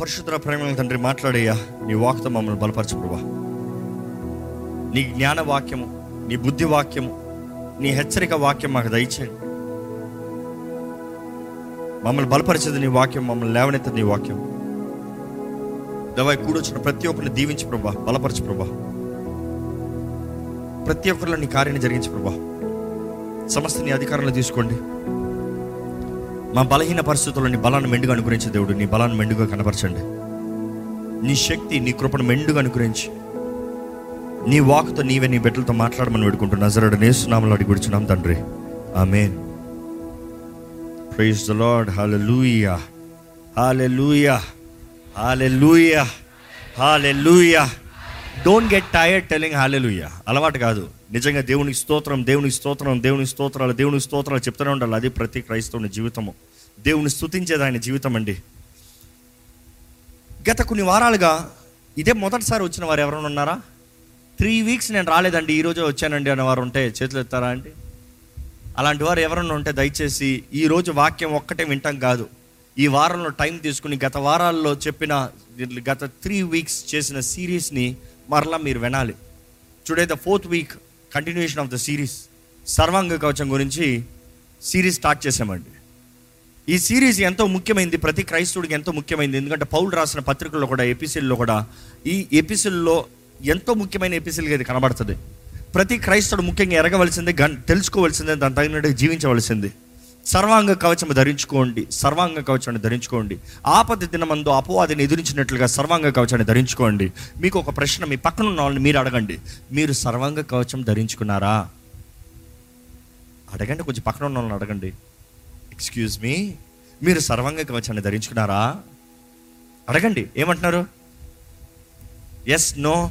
పరిశుద్ధ ప్రేమ తండ్రి మాట్లాడయ్యా. నీ వాక్తో మమ్మల్ని బలపరచు ప్రభా నీ జ్ఞాన వాక్యము నీ బుద్ధి వాక్యము నీ హెచ్చరిక వాక్యం మాకు దయచేయండి. మమ్మల్ని బలపరిచేది నీ వాక్యం మమ్మల్ని లేవనెత్తది నీ వాక్యం. దవాయి కూడొచ్చిన ప్రతి ఒక్కరిని దీవించి ప్రభా బలపరచు ప్రభా ప్రతి ఒక్కరిలో నీ కార్యాన్ని జరిగించి ప్రభా. సమస్త నీ అధికారంలో తీసుకోండి. మా బలహీన పరిస్థితుల్లో నీ బలాన్ని మెండుగా అనుగ్రహించే దేవుడు. నీ బలాన్ని మెండుగా కనపరచండి నీ శక్తి నీ కృపను మెండుగా అనుగ్రహించి. నీ వాక్తో నీవే నీ బిడ్డలతో మాట్లాడమని వేడుకుంటున్నా నజరడు నేస్తున్నామని అడిగి కూర్చున్నాం తండ్రి. Amen. Praise the Lord hallelujah లూయా hallelujah don't get tired telling hallelujah అలవాటు కాదు. నిజంగా దేవునికి స్తోత్రం దేవునికి స్తోత్రం దేవునికి స్తోత్రాలు దేవునికి స్తోత్రాలు చెప్తూనే ఉండాలి. అది ప్రతి క్రైస్తవుని జీవితము. దేవుని స్థుతించేది ఆయన జీవితం అండి. గత కొన్ని వారాలుగా ఇదే మొదటిసారి వచ్చిన వారు ఎవరైనా ఉన్నారా? త్రీ వీక్స్ నేను రాలేదండి ఈరోజే వచ్చానండి అనే వారు ఉంటే చేతులు ఎత్తారా అండి? అలాంటి వారు ఎవరైనా ఉంటే దయచేసి ఈ రోజు వాక్యం ఒక్కటే వింటాం కాదు. ఈ వారంలో టైం తీసుకుని గత వారాల్లో చెప్పిన గత త్రీ వీక్స్ చేసిన సిరీస్ని మరలా మీరు వినాలి. Today the fourth week continuation of the series సర్వాంగ కవచం గురించి సిరీస్ స్టార్ట్ చేసామండి ఈ సిరీస్ ఎంతో ముఖ్యమైనది ప్రతి క్రైస్తవుడికి ఎంతో ముఖ్యమైనది ఎందుకంటే పౌలు రాసిన పత్రికల్లో కూడా ఎపిసిల్లో కూడా ఈ ఎపిసిల్లో ఎంతో ముఖ్యమైన ఎపిసిల్గా ఇది కనబడుతుంది. ప్రతి క్రైస్తవుడు ముఖ్యంగా ఎరగవలసిందే గన్ తెలుసుకోవలసిందే దాని తగినట్టు జీవించవలసింది. సర్వాంగ కవచం ధరించుకోండి సర్వాంగ కవచాన్ని ధరించుకోండి. ఆపద దినమందు అపవాదిని ఎదిరించినట్లుగా సర్వాంగ కవచాన్ని ధరించుకోండి. మీకు ఒక ప్రశ్న మీ పక్కన ఉన్న వాళ్ళని మీరు అడగండి. మీరు సర్వాంగ కవచం ధరించుకున్నారా? అడగండి కొంచెం పక్కన ఉన్న వాళ్ళని అడగండి. ఎక్స్క్యూజ్ మీ మీరు సర్వాంగ కవచాన్ని ధరించుకున్నారా? అడగండి ఏమంటున్నారు? ఎస్ నో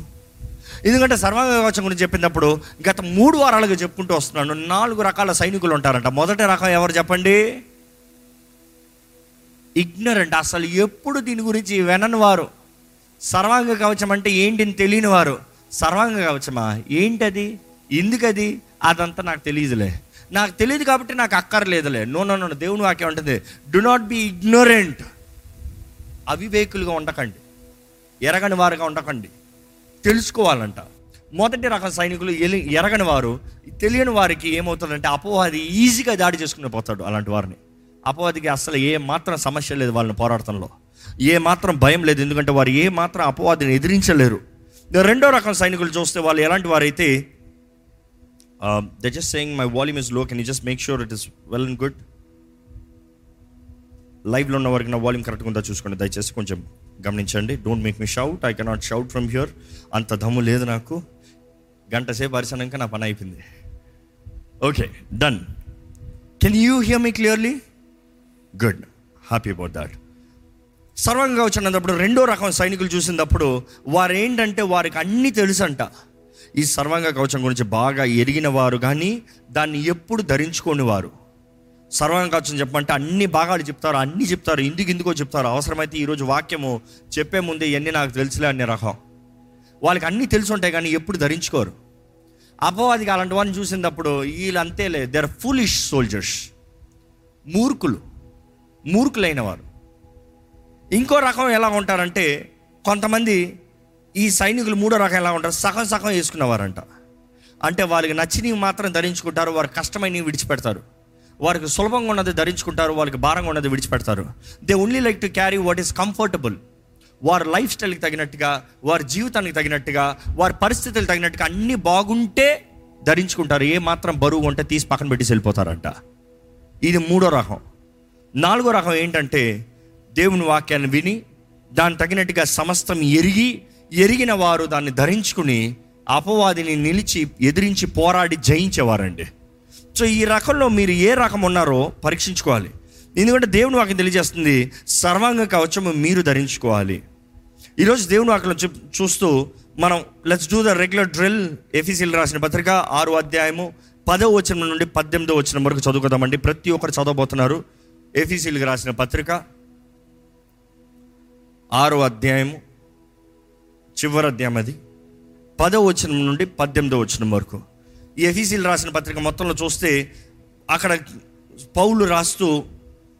ఎందుకంటే సర్వాంగ కవచం గురించి చెప్పినప్పుడు గత మూడు వారాలుగా చెప్పుకుంటూ వస్తున్నాను. నాలుగు రకాల సైనికులు ఉంటారంట. మొదటి రకం ఎవరు చెప్పండి? ఇగ్నరెంట్ అసలు ఎప్పుడు దీని గురించి వినని వారు. సర్వాంగ కవచం అంటే ఏంటిని తెలియని వారు. సర్వాంగ కవచమా? ఏంటది? ఎందుకది? అదంతా నాకు తెలియదులే. నాకు తెలియదు కాబట్టి నాకు అక్కర్లేదులే. నో నో నో దేవుని వాక్యం ఉంటుంది డు నాట్ బి ఇగ్నోరెంట్ అవివేకులుగా ఉండకండి. ఎరగని వారుగా ఉండకండి. తెలుసుకోవాలంట. మొదటి రకం సైనికులు ఎలి ఎరగని వారు తెలియని వారికి ఏమవుతుందంటే అపవాది ఈజీగా దాడి చేసుకుని పోతాడు అలాంటి వారిని. అపవాదికి అసలు ఏ మాత్రం సమస్య లేదు వాళ్ళని పోరాటంలో ఏ మాత్రం భయం లేదు ఎందుకంటే వారు ఏ మాత్రం అపవాదిని ఎదిరించలేరు. రెండో రకం సైనికులు చూస్తే వాళ్ళు ఎలాంటి వారైతే they just saying my volume is low can you just make sure it is well and good లైవ్లో ఉన్న వారికి నా వాల్యూమ్ కరెక్ట్గా ఉందా చూసుకోండి. దయచేసి కొంచెం గమనించండి. Don't make me shout I cannot shout from here అంత దమ్ము లేదు నాకు. గంట సేపు అరిసనాక నా పని అయిపోయింది. Okay done can you hear me clearly good happy about that సర్వంగా వచ్చినప్పుడు రెండో రకం సైనికులు చూసినప్పుడు వారు ఏంటంటే వారికి అన్నీ తెలుసంట. ఈ సర్వాంగ కవచం గురించి బాగా ఎరిగిన వారు కానీ దాన్ని ఎప్పుడు ధరించుకోని వారు. సర్వాంగ కవచం చెప్పమంటే అన్ని భాగాలు చెప్తారు అన్ని చెప్తారు ఇందుకు ఇందుకో చెప్తారు. అవసరమైతే ఈరోజు వాక్యము చెప్పే ముందే ఇవన్నీ నాకు తెలుసులే అనే రకం వాళ్ళకి అన్నీ తెలిసి ఉంటాయి కానీ ఎప్పుడు ధరించుకోరు. అపవాదికి అలాంటి వారిని చూసినప్పుడు వీళ్ళంతేలే దే ఆర్ ఫూలిష్ సోల్జర్స్ మూర్ఖులు. మూర్ఖులైన వారు. ఇంకో రకం ఎలా ఉంటారంటే కొంతమంది ఈ సైనికులు మూడో రకం ఎలా ఉంటారు? సగం సగం వేసుకున్నవారంట. అంటే వాళ్ళకి నచ్చినవి మాత్రం ధరించుకుంటారు వారు కష్టమైనవి విడిచిపెడతారు. వారికి సులభంగా ఉన్నది ధరించుకుంటారు వాళ్ళకి భారంగా ఉన్నది విడిచిపెడతారు. They only like to carry what is comfortable వారి లైఫ్ స్టైల్కి తగినట్టుగా వారి జీవితానికి తగినట్టుగా వారి పరిస్థితులకు తగినట్టుగా అన్నీ బాగుంటే ధరించుకుంటారు. ఏ మాత్రం బరువు ఉంటే తీసి పక్కన పెట్టి వెళ్ళిపోతారంట. ఇది మూడో రకం. నాలుగో రకం ఏంటంటే దేవుని వాక్యాన్ని విని దాని తగినట్టుగా సమస్తం ఎరిగి ఎరిగిన వారు దాన్ని ధరించుకుని అపవాదిని నిలిచి ఎదిరించి పోరాడి జయించేవారండి. సో ఈ రకంలో మీరు ఏ రకం ఉన్నారో పరీక్షించుకోవాలి. ఎందుకంటే దేవుని వాక్యం తెలియజేస్తుంది సర్వాంగ కవచము మీరు ధరించుకోవాలి. ఈరోజు దేవుని వాక్యం చూ- చూస్తూ మనం let's do the regular drill ఎఫీసీలు రాసిన పత్రిక ఆరు అధ్యాయము పదో వచనం నుండి పద్దెనిమిదో వచనం వరకు చదువుకుందామండి. ప్రతి ఒక్కరు చదవబోతున్నారు. ఎఫీసీలకు రాసిన పత్రిక ఆరో అధ్యాయము చివరి అధ్యాయం అది. పదో వచనం నుండి పద్దెనిమిదో వచనం వరకు. ఈ ఎఫీసీలు రాసిన పత్రిక మొత్తంలో చూస్తే అక్కడ పౌలు రాస్తూ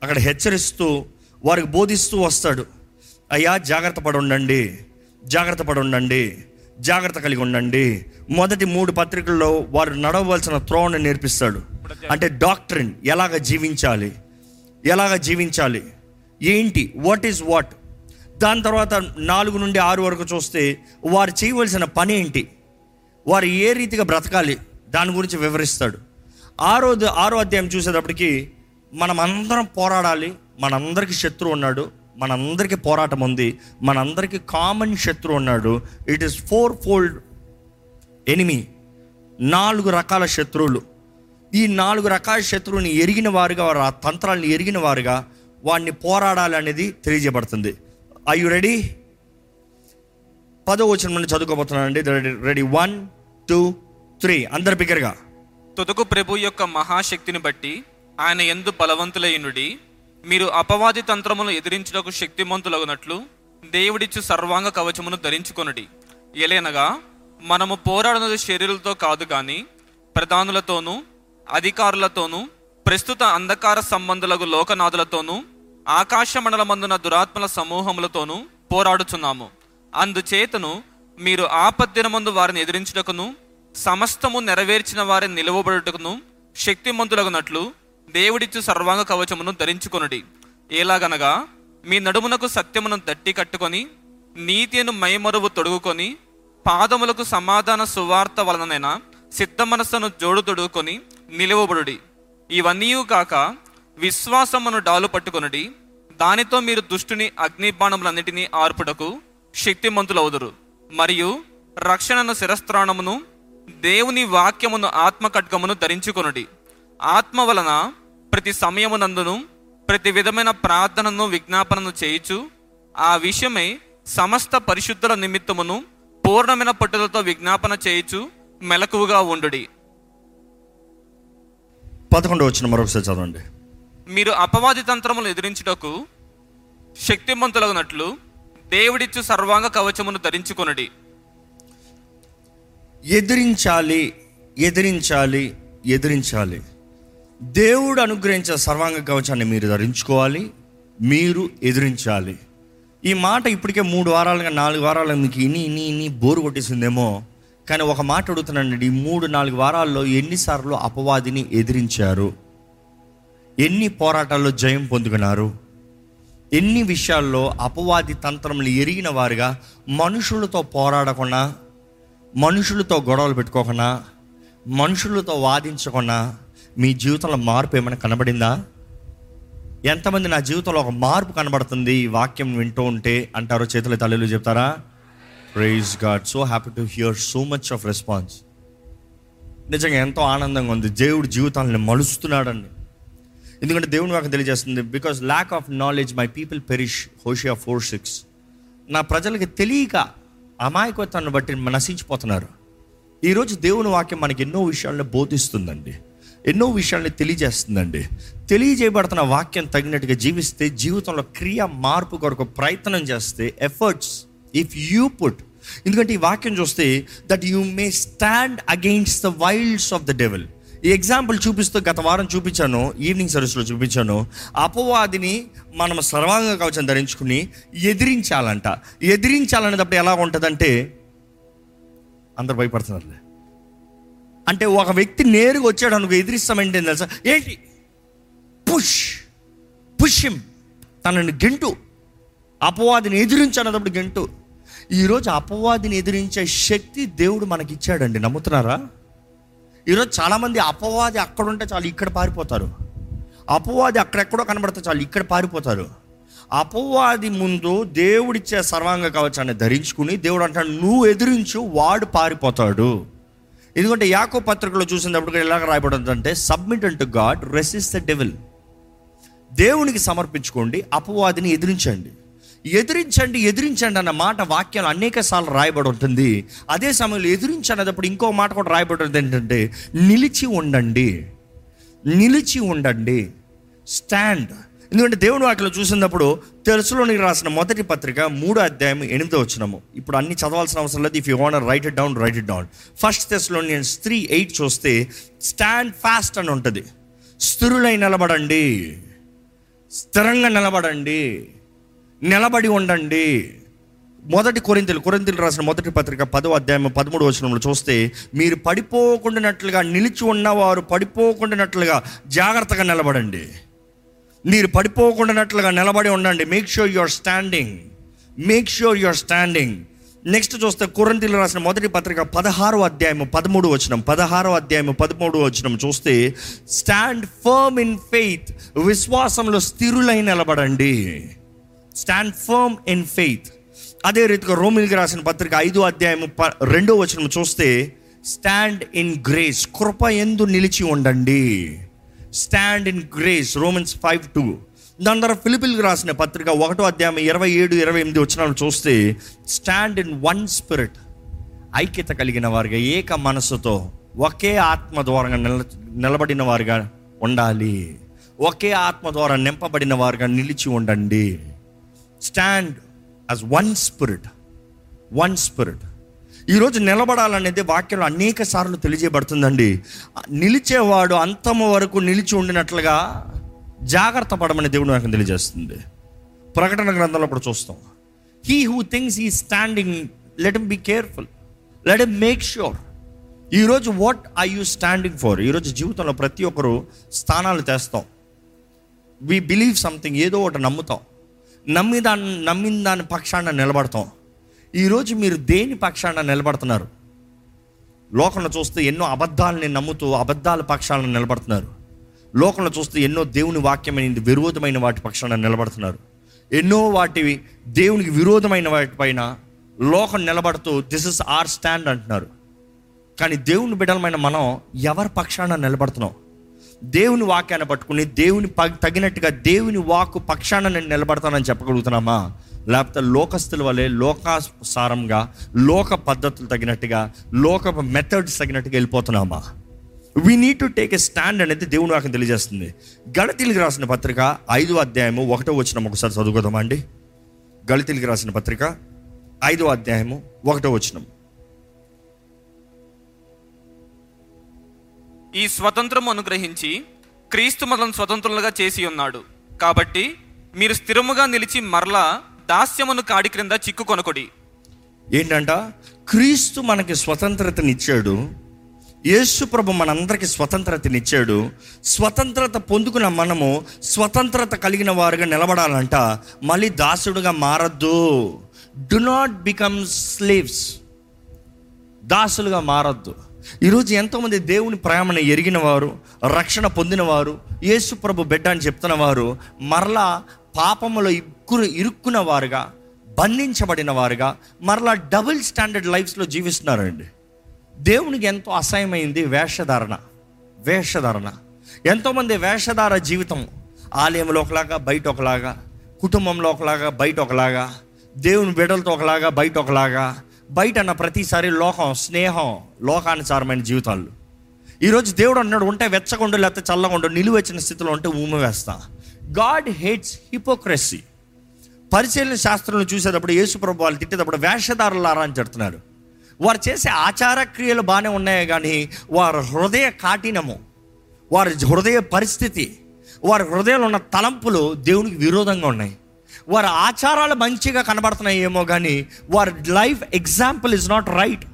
అక్కడ హెచ్చరిస్తూ వారికి బోధిస్తూ వస్తాడు. అయ్యా జాగ్రత్త పడి ఉండండి జాగ్రత్త పడి ఉండండి జాగ్రత్త కలిగి ఉండండి. మొదటి మూడు పత్రికల్లో వారు నడవలసిన త్రోవను నేర్పిస్తాడు. అంటే డాక్టరిన్ ఎలాగ జీవించాలి ఎలాగ జీవించాలి ఏంటి వాట్ ఈజ్ వాట్ దాని తర్వాత నాలుగు నుండి ఆరు వరకు చూస్తే వారు చేయవలసిన పని ఏంటి? వారు ఏ రీతిగా బ్రతకాలి? దాని గురించి వివరిస్తాడు. ఆరో ఆరో అధ్యాయం చూసేటప్పటికి మనం అందరం పోరాడాలి. మనందరికీ శత్రువు ఉన్నాడు. మనందరికీ పోరాటం ఉంది. మనందరికీ కామన్ శత్రువు ఉన్నాడు. It is four fold enemy నాలుగు రకాల శత్రువులు. ఈ నాలుగు రకాల శత్రువుని ఎరిగిన వారుగా వారు ఆ తంత్రాలను ఎరిగిన వారుగా వాడిని పోరాడాలి అనేది తెలియజేయబడుతుంది. ఐ యు రెడీ పదో వచ్చిన మనం చదువుకోబోతున్నానండి. రెడీ వన్ టూ త్రీ అందరు బిగ్గరగా. తుదకు ప్రభు యొక్క మహాశక్తిని బట్టి ఆయన ఎందు బలవంతులైనడి మీరు అపవాది తంత్రమును ఎదిరించుటకు శక్తిమంతులగునట్లు దేవుడిచ్చు సర్వాంగ కవచమును ధరించుకొనుడి. ఎలేనగా మనము పోరాడినది శరీరులతో కాదు కానీ ప్రధానులతోనూ అధికారులతోనూ ప్రస్తుత అంధకార సంబంధులకు లోకనాథులతోనూ ఆకాశ మండలమందున దురాత్మల సమూహములతోనూ పోరాడుచున్నాము. అందుచేతను మీరు ఆపద్దినమందు వారిని ఎదిరించుటకును సమస్తము నెరవేర్చిన వారిని నిలువబడుటకును శక్తిమంతులగునట్లు దేవుడిచ్చు సర్వాంగ కవచమును ధరించుకొనుడి. ఎలాగనగా మీ నడుమునకు సత్యమును దట్టి కట్టుకొని నీతిను మైమరువు తొడుగుకొని పాదములకు సమాధాన సువార్త వలననైనా సిద్ధ మనస్సును జోడు తొడుగుకొని నిలువబడుడి. ఇవన్నీ కాక విశ్వాసమును డాలు పట్టుకొనుడి. దానితో మీరు దుష్టుని అగ్నిబాణములన్నిటినీ ఆర్పుటకు శక్తిమంతులవుదురు. మరియు రక్షణను శిరస్త్రాణమును దేవుని వాక్యమును ఆత్మకడ్గమును ధరించుకొనుడి. ఆత్మ వలన ప్రతి సమయమునందును ప్రతి విధమైన ప్రార్థనను విజ్ఞాపనను చేయుచు ఆ విషయమై సమస్త పరిశుద్ధుల నిమిత్తమును పూర్ణమైన పట్టుదలతో విజ్ఞాపన చేయుచు మెలకువగా ఉండుడి. పదకొండు వచ్చిన మరొకసారి చదవండి. మీరు అపవాది తంత్రములు ఎదిరించుటకు శక్తిమంతులగునట్లు దేవుడిచ్చు సర్వాంగ కవచమును ధరించుకొనుడి. ఎదిరించాలి ఎదిరించాలి ఎదిరించాలి. దేవుడు అనుగ్రహించిన సర్వాంగ కవచాన్ని మీరు ధరించుకోవాలి మీరు ఎదిరించాలి. ఈ మాట ఇప్పటికే మూడు వారాలుగా నాలుగు వారాలుగా మీకు ఇని ఇని ఇని బోరు కొట్టేసిందేమో. కానీ ఒక మాట అడుగుతున్నానండి ఈ మూడు నాలుగు వారాల్లో ఎన్నిసార్లు అపవాదిని ఎదిరించారు? ఎన్ని పోరాటాల్లో జయం పొందుకున్నారు? ఎన్ని విషయాల్లో అపవాది తంత్రములు ఎరిగిన వారుగా మనుషులతో పోరాడకుండా మనుషులతో గొడవలు పెట్టుకోకుండా మనుషులతో వాదించకుండా మీ జీవితంలో మార్పు ఏమైనా కనబడిందా? ఎంతమంది నా జీవితంలో ఒక మార్పు కనబడుతుంది? ఈ వాక్యం వింటూ ఉంటే అంటారో చేతుల తల్లిలు చెప్తారా? Praise God so happy to hear so much of response నిజంగా ఎంతో ఆనందంగా ఉంది. దేవుడు జీవితాలను మలుస్తున్నాడండి. ఎందుకంటే దేవుని వాకి తెలియజేస్తుంది because lack of knowledge my people perish Hosea four six. నా ప్రజలకి తెలియక అమాయకత్వాన్ని బట్టి నశించిపోతున్నారు. ఈరోజు దేవుని వాక్యం మనకి ఎన్నో విషయాలను బోధిస్తుందండి. ఎన్నో విషయాల్ని తెలియజేస్తుందండి. తెలియజేయబడుతున్న వాక్యం తగినట్టుగా జీవిస్తే జీవితంలో క్రియ మార్పు కొరకు ప్రయత్నం చేస్తే ఎఫర్ట్స్ ఇఫ్ యూ పుట్ ఎందుకంటే ఈ వాక్యం చూస్తే that you may stand against the wiles of the devil ఈ ఎగ్జాంపుల్ చూపిస్తూ గత వారం చూపించాను ఈవినింగ్ సర్వీస్లో చూపించాను. అపవాదిని మనం సర్వాంగ కవచం ధరించుకుని ఎదిరించాలంట. ఎదిరించాలనేటప్పుడు ఎలా ఉంటుందంటే అందరు భయపడుతున్నారులే. అంటే ఒక వ్యక్తి నేరుగా వచ్చాడు అనుకో ఎదిరిస్తామంటే తెలుసా? ఏంటి? పుష్! పుష్ తనని గెంటు. అపవాదిని ఎదిరించన్నప్పుడు గెంటు. ఈరోజు అపవాదిని ఎదిరించే శక్తి దేవుడు మనకి ఇచ్చాడండి నమ్ముతున్నారా? ఈరోజు చాలామంది అపవాది అక్కడుంటే చాలు ఇక్కడ పారిపోతారు. అపవాది అక్కడెక్కడో కనబడితే చాలు ఇక్కడ పారిపోతారు. అపవాది ముందు దేవుడిచ్చే సర్వాంగ కవచాన్ని ధరించుకుని దేవుడు అంటాడు నువ్వు ఎదిరించు వాడు పారిపోతాడు. ఎందుకంటే యాకో పత్రికలో చూసినప్పుడు ఎలాగ రాయబడుతుందంటే submit to God resist the devil దేవునికి సమర్పించుకోండి అపవాదిని ఎదిరించండి. ఎదిరించండి ఎదిరించండి అన్న మాట వాక్యాలు అనేక సార్లు రాయబడి ఉంటుంది. అదే సమయంలో ఎదిరించనేటప్పుడు ఇంకో మాట కూడా రాయబడి ఉంటుంది ఏంటంటే నిలిచి ఉండండి. నిలిచి ఉండండి. స్టాండ్ ఎందుకంటే దేవుని వాక్యలో చూసినప్పుడు తెలుసులోనికి రాసిన మొదటి పత్రిక మూడో అధ్యాయం ఎనిమిదో వచ్చినము ఇప్పుడు అన్ని చదవాల్సిన అవసరం లేదు. If you want write it down write it down first తెలుసులోని నేను స్త్రీ ఎయిట్ చూస్తే స్టాండ్ ఫాస్ట్ అని ఉంటుంది. స్థిరులై నిలబడండి. స్థిరంగా నిలబడండి. నిలబడి ఉండండి. మొదటి కొరింతలు కొరింతలు రాసిన మొదటి పత్రిక పదో అధ్యాయం పదమూడు వచనంలో చూస్తే మీరు పడిపోకుండానట్లుగా నిలిచి ఉన్నవారు పడిపోకుండానట్లుగా జాగ్రత్తగా నిలబడండి. మీరు పడిపోకుండానట్లుగా నిలబడి ఉండండి. Make sure your standing make sure your standing next చూస్తే కురంతిలు రాసిన మొదటి పత్రిక పదహారో అధ్యాయము పదమూడు వచనం. పదహారో అధ్యాయము పదమూడు వచనం చూస్తే స్టాండ్ ఫర్మ్ ఇన్ ఫెయిత్ విశ్వాసంలో స్థిరులై నిలబడండి. స్టాండ్ ఫర్మ్ ఇన్ ఫెయిత్ అదే రీతిగా రోమిల్కి రాసిన పత్రిక ఐదో అధ్యాయము ప రెండో వచనం చూస్తే స్టాండ్ ఇన్ గ్రేస్ కృప ఎందు నిలిచి ఉండండి. Stand in grace Romans five two దాని ద్వారా ఫిలిపిల్కి రాసిన పత్రిక ఒకటో అధ్యాయం ఇరవై ఏడు ఇరవై ఎనిమిది వచ్చిన చూస్తే స్టాండ్ ఇన్ వన్ స్పిరిట్ ఐక్యత కలిగిన వారిగా ఏక మనసుతో ఒకే ఆత్మ ద్వారా నిల నిలబడిన వారుగా ఉండాలి. ఒకే ఆత్మ ద్వారా నింపబడిన వారుగా నిలిచి ఉండండి. Stand as one spirit one spirit ఈరోజు నిలబడాలనేది వాక్యంలో అనేక సార్లు తెలియజేయబడుతుందండి. నిలిచేవాడు అంతము వరకు నిలిచి ఉండినట్లుగా జాగ్రత్త పడమని దేవుడు నాకు తెలియజేస్తుంది. ప్రకటన గ్రంథంలో ఇప్పుడు చూస్తాం. He who thinks he standing let be careful let em make sure ఈరోజు what I you standing for ఈరోజు జీవితంలో ప్రతి ఒక్కరు స్థానాలు తెస్తాం. వీ బిలీవ్ సంథింగ్ ఏదో ఒకటి నమ్ముతాం. నమ్మి దాన్ని నమ్మిన దాని పక్షాన నిలబడతాం. ఈరోజు మీరు దేని పక్షాన నిలబడుతున్నారు? లోకంలో చూస్తే ఎన్నో అబద్ధాలని నమ్ముతూ అబద్ధాల పక్షాలను నిలబడుతున్నారు. లోకంలో చూస్తే ఎన్నో దేవుని వాక్యమైన విరోధమైన వాటి పక్షాన నిలబడుతున్నారు. ఎన్నో వాటి దేవునికి విరోధమైన వాటిపైన లోకం నిలబడుతూ దిస్ ఇస్ ఆర్ స్టాండ్ అంటున్నారు. కానీ దేవుని బిడ్డలమైన మనం ఎవరి పక్షాన నిలబడుతున్నాం? దేవుని వాక్యాన్ని పట్టుకుని దేవుని తగినట్టుగా దేవుని వాక్కు పక్షాన నేను నిలబడతానని చెప్పగలుగుతున్నామా? లేకపోతే లోకస్తుల వలె లోకాసారంగా లోక పద్ధతులు తగినట్టుగా లోక మెథడ్స్ తగినట్టుగా వెళ్ళిపోతున్నామా? We need to take a stand అనేది దేవుని వాక్యం తెలియజేస్తుంది. గళతీలకు రాసిన పత్రిక ఐదో అధ్యాయము ఒకటో వచ్చిన ఒకసారి చదువుకోదామా అండి? గళతీలకు రాసిన పత్రిక ఐదో అధ్యాయము ఒకటో వచనం. ఈ స్వతంత్రం అనుగ్రహించి క్రీస్తు మనల్ని స్వతంత్రులుగా చేసి ఉన్నాడు. కాబట్టి మీరు స్థిరముగా నిలిచి మరలా దాస్యమును కాడి క్రింద చిక్కుకొనకొడి. ఏంటంట? క్రీస్తు మనకి స్వతంత్రతనిచ్చాడు. యేసు ప్రభు మనందరికి స్వతంత్రతనిచ్చాడు. స్వతంత్రత పొందుకున్న మనము స్వతంత్రత కలిగిన వారుగా నిలబడాలంట. మళ్ళీ దాసుడుగా మారద్దు. డు నాట్ బికమ్ స్లీవ్స్ దాసులుగా మారద్దు. ఈరోజు ఎంతోమంది దేవుని ప్రేమను ఎరిగిన వారు రక్షణ పొందినవారు యేసుప్రభు బిడ్డ అని చెప్తున్న వారు మరలా పాపములో ఇక్కురు ఇరుక్కున్న వారుగా బంధించబడిన వారుగా మరలా డబుల్ స్టాండర్డ్ లైఫ్స్లో జీవిస్తున్నారండి. దేవునికి ఎంతో అసహ్యమైంది వేషధారణ వేషధారణ. ఎంతోమంది వేషధార జీవితం ఆలయంలో ఒకలాగా బయట ఒకలాగా కుటుంబంలో ఒకలాగా బయట ఒకలాగా దేవుని బిడ్డలతో ఒకలాగా బయట ఒకలాగా బయట అన్న ప్రతిసారి లోకం స్నేహం లోకానుసారమైన జీవితాలు. ఈరోజు దేవుడు అన్నాడు ఉంటే వెచ్చకుండా లేకపోతే చల్లకుండా నిలువెచ్చిన స్థితిలో ఉంటే ఊమ వేస్తా. God hates hypocrisy. పరిశీలన శాస్త్రంలో చూసేటప్పుడు యేసుప్రభు వాళ్ళు తిట్టేటప్పుడు వేషధారులారా అని చెప్తున్నారు వారు చేసే ఆచార క్రియలు బాగానే ఉన్నాయి కానీ వారి హృదయ కాఠినము వారి హృదయ పరిస్థితి వారి హృదయంలో ఉన్న తలంపులు దేవునికి విరోధంగా ఉన్నాయి. వారి ఆచారాలు మంచిగా కనబడుతున్నాయేమో కానీ వారి life example is not right.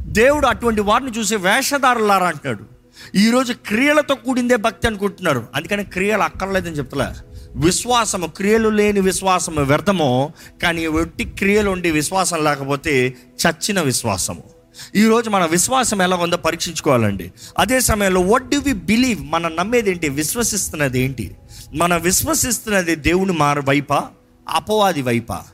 దేవుడు అటువంటి వారిని చూసి వేషధారులారా అంటున్నాడు. ఈరోజు క్రియలతో కూడిందే భక్తి అనుకుంటున్నారు. అందుకని క్రియలు అక్కర్లేదని చెప్తలే. విశ్వాసము క్రియలు లేని విశ్వాసము వ్యర్థము కానీ ఒట్టి క్రియలు ఉండి విశ్వాసం లేకపోతే చచ్చిన విశ్వాసము. ఈరోజు మన విశ్వాసం ఎలా ఉందో పరీక్షించుకోవాలండి. అదే సమయంలో వాట్ డు వి బిలీవ్ మనం నమ్మేది ఏంటి విశ్వసిస్తున్నది ఏంటి? మన విశ్వసిస్తున్నది దేవుని మారు వైపా? అపవాది వైపా.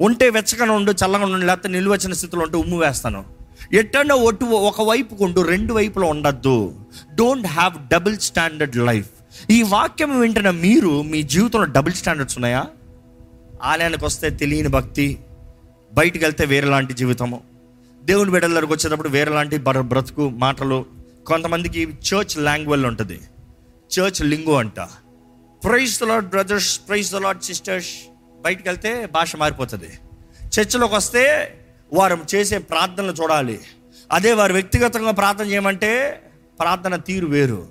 ఉంటే వెచ్చగా ఉండు చల్లగా ఉండు లేకపోతే నిలువచ్చిన స్థితిలో ఉంటే ఉమ్ము వేస్తాను. ఎట్టన్నా ఒట్టు ఒక వైపు కొండు రెండు వైపులో ఉండద్దు. Don't have double standard life ఈ వాక్యం వింటున్న మీరు మీ జీవితంలో డబుల్ స్టాండర్డ్స్ ఉన్నాయా? ఆలయానికి వస్తే తెలియని భక్తి బయటికి వెళ్తే వేరేలాంటి జీవితము. దేవుని బిడ్డలకు వచ్చేటప్పుడు వేరేలాంటి బర బ్రతుకు మాటలు. కొంతమందికి చర్చ్ లాంగ్వేజ్ ఉంటుంది. చర్చ్ లింగు అంట. Praise the Lord brothers praise the Lord sisters బయటికి వెళ్తే భాష మారిపోతుంది. చర్చిలోకి వస్తే వారు చేసే ప్రార్థనలు చూడాలి. అదే వారు వ్యక్తిగతంగా ప్రార్థన చేయమంటే ప్రార్థన తీరు వేరు.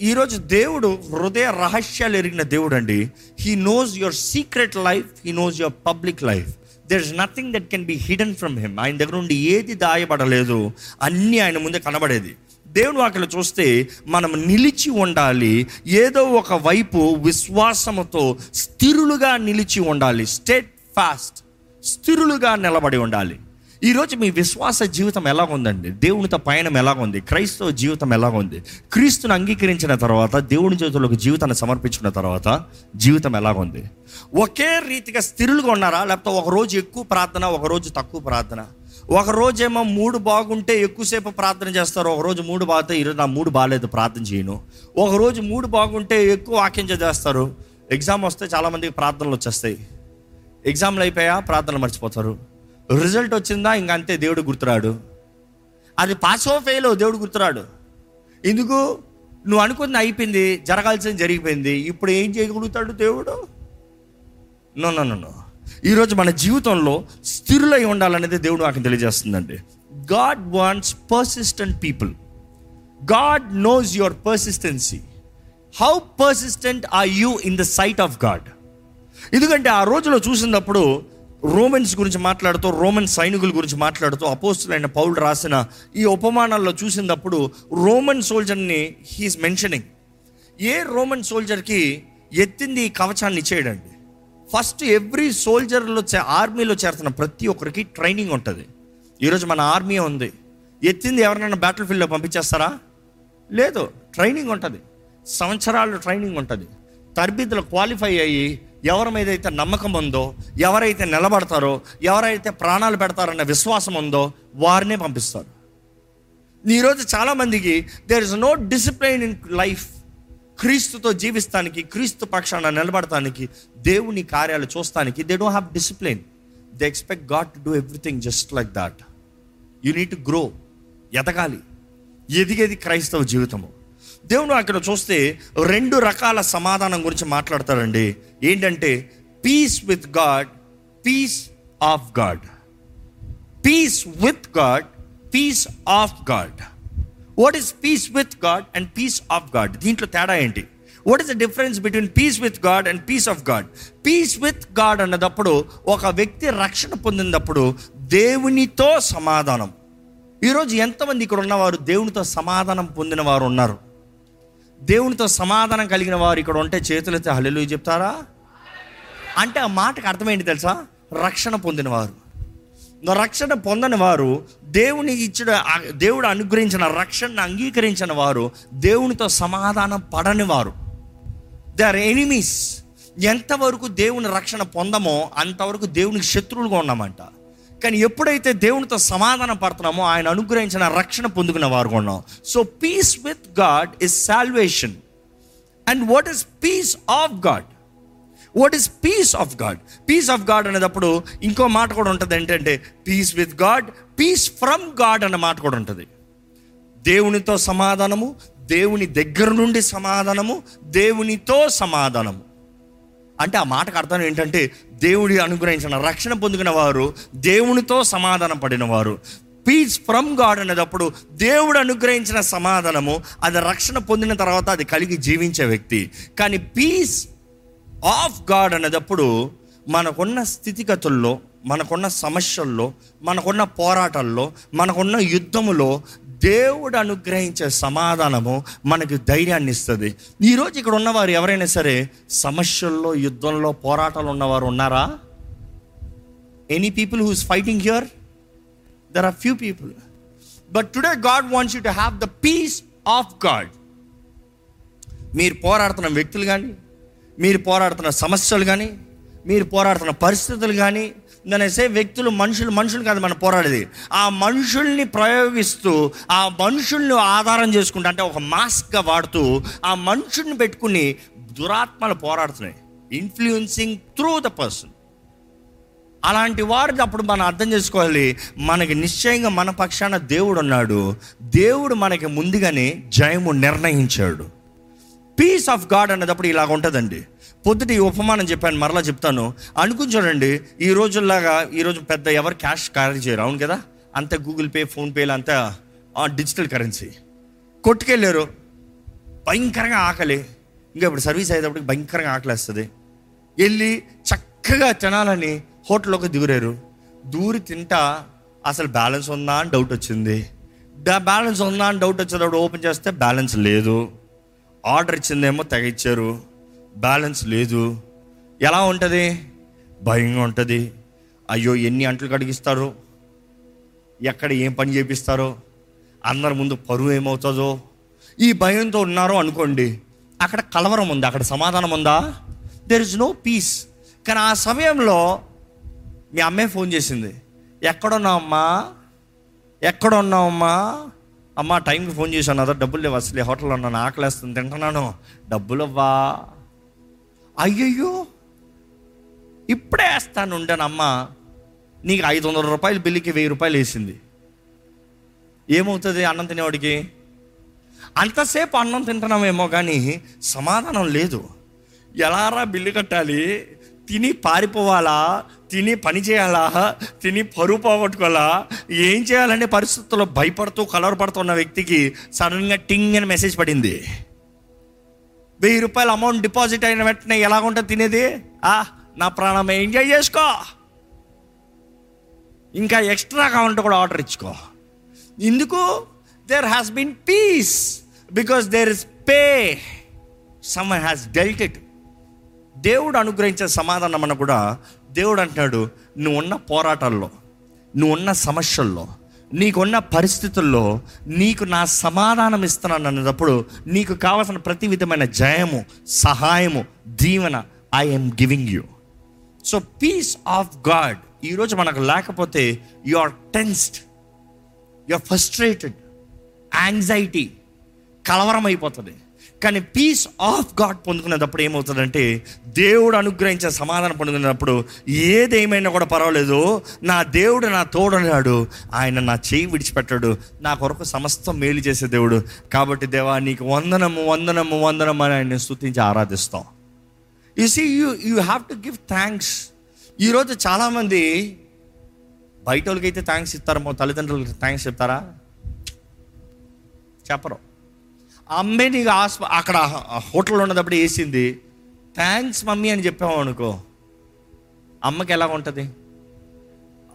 ఈరోజు దేవుడు హృదయ రహస్యాలు ఎరిగిన దేవుడు అండి he knows your secret life he knows your public life there is nothing that can be hidden from him ఆయన దగ్గర నుండి ఏది దాయబడలేదు. అన్నీ ఆయన ముందే కనబడేది. దేవుని వాటిలో చూస్తే మనం నిలిచి ఉండాలి. ఏదో ఒక వైపు విశ్వాసముతో స్థిరులుగా నిలిచి ఉండాలి. స్టేట్ ఫాస్ట్ స్థిరులుగా నిలబడి ఉండాలి. ఈరోజు మీ విశ్వాస జీవితం ఎలా ఉందండి? దేవునితో పయనం ఎలా ఉంది? క్రైస్తవ జీవితం ఎలా ఉంది? క్రీస్తుని అంగీకరించిన తర్వాత దేవుని చేతులకు జీవితాన్ని సమర్పించిన తర్వాత జీవితం ఎలా ఉంది? ఒకే రీతిగా స్థిరులుగా ఉన్నారా? లేకపోతే ఒక రోజు ఎక్కువ ప్రార్థన ఒక రోజు తక్కువ ప్రార్థన? ఒక రోజేమో మూడు బాగుంటే ఎక్కువసేపు ప్రార్థన చేస్తారు. ఒకరోజు మూడు బాగుతే ఈరోజు నా మూడు బాగాలేదు ప్రార్థన చేయను. ఒకరోజు మూడు బాగుంటే ఎక్కువ వాక్యం చేస్తారు ఎగ్జామ్ వస్తే చాలామందికి ప్రార్థనలు వచ్చేస్తాయి. ఎగ్జామ్లు అయిపోయా ప్రార్థనలు మర్చిపోతారు. రిజల్ట్ వచ్చిందా ఇంక అంతే దేవుడు గుర్తురాడు. అది పాస్ ఓ ఫెయిల్ దేవుడు గుర్తురాడు. ఎందుకు? నువ్వు అనుకుంది అయిపోయింది జరగాల్సింది జరిగిపోయింది. ఇప్పుడు ఏం చేయగలుగుతాడు దేవుడు? నో నో నో ఈరోజు మన జీవితంలో స్థిరులై ఉండాలనేది దేవుడు నాకు తెలియజేస్తుందండి. God wants persistent people God knows your persistency how persistent are you in the sight of God ఎందుకంటే ఆ రోజులో చూసినప్పుడు రోమన్స్ గురించి మాట్లాడుతూ రోమన్ సైనికుల గురించి మాట్లాడుతూ అపోస్తులైన పౌరుడు రాసిన ఈ ఉపమానాల్లో చూసినప్పుడు రోమన్ సోల్జర్ని హీస్ మెన్షనింగ్ ఏ రోమన్ సోల్జర్కి ఎత్తింది ఈ కవచాన్ని ఇచ్చేయడండి? ఫస్ట్ ఎవ్రీ సోల్జర్లో ఆర్మీలో చేరుతున్న ప్రతి ఒక్కరికి ట్రైనింగ్ ఉంటుంది. ఈరోజు మన ఆర్మీ ఉంది. ఎత్తింది ఎవరినైనా బ్యాటిల్ ఫీల్డ్లో పంపించేస్తారా? లేదు. ట్రైనింగ్ ఉంటుంది. సంవత్సరాలు ట్రైనింగ్ ఉంటుంది. తరబిద్దులు క్వాలిఫై అయ్యి ఎవరి మీద అయితే నమ్మకం ఉందో ఎవరైతే నిలబడతారో ఎవరైతే ప్రాణాలు పెడతారన్న విశ్వాసం ఉందో వారినే పంపిస్తారు. ఈరోజు చాలామందికి there is no discipline in life క్రీస్తుతో జీవిస్తానికి క్రీస్తు పక్షాన నిలబడటానికి దేవుని కార్యాలు చూస్తానికి they don't have discipline they expect God to do everything just like that you need to grow ఎదగాలి ఎదిగేది క్రైస్తవ జీవితము. దేవుడు అక్కడ చూస్తే రెండు రకాల సమాధానం గురించి మాట్లాడతారండి ఏంటంటే peace with God peace of God peace with God peace of God what is peace with God and peace of God దీంట్లో తేడా ఏంటి? What is the difference between peace with God and peace of God peace with God అన్నదప్పుడు ఒక వ్యక్తి రక్షణ పొందినప్పుడు దేవునితో సమాధానం. ఈరోజు ఎంతమంది ఇక్కడ ఉన్నవారు దేవునితో సమాధానం పొందిన వారు ఉన్నారు? దేవునితో సమాధానం కలిగిన వారు ఇక్కడ ఉంటే చేతులైతే హల్లెలు చెప్తారా? అంటే ఆ మాటకు అర్థమైంది తెలుసా? రక్షణ పొందినవారు రక్షణ పొందని వారు దేవుని ఇచ్చిన దేవుడు అనుగ్రహించిన రక్షణను అంగీకరించిన వారు దేవునితో సమాధానం పడని వారు. దే ఆర్ ఎనిమీస్ ఎంతవరకు దేవుని రక్షణ పొందమో అంతవరకు దేవునికి శత్రువులుగా ఉన్నామంట. కానీ ఎప్పుడైతే దేవునితో సమాధానం పడుతున్నామో ఆయన అనుగ్రహించిన రక్షణ పొందుకున్న వారు ఉన్నాం. So peace with God is salvation and what is peace of God what is peace of God peace of God అనేటప్పుడు ఇంకో మాట కూడా ఉంటుంది ఏంటంటే peace with God peace from God అన్న మాట కూడా ఉంటుంది. దేవునితో సమాధానము దేవుని దగ్గర నుండి సమాధానము దేవునితో సమాధానము. అంటే ఆ మాటకు అర్థం ఏంటంటే దేవుడి అనుగ్రహించిన రక్షణ పొందుకున్న వారు దేవునితో సమాధానం పడిన వారు. పీస్ ఫ్రమ్ గాడ్ అనేటప్పుడు దేవుడు అనుగ్రహించిన సమాధానము అది రక్షణ పొందిన తర్వాత అది కలిగి జీవించే వ్యక్తి. కానీ పీస్ ఆఫ్ గాడ్ అనేటప్పుడు మనకున్న స్థితిగతుల్లో మనకున్న సమస్యల్లో మనకున్న పోరాటాల్లో మనకున్న యుద్ధములో దేవుడు అనుగ్రహించే సమాధానము మనకు ధైర్యాన్ని ఇస్తుంది. ఈరోజు ఇక్కడ ఉన్నవారు ఎవరైనా సరే సమస్యల్లో యుద్ధంలో పోరాటాలు ఉన్నవారు ఉన్నారా? Any people who's fighting here there are few people but today God wants you to have the peace of God మీరు పోరాడుతున్న వ్యక్తులు కానీ మీరు పోరాడుతున్న సమస్యలు కానీ మీరు పోరాడుతున్న పరిస్థితులు కానీ దానిసే వ్యక్తులు మనుషులు మనుషులు కాదు మనం పోరాడేది. ఆ మనుషుల్ని ప్రయోగిస్తూ ఆ మనుషుల్ని ఆధారం చేసుకుంటూ అంటే ఒక మాస్క్గా వాడుతూ ఆ మనుషుల్ని పెట్టుకుని దురాత్మలు పోరాడుతున్నాయి. ఇన్ఫ్లుయెన్సింగ్ త్రూ ద పర్సన్ అలాంటి వారిని అప్పుడు మనం అర్థం చేసుకోవాలి. మనకి నిశ్చయంగా మన పక్షాన దేవుడు ఉన్నాడు. దేవుడు మనకి ముందుగానే జయము నిర్ణయించాడు. పీస్ ఆఫ్ గాడ్ అన్నదప్పుడు ఇలాగ ఉంటుందండి. పొద్దుట ఈ ఉపమానం చెప్పాను మరలా చెప్తాను. అనుకుని చూడండి ఈ రోజుల్లాగా ఈరోజు పెద్ద ఎవరు క్యాష్ క్యారీ చేయరు అవును కదా? అంత గూగుల్ పే ఫోన్పేలు అంతా డిజిటల్ కరెన్సీ కొట్టుకెళ్ళారు. భయంకరంగా ఆకలి. ఇంకా ఇప్పుడు సర్వీస్ అయ్యేటప్పటికి భయంకరంగా ఆకలేస్తుంది. వెళ్ళి చక్కగా తినాలని హోటల్లోకి దిగురారు. దూరి తింటా అసలు బ్యాలెన్స్ ఉందా అని డౌట్ వచ్చింది. బ్యాలెన్స్ ఉందా అని డౌట్ వచ్చేటప్పుడు ఓపెన్ చేస్తే బ్యాలెన్స్ లేదు. ఆర్డర్ ఇచ్చిందేమో తెగ ఇచ్చారు బ్యాలెన్స్ లేదు. ఎలా ఉంటుంది? భయంగా ఉంటుంది. అయ్యో ఎన్ని అంటలు కడిగిస్తారు? ఎక్కడ ఏం పని చేపిస్తారో? అందరి ముందు పరువు ఏమవుతుందో? ఈ భయంతో ఉన్నారో అనుకోండి. అక్కడ కలవరం ఉంది? అక్కడ సమాధానం ఉందా? దెర్ ఇస్ నో పీస్ కానీ ఆ సమయంలో మీ అమ్మే ఫోన్ చేసింది. ఎక్కడున్నావమ్మా? ఎక్కడ ఉన్నావమ్మా అమ్మా టైంకి ఫోన్ చేశాను అదా డబ్బులు లేవు అసలు హోటల్లో ఉన్నాను ఆకలేస్తుంది తింటున్నాను. డబ్బులు అవ్వా అయ్యయ్యో! ఇప్పుడే వేస్తాను ఉండను అమ్మ నీకు ఐదు వందల రూపాయలు బిల్లుకి వెయ్యి రూపాయలు వేసింది. ఏమవుతుంది అన్నం తినేవాడికి? అంతసేపు అన్నం తింటున్నామేమో కానీ సమాధానం లేదు. ఎలారా బిల్లు కట్టాలి? తిని పారిపోవాలా? తిని పని చేయాలా? తిని పరువు పోగొట్టుకోవాలా? ఏం చేయాలనే పరిస్థితుల్లో భయపడుతూ కలవరపడుతున్న వ్యక్తికి సడన్గా టింగ్ అని మెసేజ్ పడింది. వెయ్యి రూపాయల అమౌంట్ డిపాజిట్ అయిన వెంటనే ఎలాగుంటుంది తినేది? ఆ నా ప్రాణం ఎంజాయ్ చేసుకో. ఇంకా ఎక్స్ట్రా అకౌంట్ కూడా ఆర్డర్ ఇచ్చుకో. ఎందుకు there has been peace because there is pay some has deleted దేవుడు అనుగ్రహించే సమాధానం అన్న కూడా దేవుడు అంటున్నాడు నువ్వు ఉన్న పోరాటాల్లో నువ్వు ఉన్న సమస్యల్లో నీకున్న పరిస్థితుల్లో నీకు నా సమాధానం ఇస్తున్నాను అన్నప్పుడు నీకు కావలసిన ప్రతి విధమైన జయము సహాయము దీవెన I'm giving you so peace of God ఈరోజు మనకు లేకపోతే you are tensed you are frustrated anxiety కలవరం అయిపోతుంది కానీ పీస్ ఆఫ్ గాడ్ పొందుకునేటప్పుడు ఏమవుతుందంటే దేవుడు అనుగ్రహించే సమాధానం పొందుకునేటప్పుడు ఏదేమైనా కూడా పర్వాలేదు. నా దేవుడు నా తోడన్నాడు. ఆయన నా చేయి విడిచిపెట్టాడు. నా కొరకు సమస్తం మేలు చేసే దేవుడు. కాబట్టి దేవా నీకు వందనము వందనము వందనము అని ఆయన స్థుతించి ఆరాధిస్తాం. You see you you have to give thanks ఈరోజు చాలామంది బయట వాళ్ళకి అయితే థ్యాంక్స్ ఇస్తారేమో తల్లిదండ్రులకి థ్యాంక్స్ చెప్తారా? చెప్పరు. అమ్మే నీకు ఆస్ప అక్కడ హోటల్లో ఉన్నప్పుడు వేసింది. థ్యాంక్స్ మమ్మీ అని చెప్పాము అనుకో. అమ్మకి ఎలా ఉంటుంది?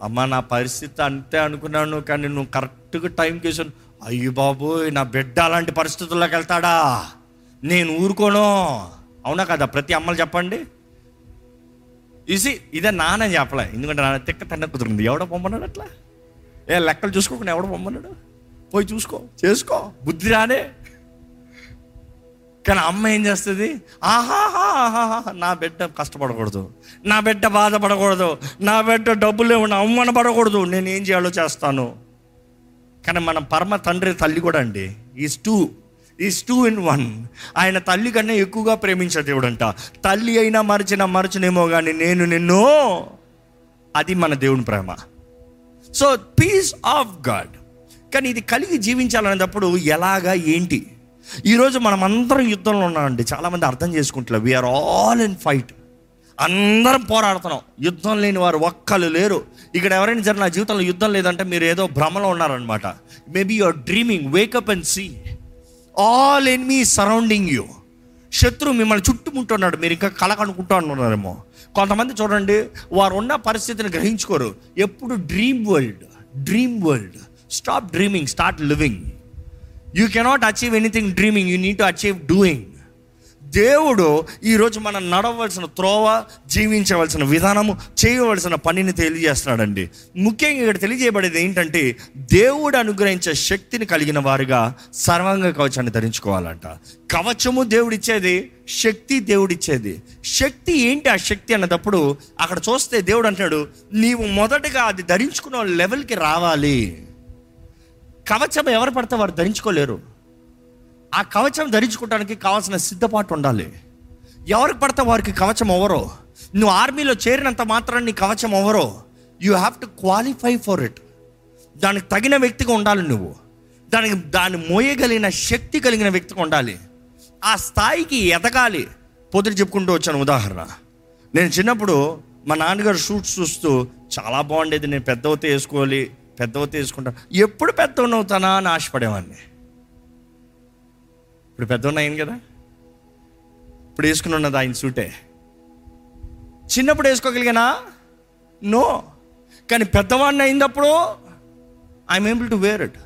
అమ్మ నా పరిస్థితి అంతే అనుకున్నాను కానీ నువ్వు కరెక్ట్గా టైంకి వేసాను అయ్యో బాబు నా బిడ్డ అలాంటి పరిస్థితుల్లోకి వెళ్తాడా? నేను ఊరుకోను. అవునా కదా? ప్రతి అమ్మలు చెప్పండి. ఇసి ఇదే నాన్న చెప్పలే. ఎందుకంటే నాన్న తిక్క తన్న కుదురుంది. ఎవడో పొమ్మన్నాడు అట్లా? ఏ లెక్కలు చూసుకోకుండా ఎవడో పొమ్మన్నాడు? పోయి చూసుకో చేసుకో. బుద్ధి రానే. కానీ అమ్మ ఏం చేస్తుంది? ఆహాహా ఆహాహా, నా బిడ్డ కష్టపడకూడదు. నా బిడ్డ బాధపడకూడదు. నా బిడ్డ డబ్బులు ఇవ్వండి అవమానపడకూడదు నేను ఏం చేయాలో చేస్తాను. కానీ మన పరమ తండ్రి తల్లి కూడా అండి. Is two is two in one ఆయన తల్లి కన్నా ఎక్కువగా ప్రేమించే దేవుడు అంట తల్లి అయినా మరచిన మరచనేమో కానీ నేను నిన్ను అది మన దేవుని ప్రేమ. సో పీస్ ఆఫ్ గాడ్ కానీ ఇది కలిగి జీవించాలనేటప్పుడు ఎలాగా ఏంటి? ఈరోజు మనం అందరం యుద్ధంలో ఉన్నామండి. చాలామంది అర్థం చేసుకుంటున్నారు వీఆర్ ఆల్ ఇన్ ఫైట్ అందరం పోరాడుతున్నాం. యుద్ధం లేని వారు ఒక్కరు లేరు. ఇక్కడ ఎవరైనా జరిగిన నా జీవితంలో యుద్ధం లేదంటే మీరు ఏదో భ్రమలో ఉన్నారనమాట maybe your dreaming wake up and see all enemy surrounding you శత్రువు మిమ్మల్ని చుట్టుముట్టున్నాడు. మీరు ఇంకా కళ ఉన్నారేమో. కొంతమంది చూడండి వారు ఉన్న పరిస్థితిని గ్రహించుకోరు. ఎప్పుడు dream world dream world stop dreaming start living you cannot achieve anything dreaming you need to achieve doing దేవుడు ఈరోజు మనం నడవలసిన త్రోవ జీవించవలసిన విధానము చేయవలసిన పనిని తెలియజేస్తున్నాడండి. ముఖ్యంగా ఇక్కడ తెలియజేయబడేది ఏంటంటే దేవుడు అనుగ్రహించే శక్తిని కలిగిన వారుగా సర్వాంగ కవచాన్ని ధరించుకోవాలంట. కవచము దేవుడిచ్చేది శక్తి దేవుడిచ్చేది. శక్తి ఏంటి ఆ శక్తి అన్నప్పుడు అక్కడ చూస్తే దేవుడు అంటాడు నీవు మొదటగా అది ధరించుకున్న లెవెల్కి రావాలి. కవచం ఎవరు పడితే వారు ధరించుకోలేరు. ఆ కవచం ధరించుకోవడానికి కావాల్సిన సిద్ధపాటు ఉండాలి. ఎవరికి పడితే వారికి కవచం ఎవరో నువ్వు ఆర్మీలో చేరినంత మాత్రాన్ని నీ కవచం ఎవరో you have to qualify for it దానికి తగిన వ్యక్తిగా ఉండాలి నువ్వు. దానికి దాన్ని మోయగలిగిన శక్తి కలిగిన వ్యక్తిగా ఉండాలి. ఆ స్థాయికి ఎదగాలి. పొద్దున చెప్పుకుంటూ వచ్చాను ఉదాహరణ. నేను చిన్నప్పుడు మా నాన్నగారు షూట్స్ చూస్తూ చాలా బాగుండేది నేను పెద్దవతే వేసుకోవాలి పెద్దవ వేసుకుంటా ఎప్పుడు పెద్దవనవుతానా అని ఆశపడేవాడిని. ఇప్పుడు పెద్దవాడిని అయింది కదా. ఇప్పుడు వేసుకుని ఉన్నది ఆయన సూటే. చిన్నప్పుడు వేసుకోగలిగానా? నో. కానీ పెద్దవాడిని అయినప్పుడు I'm able to wear it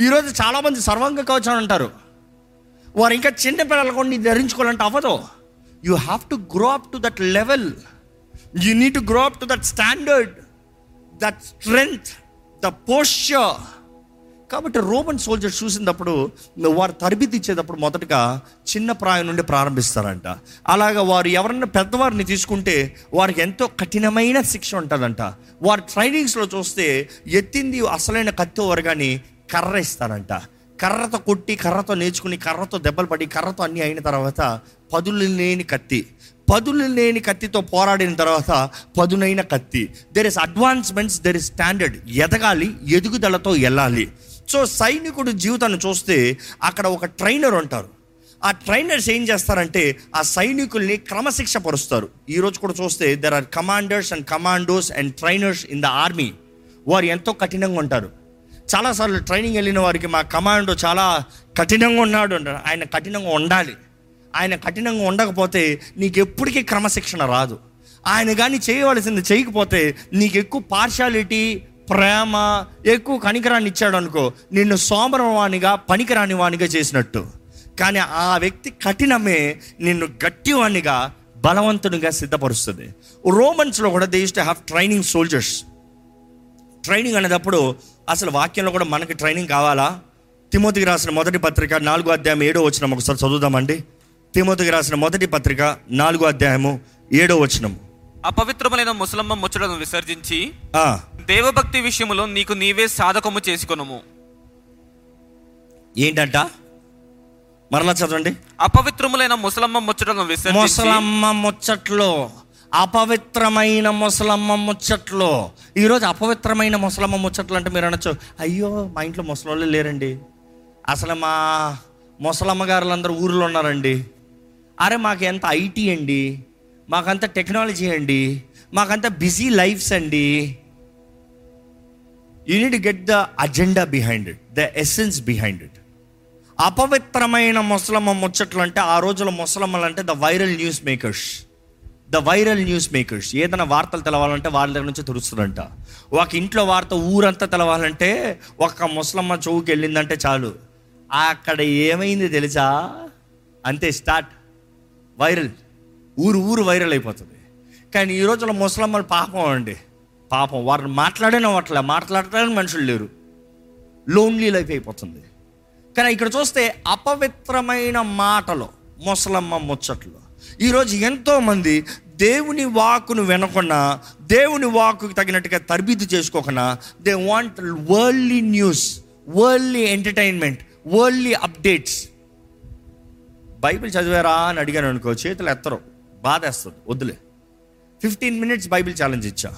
ఈరోజు చాలామంది సర్వంగ కవచం అంటారు. వారు ఇంకా చిన్న పిల్లలు కొన్ని ధరించుకోవాలంటే అవ్వదు. You have to grow up to that level you need to grow up to that standard that strength the posture కాబట్టి రోమన్ సోల్జర్స్ చూసినప్పుడు వారు తరబితి ఇచ్చేటప్పుడు మొదటగా చిన్న ప్రాయం నుండి ప్రారంభిస్తారంట. అలాగా వారు ఎవరన్నా పెద్దవారిని తీసుకుంటే వారికి ఎంతో కఠినమైన శిక్ష ఉంటుందంట. వారి ట్రైనింగ్స్లో చూస్తే ఎత్తింది అసలైన కత్తి కానీ కర్ర ఇస్తారంట కర్రతో కొట్టి కర్రతో నేర్చుకుని కర్రతో దెబ్బలు పడి కర్రతో అన్నీ అయిన తర్వాత పదులు లేని కత్తి. పదులు లేని కత్తితో పోరాడిన తర్వాత పదునైన కత్తి. There is advancements there is standard ఎదగాలి ఎదుగుదలతో వెళ్ళాలి సో సైనికుడు జీవితాన్ని చూస్తే అక్కడ ఒక ట్రైనర్ ఉంటారు. ఆ ట్రైనర్స్ ఏం చేస్తారంటే ఆ సైనికుల్ని క్రమశిక్ష పరుస్తారు. ఈరోజు కూడా చూస్తే there are commanders and commandos and trainers in the army వారు ఎంతో కఠినంగా ఉంటారు. చాలాసార్లు ట్రైనింగ్ వెళ్ళిన వారికి మా కమాండో చాలా కఠినంగా ఉన్నాడు అంటారు. ఆయన కఠినంగా ఉండాలి. ఆయన కఠినంగా ఉండకపోతే నీకు ఎప్పటికీ క్రమశిక్షణ రాదు. ఆయన కానీ చేయవలసింది చేయకపోతే నీకు ఎక్కువ పార్షాలిటీ ప్రేమ ఎక్కువ కనికరాన్ని ఇచ్చాడు అనుకో నిన్ను సోమరవాణిగా పనికిరాని వాణిగా చేసినట్టు. కానీ ఆ వ్యక్తి కఠినమే నిన్ను గట్టివాణిగా బలవంతునిగా సిద్ధపరుస్తుంది. రోమన్స్లో కూడా they to have training soldiers training అనేటప్పుడు అసలు వాక్యంలో కూడా మనకి ట్రైనింగ్ కావాలా? తిమోతికి రాసిన మొదటి పత్రిక నాలుగో అధ్యాయం ఏడో వచ్చిన ఒకసారి చదువుదామండి. తిమోతికి రాసిన మొదటి పత్రిక నాలుగో అధ్యాయము ఏడో వచనం అపవిత్రములైన ముసలమ్మ ముచ్చటను విసర్జించి ఆ, దేవభక్తి విషయములో నీకు నీవే సాధకము చేసుకొనుము. ఏంటంట? మరలా చదవండి. అపవిత్రములైన ముసలమ్మ ముచ్చటను విసర్జించి ముసలమ్మ ముచ్చట్లో అపవిత్రమైన ముసలమ్మ ముచ్చట్లో. ఈరోజు అపవిత్రమైన ముసలమ్మ ముచ్చట్లు అంటే మీరు అనొచ్చు అయ్యో మా ఇంట్లో ముసలోళ్ళు లేరండి. అసలు మా ముసలమ్మ గారులందరూ ఊర్లో ఉన్నారండి. అరే మాకు ఎంత ఐటీ అండి? మాకంత టెక్నాలజీ అండి? మాకంత బిజీ లైఫ్స్ అండి? You need get the agenda behind it the essence behind it అపవిత్రమైన ముసలమ్మ ముచ్చట్లు అంటే ఆ రోజుల ముసలమ్మలు అంటే the viral news makers the viral news makers ఏదైనా వార్తలు తెలవాలంటే వాళ్ళ దగ్గర నుంచి తెలుస్తుందంట. ఒక ఇంట్లో వార్త ఊరంతా తెలవాలంటే ఒక ముసలమ్మ చెవుకి వెళ్ళిందంటే చాలు. అక్కడ ఏమైంది తెలుసా? అంతే స్టార్ట్ వైరల్. ఊరు ఊరు వైరల్ అయిపోతుంది. కానీ ఈ రోజుల్లో ముసలమ్మలు పాపం అండి. పాపం. వారిని మాట్లాడేనే అవ్వట్లే. మాట్లాడటానికి మనుషులు లేరు. లోన్లీ లైఫ్ అయిపోతుంది. కానీ ఇక్కడ చూస్తే అపవిత్రమైన మాటలు ముసలమ్మ ముచ్చట్లు. ఈరోజు ఎంతోమంది దేవుని వాకును వినకుండా దేవుని వాకుకి తగినట్టుగా తరబిద్దు చేసుకోకుండా they want worldly news worldly entertainment worldly updates Bible చదివారా అని అడిగాను అనుకో చేతులు ఎత్తరు. బాధ వేస్తుంది వద్దులే. ఫిఫ్టీన్ మినిట్స్ బైబిల్ ఛాలెంజ్ ఇచ్చా.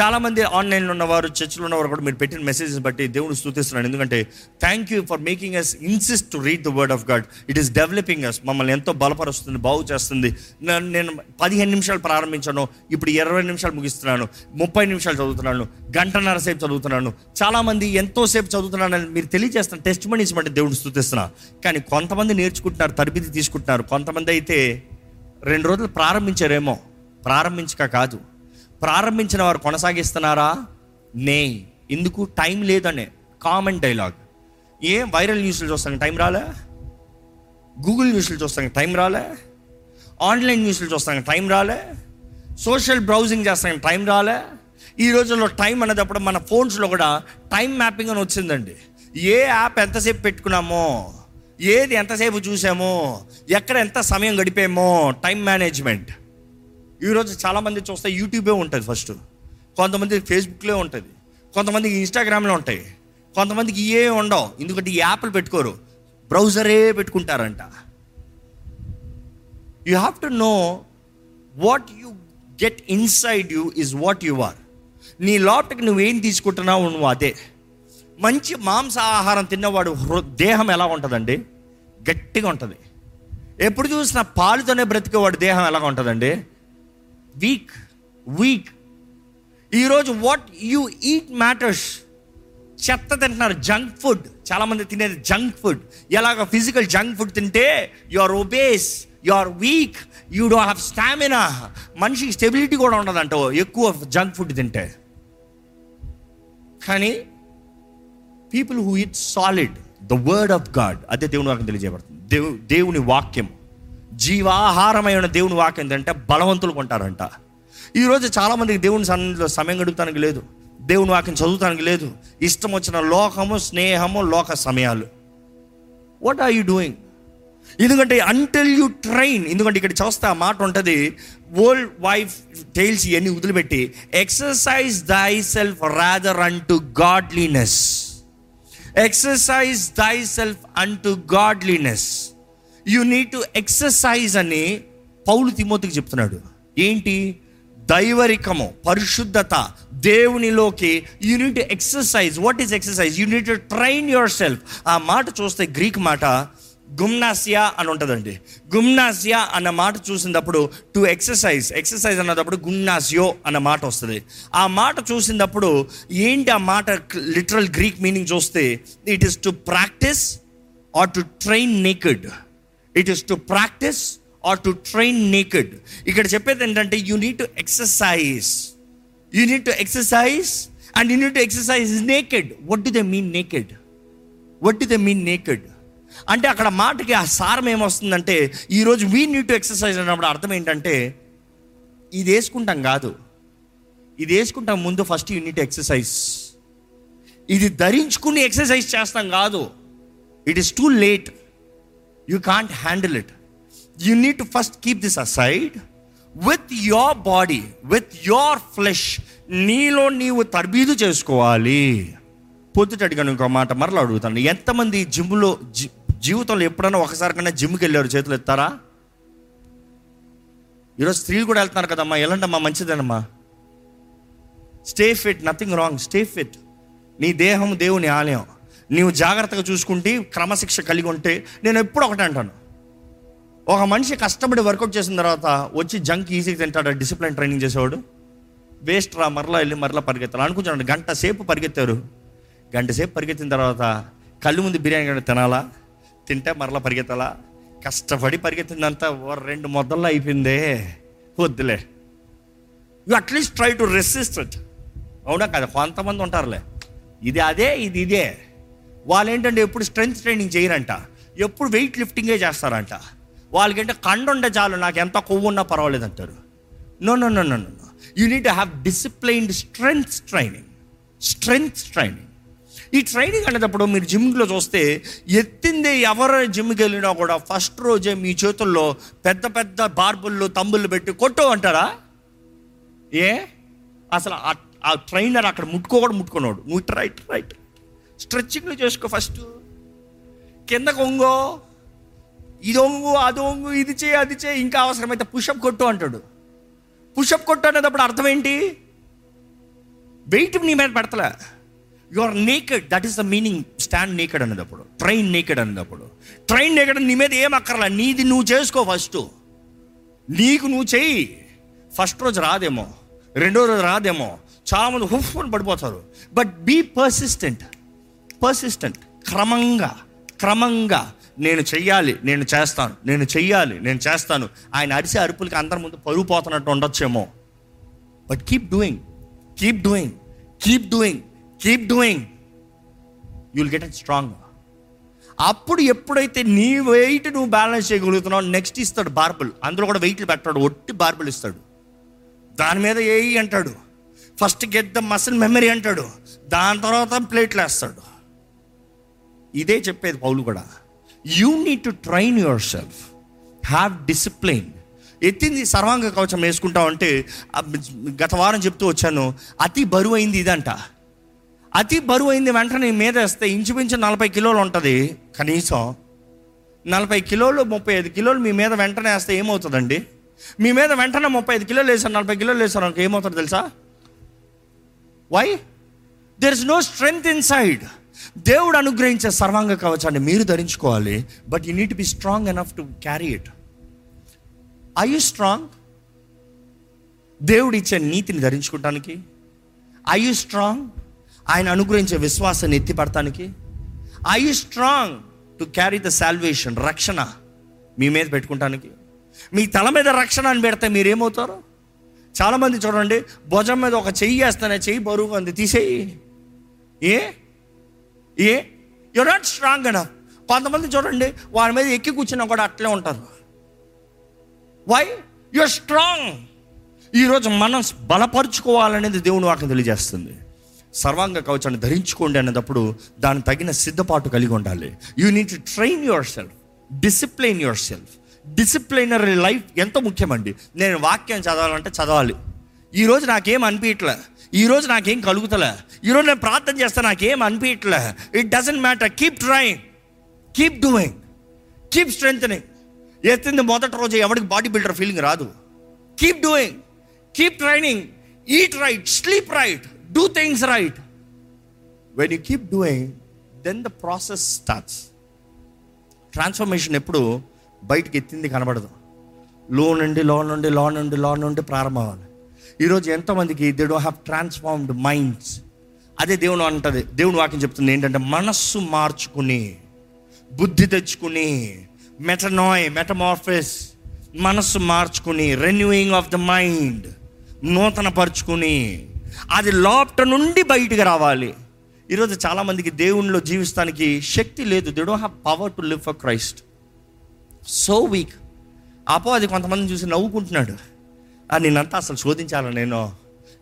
చాలామంది ఆన్లైన్లో ఉన్నవారు చర్చిలో ఉన్నవారు కూడా మీరు పెట్టిన మెసేజ్ని బట్టి దేవుని స్థుతిస్తున్నాను ఎందుకంటే thank you for making us insist to read the word of God it is developing us మమ్మల్ని ఎంతో బలపరుస్తుంది బాగు చేస్తుంది. నేను- నేను పదిహేను నిమిషాలు ప్రారంభించాను. ఇప్పుడు ఇరవై నిమిషాలు ముగిస్తున్నాను. ముప్పై నిమిషాలు చదువుతున్నాను. గంటన్నర సేపు చదువుతున్నాను. చాలామంది ఎంతోసేపు చదువుతున్నానని మీరు తెలియజేస్తున్న టెస్ట్ మనీస్ బట్టి దేవుని స్థుతిస్తున్నా. కానీ కొంతమంది నేర్చుకుంటున్నారు తరబిది తీసుకుంటున్నారు. కొంతమంది అయితే రెండు రోజులు ప్రారంభించారేమో. ప్రారంభించక కాదు. ప్రారంభించిన వారు కొనసాగిస్తున్నారా? నే ఎందుకు టైం లేదనే కామన్ డైలాగ్. ఏ వైరల్ న్యూస్లు చూస్తాను టైం రాలే? గూగుల్ న్యూస్లు చూస్తాను టైం రాలే? ఆన్లైన్ న్యూస్లు చూస్తాను టైం రాలే? సోషల్ బ్రౌజింగ్ చేస్తాను టైం రాలే? ఈ రోజుల్లో టైం అనేటప్పుడు మన ఫోన్స్లో కూడా టైం మ్యాపింగ్ అని వచ్చిందండి. ఏ యాప్ ఎంతసేపు పెట్టుకున్నామో ఏది ఎంతసేపు చూసామో ఎక్కడ ఎంత సమయం గడిపామో టైం మేనేజ్మెంట్. ఈరోజు చాలామంది చూస్తే యూట్యూబే ఉంటుంది ఫస్ట్. కొంతమంది ఫేస్బుక్లో ఉంటుంది. కొంతమందికి ఇన్స్టాగ్రామ్లో ఉంటాయి. కొంతమందికి ఏ ఉండవు. ఎందుకంటే ఈ యాప్లు పెట్టుకోరు. బ్రౌజరే పెట్టుకుంటారంట. You have to know what you get inside you is what you are నీ లోపలికి నువ్వేం తీసుకుంటున్నావు నువ్వు అదే. మంచి మాంసాహారం తిన్నవాడు హృ- దేహం ఎలా ఉంటుందండి? గట్టిగా ఉంటుంది. ఎప్పుడు చూసినా పాలుతోనే బ్రతికేవాడు దేహం ఎలా ఉంటుందండి? వీక్ వీక్ ఈరోజు వాట్ యూ ఈట్ మ్యాటర్స్ చెత్త తింటున్నారు జంక్ ఫుడ్ చాలామంది తినేది జంక్ ఫుడ్ ఎలాగ ఫిజికల్ జంక్ ఫుడ్ తింటే you are obese you are weak you do have stamina మనిషికి స్టెబిలిటీ కూడా ఉండదంట ఎక్కువ జంక్ ఫుడ్ తింటే. కానీ people who it solid the word of God అదే దేవుని వాక్యం తెలియజేయబడుతుంది. దేవు దేవుని వాక్యం. జీవాహారమైన దేవుని వాక్ ఏంటంటే బలవంతులు కొంటారంట. ఈరోజు చాలామందికి దేవుని సన్నిధిలో సమయం గడుపుతానికి లేదు. దేవుని వాక్యం చదువుతానికి లేదు. ఇష్టం వచ్చిన లోకము స్నేహము లోక సమయాలు. వాట్ ఆర్ యూ డూయింగ్ ఎందుకంటే అంటిల్ యూ ట్రైన్ ఎందుకంటే ఇక్కడ చూస్తే ఆ మాట ఉంటుంది వరల్డ్ వైఫ్ టైల్స్ ఇవన్నీ వదిలిపెట్టి exercise thyself rather unto godliness exercise thyself unto godliness you need to exercise అని పౌలు తిమోతికి చెప్తున్నాడు. ఏంటి? దైవరికము పరిశుద్ధత దేవునిలోకి you to exercise what is exercise you train yourself ఆ మాట చూస్తే గ్రీక్ మాట గుమ్నాసియా అని ఉంటుందండి. గుమ్నాసియా అన్న మాట చూసినప్పుడు టు ఎక్సర్సైజ్ ఎక్సర్సైజ్ అన్నప్పుడు గుమ్నాసియో అన్న మాట వస్తుంది. ఆ మాట చూసినప్పుడు ఏంటి ఆ మాట లిటరల్ గ్రీక్ మీనింగ్ చూస్తే it is to practice or to train naked it is to practice or to train naked ఇక్కడ చెప్పేది ఏంటంటే you need to exercise you need to exercise and you need to exercise naked what do they mean naked what do they mean naked అంటే అక్కడ మాటకి ఆ సారం ఏమొస్తుందంటే ఈరోజు వీ నీడ్ టు ఎక్సర్సైజ్ అన్నప్పుడు అర్థం ఏంటంటే ఇది వేసుకుంటాం కాదు. ఇది వేసుకుంటాం ముందు ఫస్ట్ యూనిట్ ఎక్సర్సైజ్ ఇది ధరించుకుని ఎక్సర్సైజ్ చేస్తాం కాదు. It is too late you can't handle it you need to first keep this aside with your body with your flesh నీలో నీవు తర్బీదు చేసుకోవాలి. పొద్దుట అడిగాను ఇంకో మాట మరలా అడుగుతాను. ఎంతమంది జిమ్లో జి జీవితంలో ఎప్పుడైనా ఒకసారి కన్నా జిమ్కి వెళ్ళారు చేతులు ఎత్తారా? ఈరోజు స్త్రీలు కూడా వెళ్తున్నారు కదమ్మా. ఎలాంటమ్మా మంచిదేనమ్మా. Stay fit nothing wrong stay fit నీ దేహం దేవుని ఆలయం. నీవు జాగ్రత్తగా చూసుకుంటే క్రమశిక్ష కలిగి ఉంటే నేను ఎప్పుడు ఒకటే అంటాను. ఒక మనిషి కష్టపడి వర్కౌట్ చేసిన తర్వాత వచ్చి జంక్ ఈజీగా తింటాడు డిసిప్లిన్ ట్రైనింగ్ చేసేవాడు? వేస్ట్ రా మరలా వెళ్ళి మరలా పరిగెత్తాలి. అనుకుంటున్నాడు గంట సేపు పరిగెత్తారు. గంట సేపు పరిగెత్తిన తర్వాత కళ్ళు ముందు బిర్యానీ కానీ తినాలా? తింటే మరలా పరిగెత్తాలా? కష్టపడి పరిగెత్తిందంతా ఓ రెండు మొదల్లో అయిపోయిందే. వద్దులే. You at least try to resist అవునా కదా? కొంతమంది ఉంటారులే. ఇది అదే ఇది ఇదే. వాళ్ళు ఏంటంటే ఎప్పుడు స్ట్రెంగ్త్ ట్రైనింగ్ చేయరంట. ఎప్పుడు వెయిట్ లిఫ్టింగే చేస్తారంట. వాళ్ళకంటే కండుండే చాలు నాకు ఎంత కొవ్వు ఉన్నా పర్వాలేదు అంటారు. No no no no no you need have disciplined strength training strength training ఈ ట్రైనింగ్ అనేటప్పుడు మీరు జిమ్లో చూస్తే ఎత్తిందే ఎవరు జిమ్కి వెళ్ళినా కూడా ఫస్ట్ రోజే మీ చేతుల్లో పెద్ద పెద్ద బార్బుల్లో తమ్ముళ్ళు పెట్టి కొట్టు అంటారా? ఏ? అసలు ఆ- ఆ ట్రైనర్ అక్కడ ముట్టుకోకూడదు ముట్టుకున్నాడు. నువ్వు రైట్ రైట్ స్ట్రెచ్చింగ్లు చేసుకో ఫస్ట్ కిందకు ఒంగో ఇది ఒంగు అది ఒంగు ఇది చేయి అది చేయి ఇంకా అవసరమైతే పుషప్ కొట్టు అంటాడు. పుషప్ కొట్టు అనేటప్పుడు అర్థం ఏంటి? వెయిట్ నీ మీద పెడతలే. You are naked that is the meaning stand naked అనేటప్పుడు. ట్రైన్ నేకెడ్ అనేటప్పుడు. ట్రైన్ నేకెడ్ నీ మీద ఏం అక్కర్లా. నీది నువ్వు చేసుకో ఫస్ట్ నీకు నువ్వు చెయ్యి ఫస్ట్ రోజు రాదేమో. రెండో రోజు రాదేమో. చాలా మంది హుఫ్ అని పడిపోతారు. బట్ బీ పర్సిస్టెంట్ పర్సిస్టెంట్ క్రమంగా క్రమంగా నేను చెయ్యాలి నేను చేస్తాను నేను చెయ్యాలి నేను చేస్తాను. ఆయన అరిసే అరుపులకి అందరి ముందు పరుగు పోతున్నట్టు ఉండొచ్చేమో. But keep doing keep doing keep doing keep doing you'll get it strong అప్పుడు ఎప్పుడైతే నీ వెయిట్ నువ్వు బ్యాలెన్స్ చేయగలుగుతున్నావు నెక్స్ట్ ఇస్తాడు బార్బుల్ అందులో కూడా వెయిట్లు పెట్టాడు ఒట్టి బార్బుల్ ఇస్తాడు. దాని మీద ఏయి అంటాడు. First get the muscle memory అంటాడు. దాని తర్వాత ప్లేట్లు వేస్తాడు ఇదే చెప్పేది పౌలు కూడా. You need to train yourself have discipline ఎత్తింది సర్వాంగ కవచం వేసుకుంటాం అంటే గత వారం చెప్తూ వచ్చాను అతి బరువు అయింది ఇదంట. అతి బరువు అయింది వెంటనే మీద వేస్తే ఇంచుమించు నలభై కిలోలు ఉంటుంది. కనీసం నలభై కిలోలు ముప్పై ఐదు కిలోలు మీ మీద వెంటనే వేస్తే ఏమవుతుందండి? మీ మీద వెంటనే ముప్పై ఐదు కిలోలు వేసారు నలభై కిలోలు వేసారు ఏమవుతుంది తెలుసా? Why there is no strength inside దేవుడు అనుగ్రహించే సర్వాంగ కవచాన్ని మీరు ధరించుకోవాలి but you need be strong enough to carry it I you strong దేవుడు ఇచ్చే నీతిని ధరించుకోవటానికి? ఐ యు స్ట్రాంగ్ ఆయన అనుగ్రహించే విశ్వాసాన్ని ఎత్తిపడటానికి? I you strong to carry the salvation రక్షణ మీ మీద పెట్టుకుంటానికి? మీ తల మీద రక్షణ అని పెడితే మీరేమవుతారు? చాలామంది చూడండి భుజం మీద ఒక చెయ్యి వేస్తానే చెయ్యి బరువుగా ఉంది తీసేయి. ఏ? ఏ? యు నాట్ స్ట్రాంగ్ అనా కొంతమంది చూడండి వారి మీద ఎక్కి కూర్చున్నా కూడా అట్లే ఉంటారు. వై యుర్ స్ట్రాంగ్ ఈరోజు మనం బలపరుచుకోవాలనేది దేవుని వాక్యం తెలియజేస్తుంది. సర్వాంగ కవచాన్ని ధరించుకోండి అనేటప్పుడు దాని తగిన సిద్ధపాటు కలిగి ఉండాలి. You need to train yourself discipline yourself disciplinary life ఎంతో ముఖ్యమండి? నేను వాక్యం చదవాలంటే చదవాలి. ఈరోజు నాకేం అనిపించట్లే ఈరోజు నాకేం కలుగుతలే. ఈరోజు నేను ప్రార్థన చేస్తే నాకేం అనిపించట్లే it doesn't matter keep trying keep doing keep strength ఎత్తింది మొదటి రోజు ఎవరికి బాడీ బిల్డర్ ఫీలింగ్ రాదు. Keep doing keep training eat right sleep right do things right when you keep doing then the process starts transformation ఎప్పుడు బయటికి ఎత్తింది కనబడదు. లో నుండి లో నుండి లో నుండి లో నుండి ప్రారంభం అవ్వాలి. ఈరోజు ఎంతోమందికి they do have transformed minds అదే దేవుడు అంటది దేవుడు వాక్యం చెప్తుంది ఏంటంటే మనస్సు మార్చుకుని బుద్ధి తెచ్చుకుని మెటనాయ్ మెటమార్ఫిస్ మనస్సు మార్చుకుని రెన్యూయింగ్ ఆఫ్ ద మైండ్ నూతన పరుచుకుని అది లోపట నుండి బయటికి రావాలి. ఈరోజు చాలామందికి దేవునిలో జీవిస్తానికి శక్తి లేదు. They don't have power to live for Christ so weak అపో అది కొంతమందిని చూసి నవ్వుకుంటున్నాడు. నేనంతా అసలు శోధించాలా నేను?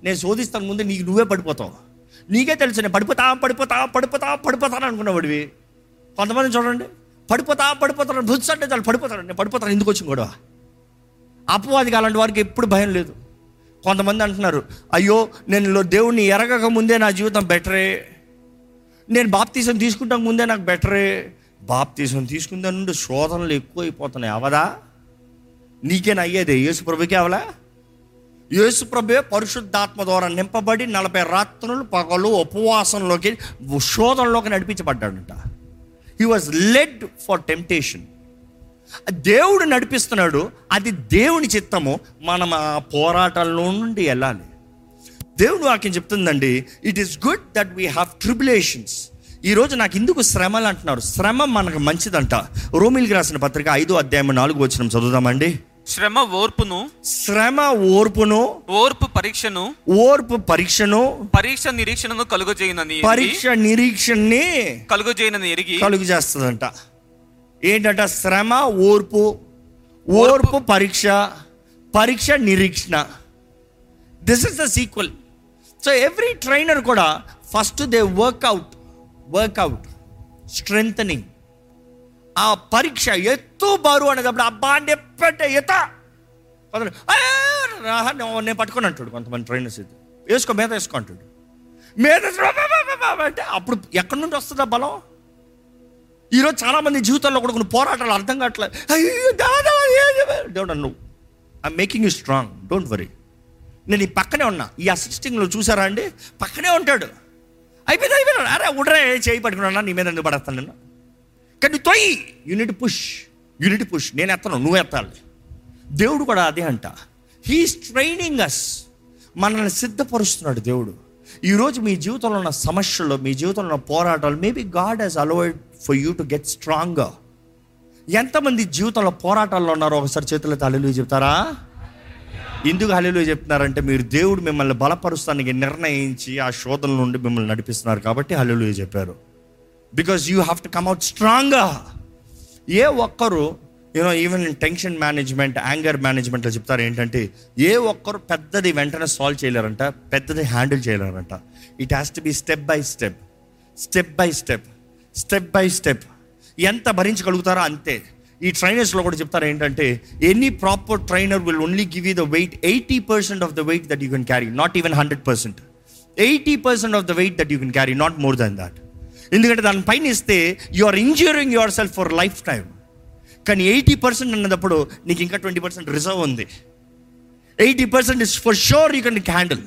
నేను శోధిస్తాను ముందే నీకు నువ్వే పడిపోతావు. నీకే తెలుసు నేను పడిపోతా పడిపోతా పడిపోతా పడిపోతాను అనుకున్నవాడివి కొంతమంది చూడండి పడిపోతా పడిపోతాను బుద్ధి అంటే చాలు పడిపోతాను. నేను పడిపోతాను ఎందుకు వచ్చింది గొడవ? అపవాదికి అలాంటి వారికి ఎప్పుడు భయం లేదు. కొంతమంది అంటున్నారు అయ్యో నేను దేవుణ్ణి ఎరగక ముందే నా జీవితం బెటరే. నేను బాప్తీసం తీసుకుంటాక ముందే నాకు బెటరే. బాప్తీసం తీసుకున్న నుండి శోధనలు ఎక్కువ అయిపోతున్నాయి అవదా? నీకేనా అయ్యేది? యేసు ప్రభుకి అవలా? యేసుప్రభే పరిశుద్ధాత్మ ద్వారా నింపబడి నలభై రాత్రులు పగలు ఉపవాసంలోకి శోధనలోకి నడిపించబడ్డాడంట. He was led for temptation దేవుడు నడిపిస్తున్నాడు అది దేవుని చిత్తము మనం ఆ పోరాటంలో నుండి వెళ్ళాలి. దేవుడు వాక్యం చెప్తుందండి it is good that we have tribulations ఈరోజు నాకు ఎందుకు శ్రమలు అంటున్నారు. శ్రమ మనకు మంచిదంట. రోమిల్కి రాసిన పత్రిక ఐదో అధ్యాయం నాలుగు వచ్చిన చదువుదామండి. శ్రమ ఓర్పును శ్రమ ఓర్పును ఓర్పు పరీక్షను ఓర్పు పరీక్షను పరీక్ష నిరీక్షణను కలుగజేయనని పరీక్ష నిరీక్షణని కలుగజేయనని ఎరిగి కలుగు చేస్తుందంట ఏంటంట? శ్రమ ఓర్పు ఓర్పు పరీక్ష పరీక్ష నిరీక్షణ. This is the sequel so every trainer కూడా first they workout workout strength ఆ పరీక్ష ఎత్తు బరువు అనేటప్పుడు అబ్బా నెప్పెట్టే ఎత నేను- నేను పట్టుకొని అంటాడు కొంతమంది ట్రైనర్స్ ఇది వేసుకో మీద వేసుకో అంటాడు. మీద అంటే అప్పుడు ఎక్కడి నుండి వస్తుందా బలం? ఈరోజు చాలామంది జీవితంలో జీవితాల్లో కూడా కొన్ని పోరాటాలు అర్థం కావట్లేదు అయ్యో దాదా దేవుడు నువ్వు I making you strong don't worry నేను ఈ పక్కనే ఉన్నా. ఈ అసిస్టింగ్లో చూసారా అండి? పక్కనే ఉంటాడు. అయిపోయింది అయిపోయినా అరే ఉడరే చేయి పట్టుకున్నా నీ మీద ఎందుకు పడేస్తాను నేను? కానీ తొయ్యి you need push you need push నేను ఎత్తను నువ్వు ఎత్తాలి. దేవుడు కూడా అదే అంట. హీస్ ట్రైనింగ్ అస్ మనల్ని సిద్ధపరుస్తున్నాడు దేవుడు. ఈరోజు మీ జీవితంలో ఉన్న సమస్యలు మీ జీవితంలో ఉన్న పోరాటాలు maybe God he's allowed for you to get stronger ఎంతమంది జీవితంలో పోరాటాల్లో ఉన్నారో ఒకసారి చేతుల హల్లెలూయా చెప్తారా? ఎందుకు హలీలు చెప్తున్నారంటే మీరు దేవుడు మిమ్మల్ని బలపరుస్తానికి నిర్ణయించి ఆ శోధన నుండి మిమ్మల్ని నడిపిస్తున్నారు కాబట్టి హలీలు చెప్పారు. Because you have to come out స్ట్రాంగ్గా ఏ ఒక్కరు you know even tension management anger మేనేజ్మెంట్లో చెప్తారు ఏంటంటే ఏ ఒక్కరు పెద్దది వెంటనే సాల్వ్ చేయలేరంట పెద్దది handle చేయలేరంట. It has to be step by step step by step step by step ఎంత భరించగలుగుతారో అంతే. ఈ ట్రైనర్స్లో కూడా చెప్తారు ఏంటంటే any proper trainer will only give you the weight eighty percent of the weight that you can carry not even hundred percent eighty percent of the weight that you can carry not more than that ఎందుకంటే దాని పైన ఇస్తే you are injuring your self for lifetime కానీ eighty percent అన్నప్పుడు నీకు ఇంకా twenty percent reserve ఉంది. Eighty percent is for sure you can handle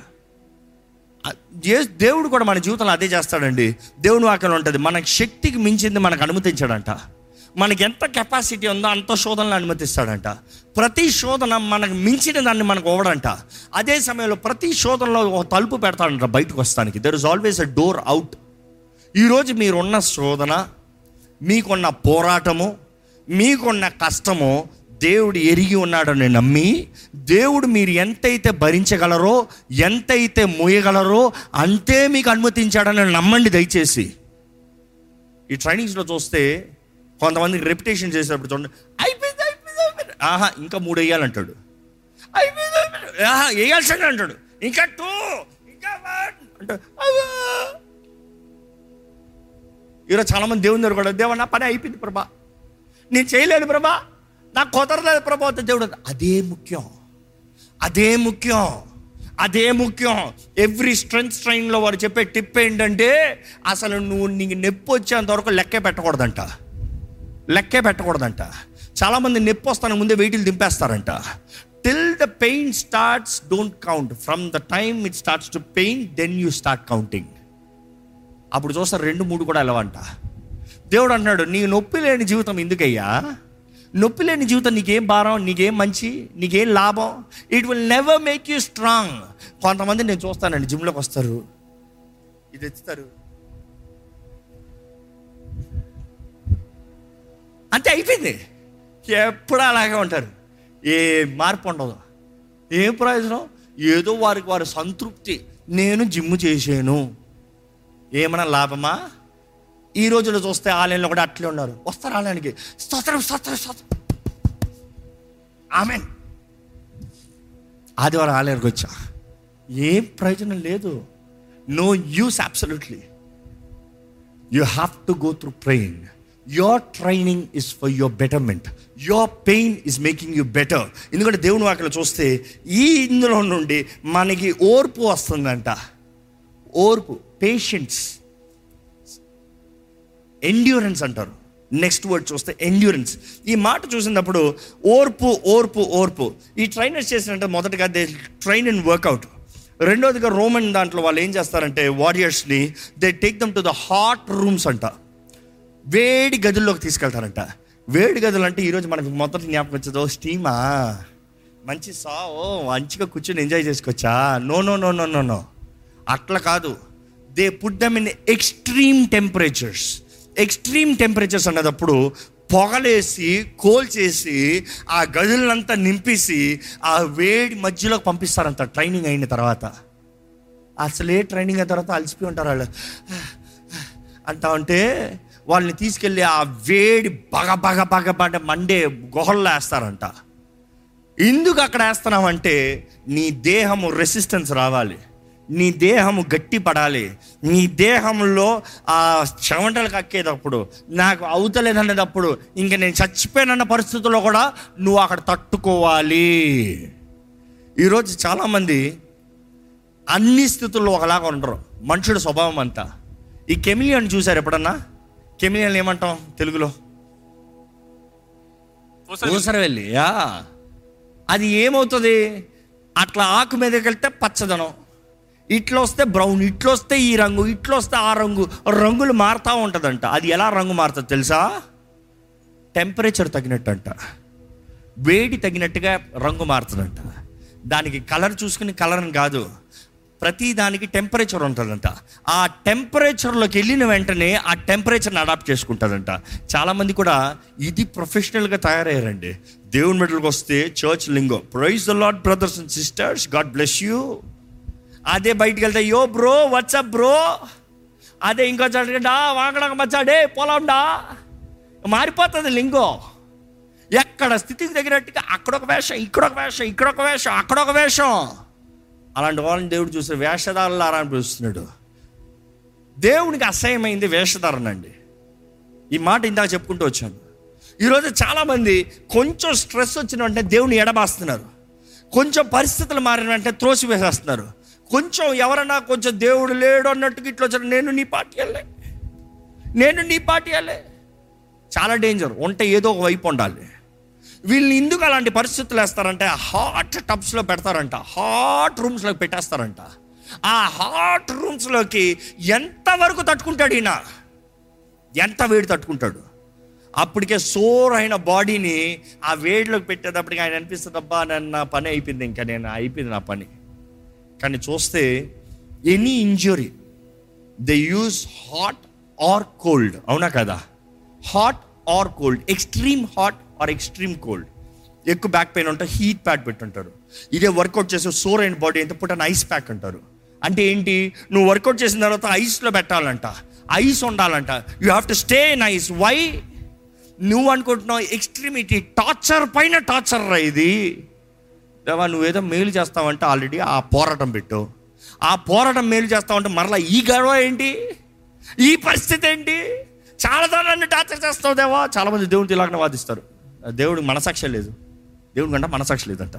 దేవుడు కూడా మన జీవితంలో అదే చేస్తాడండి. దేవుని వాక్యంలో ఉంటుంది మనకు శక్తికి మించింది మనకు అనుమతించాడంట. మనకి ఎంత కెపాసిటీ ఉందో అంత శోధనలు అనుమతిస్తాడంట. ప్రతి శోధన మనకు మించిన దాన్ని మనకు ఓవడంట అదే సమయంలో ప్రతి శోధనలో ఒక తలుపు పెడతాడంట బయటకు వస్తానికి. There is always a door out ఈరోజు మీరున్న శోధన మీకున్న పోరాటము మీకున్న కష్టము దేవుడు ఎరిగి ఉన్నాడని నమ్మి దేవుడు మీరు ఎంతైతే భరించగలరో ఎంతైతే మోయగలరో అంతే మీకు అనుమతించాడని నమ్మండి దయచేసి. ఈ ట్రైనింగ్స్లో చూస్తే కొంతమంది రెప్యుటేషన్ చేసేటప్పుడు చూడండి అయిపోయింది అయిపోయింది అయిపోయింది. ఆహా ఇంకా మూడు వేయాలంటాడు. అయిపోయింది ఆహా వేయాల్సిందే అంటాడు. ఇంకా టూ ఇంకా వన్ అంటే ఈరోజు చాలామంది దేవుని దగ్గర కూడా దేవ నా పని అయిపోయింది ప్రభా. నేను చేయలేను ప్రభా. నాకు కుదరలేదు ప్రభా దేవుడు అదే ముఖ్యం. అదే ముఖ్యం. అదే ముఖ్యం. ఎవ్రీ స్ట్రెంగ్త్ ట్రైన్లో వారు చెప్పే టిప్ ఏంటంటే అసలు నువ్వు నీకు నొప్పి వచ్చేంత వరకు లెక్కే పెట్టకూడదంట. లెక్కే పెట్టకూడదంట. చాలామంది నొప్పి వస్తాను ముందే వెయిట్లు దింపేస్తారంట. Till the pain starts don't count from the time it starts to pain then you start counting అప్పుడు చూస్తారు రెండు మూడు కూడా వెళ్ళవంట దేవుడు అంటున్నాడు నీ నొప్పి లేని జీవితం ఎందుకయ్యా? నొప్పి లేని జీవితం నీకేం భారం నీకేం మంచి నీకేం లాభం? It will never make you strong కొంతమంది నేను చూస్తానండి జిమ్లోకి వస్తారు. ఇది ఎత్తుతారు అంతే అయిపోయింది. ఎప్పుడు అలాగే ఉంటారు. ఏ మార్పు ఉండదు. ఏం ప్రయోజనం? ఏదో వారికి వారి సంతృప్తి. నేను జిమ్ చేసాను ఏమైనా లాభమా? ఈ రోజుల్లో చూస్తే ఆలయంలో కూడా అట్లే ఉన్నారు. వస్తారు ఆలయానికి. స్తోత్రం స్తోత్రం స్తోత్రం. ఆమెన్. ఆదివారం ఆలయానికి వచ్చా. ఏం ప్రయోజనం లేదు. No use absolutely. You have to go through pain your training is for your betterment. Your pain is making you better. ఎందుకంటే దేవుని వాక్యం చూస్తే ఈ ఇందులో నుండి మనకి ఓర్పు వస్తుందంట. ఓర్పు పేషెన్స్ ఎండ్యూరెన్స్ అంటారు. నెక్స్ట్ వర్డ్ చూస్తే ఎండ్యూరెన్స్ ఈ మాట చూసినప్పుడు ఓర్పు ఓర్పు ఓర్పు. ఈ ట్రైనర్స్ చేసినట్టు మొదటగా దే ట్రైన్ అండ్ వర్కౌట్ రెండోదిగా రోమన్ దాంట్లో వాళ్ళు ఏం చేస్తారంటే వారియర్స్ని they take them to the hot rooms అంట. వేడి గదుల్లోకి తీసుకెళ్తారంట. వేడి గదులు అంటే ఈరోజు మనకి మొదటి జ్ఞాపకం వచ్చేదో స్టీమా మంచి సా ఓ మంచిగా కూర్చొని ఎంజాయ్ చేసుకోవచ్చా? No no no no no no అట్లా కాదు. They put them in extreme temperatures extreme temperatures అన్నదప్పుడు పొగలేసి కోల్చేసి ఆ గదులంతా నింపేసి ఆ వేడి మధ్యలో పంపిస్తారంట ట్రైనింగ్ అయిన తర్వాత. అసలే ట్రైనింగ్ అయిన తర్వాత అలసిపోయి ఉంటారు వాళ్ళు. అంటా ఉంటే వాళ్ళని తీసుకెళ్ళి ఆ వేడి బగ బగ బగ బగ మండే గుహల్లో వేస్తారంట. ఎందుకు అక్కడ వేస్తున్నామంటే నీ దేహము రెసిస్టెన్స్ రావాలి. నీ దేహము గట్టి పడాలి నీ దేహంలో ఆ చెమటలు కక్కేటప్పుడు నాకు అవుతలేదనేటప్పుడు ఇంక నేను చచ్చిపోయానన్న పరిస్థితుల్లో కూడా నువ్వు అక్కడ తట్టుకోవాలి. ఈరోజు చాలామంది అన్ని స్థితుల్లో ఒకలాగా ఉండరు. మనుషుడు స్వభావం అంతా. ఈ కెమిలియన్ చూసారు ఎప్పుడన్నా? కెమిలియన్ ఏమంటాం తెలుగులో? ఊసరవెల్లి. యా. అది ఏమవుతుంది? అట్లా ఆకు మీదకి వెళ్తే పచ్చదనం. ఇట్లా వస్తే బ్రౌన్ ఇట్లా వస్తే ఈ రంగు ఇట్లా వస్తే ఆ రంగు రంగులు మారుతూ ఉంటుందంట. అది ఎలా రంగు మారుతుంది తెలుసా? టెంపరేచర్ తగినట్టు అంట వేడి తగినట్టుగా రంగు మారుతుందంట. దానికి కలర్ చూసుకుని కలర్ అని కాదు. ప్రతి దానికి టెంపరేచర్ ఉంటుందంట. ఆ టెంపరేచర్లోకి వెళ్ళిన వెంటనే ఆ టెంపరేచర్ని అడాప్ట్ చేసుకుంటుందంట. చాలామంది కూడా ఇది ప్రొఫెషనల్గా తయారయ్యారండి. దేవుని మెడల్కి వస్తే church lingo. Praise the Lord brothers and sisters God bless you అదే బయటికి వెళ్తే యో బ్రో వాట్సప్ బ్రో అదే ఇంకో చోట వాంగడక మచ్చాడే పొలండా మారిపోతుంది లింగో. ఎక్కడ స్థితికి తగినట్టుగా అక్కడ ఒక వేషం ఇక్కడ ఒక వేషం ఇక్కడ ఒక వేషం అక్కడ ఒక వేషం. అలాంటి వాళ్ళని దేవుడు చూస్తే వేషధారులారా అని పిలుస్తున్నాడు. దేవునికి అసహ్యమైంది వేషధారణ అండి. ఈ మాట ఇందాక చెప్పుకుంటూ వచ్చాను. ఈరోజు చాలామంది కొంచెం స్ట్రెస్ వచ్చిన వెంటనే దేవుని ఎడబాస్తున్నారు. కొంచెం పరిస్థితులు మారిన వెంటనే త్రోసి వేసేస్తున్నారు కొంచెం ఎవరన్నా కొంచెం దేవుడు లేడు అన్నట్టుగా ఇట్లా వచ్చారు. నేను నీ పార్టీ వెళ్ళే నేను నీ పార్టీ వెళ్ళే చాలా డేంజర్ ఉంటే ఏదో ఒక వైపు ఉండాలి. వీళ్ళు ఎందుకు అలాంటి పరిస్థితులు వేస్తారంటే హాట్ టబ్స్లో పెడతారంట. హాట్ రూమ్స్లోకి పెట్టేస్తారంట. ఆ హాట్ రూమ్స్లోకి ఎంతవరకు తట్టుకుంటాడు ఈయన? ఎంత వేడి తట్టుకుంటాడు? అప్పటికే సోర్ అయిన బాడీని ఆ వేడిలోకి పెట్టేటప్పటికి ఆయన అనిపిస్తుంది అబ్బా నన్ను నా పని అయిపోయింది ఇంకా నేను అయిపోయింది నా పని. కానీ చూస్తే any injury they use hot or cold అవునా కదా? Hot or cold extreme hot or extreme cold ఎక్కువ బ్యాక్ పెయిన్ ఉంటే హీట్ ప్యాడ్ పెట్టుంటారు. ఇదే వర్కౌట్ చేసే సోర్ అయిన బాడీ ఎంత పుట్టిన ఐస్ ప్యాక్ అంటారు. అంటే ఏంటి? నువ్వు వర్కౌట్ చేసిన తర్వాత ఐస్లో పెట్టాలంట. ఐస్ ఉండాలంట. You have to stay in ice why నువ్వు అనుకుంటున్నావు ఎక్స్ట్రీమిటీ టార్చర్ పైన టార్చర్ రా ఇది. దేవా నువ్వేదో మేలు చేస్తావంటే ఆల్రెడీ ఆ పోరాటం పెట్టు. ఆ పోరాటం మేలు చేస్తావంటే మరలా ఈ గర్వ ఏంటి? ఈ పరిస్థితి ఏంటి? చాలా నన్ను టార్చర్ చేస్తావు దేవా. చాలా మంది దేవుడితో ఇలాగనే వాదిస్తారు. దేవుడికి మనసాక్షి లేదు. దేవుడి కంటే మనసాక్షి లేదంట.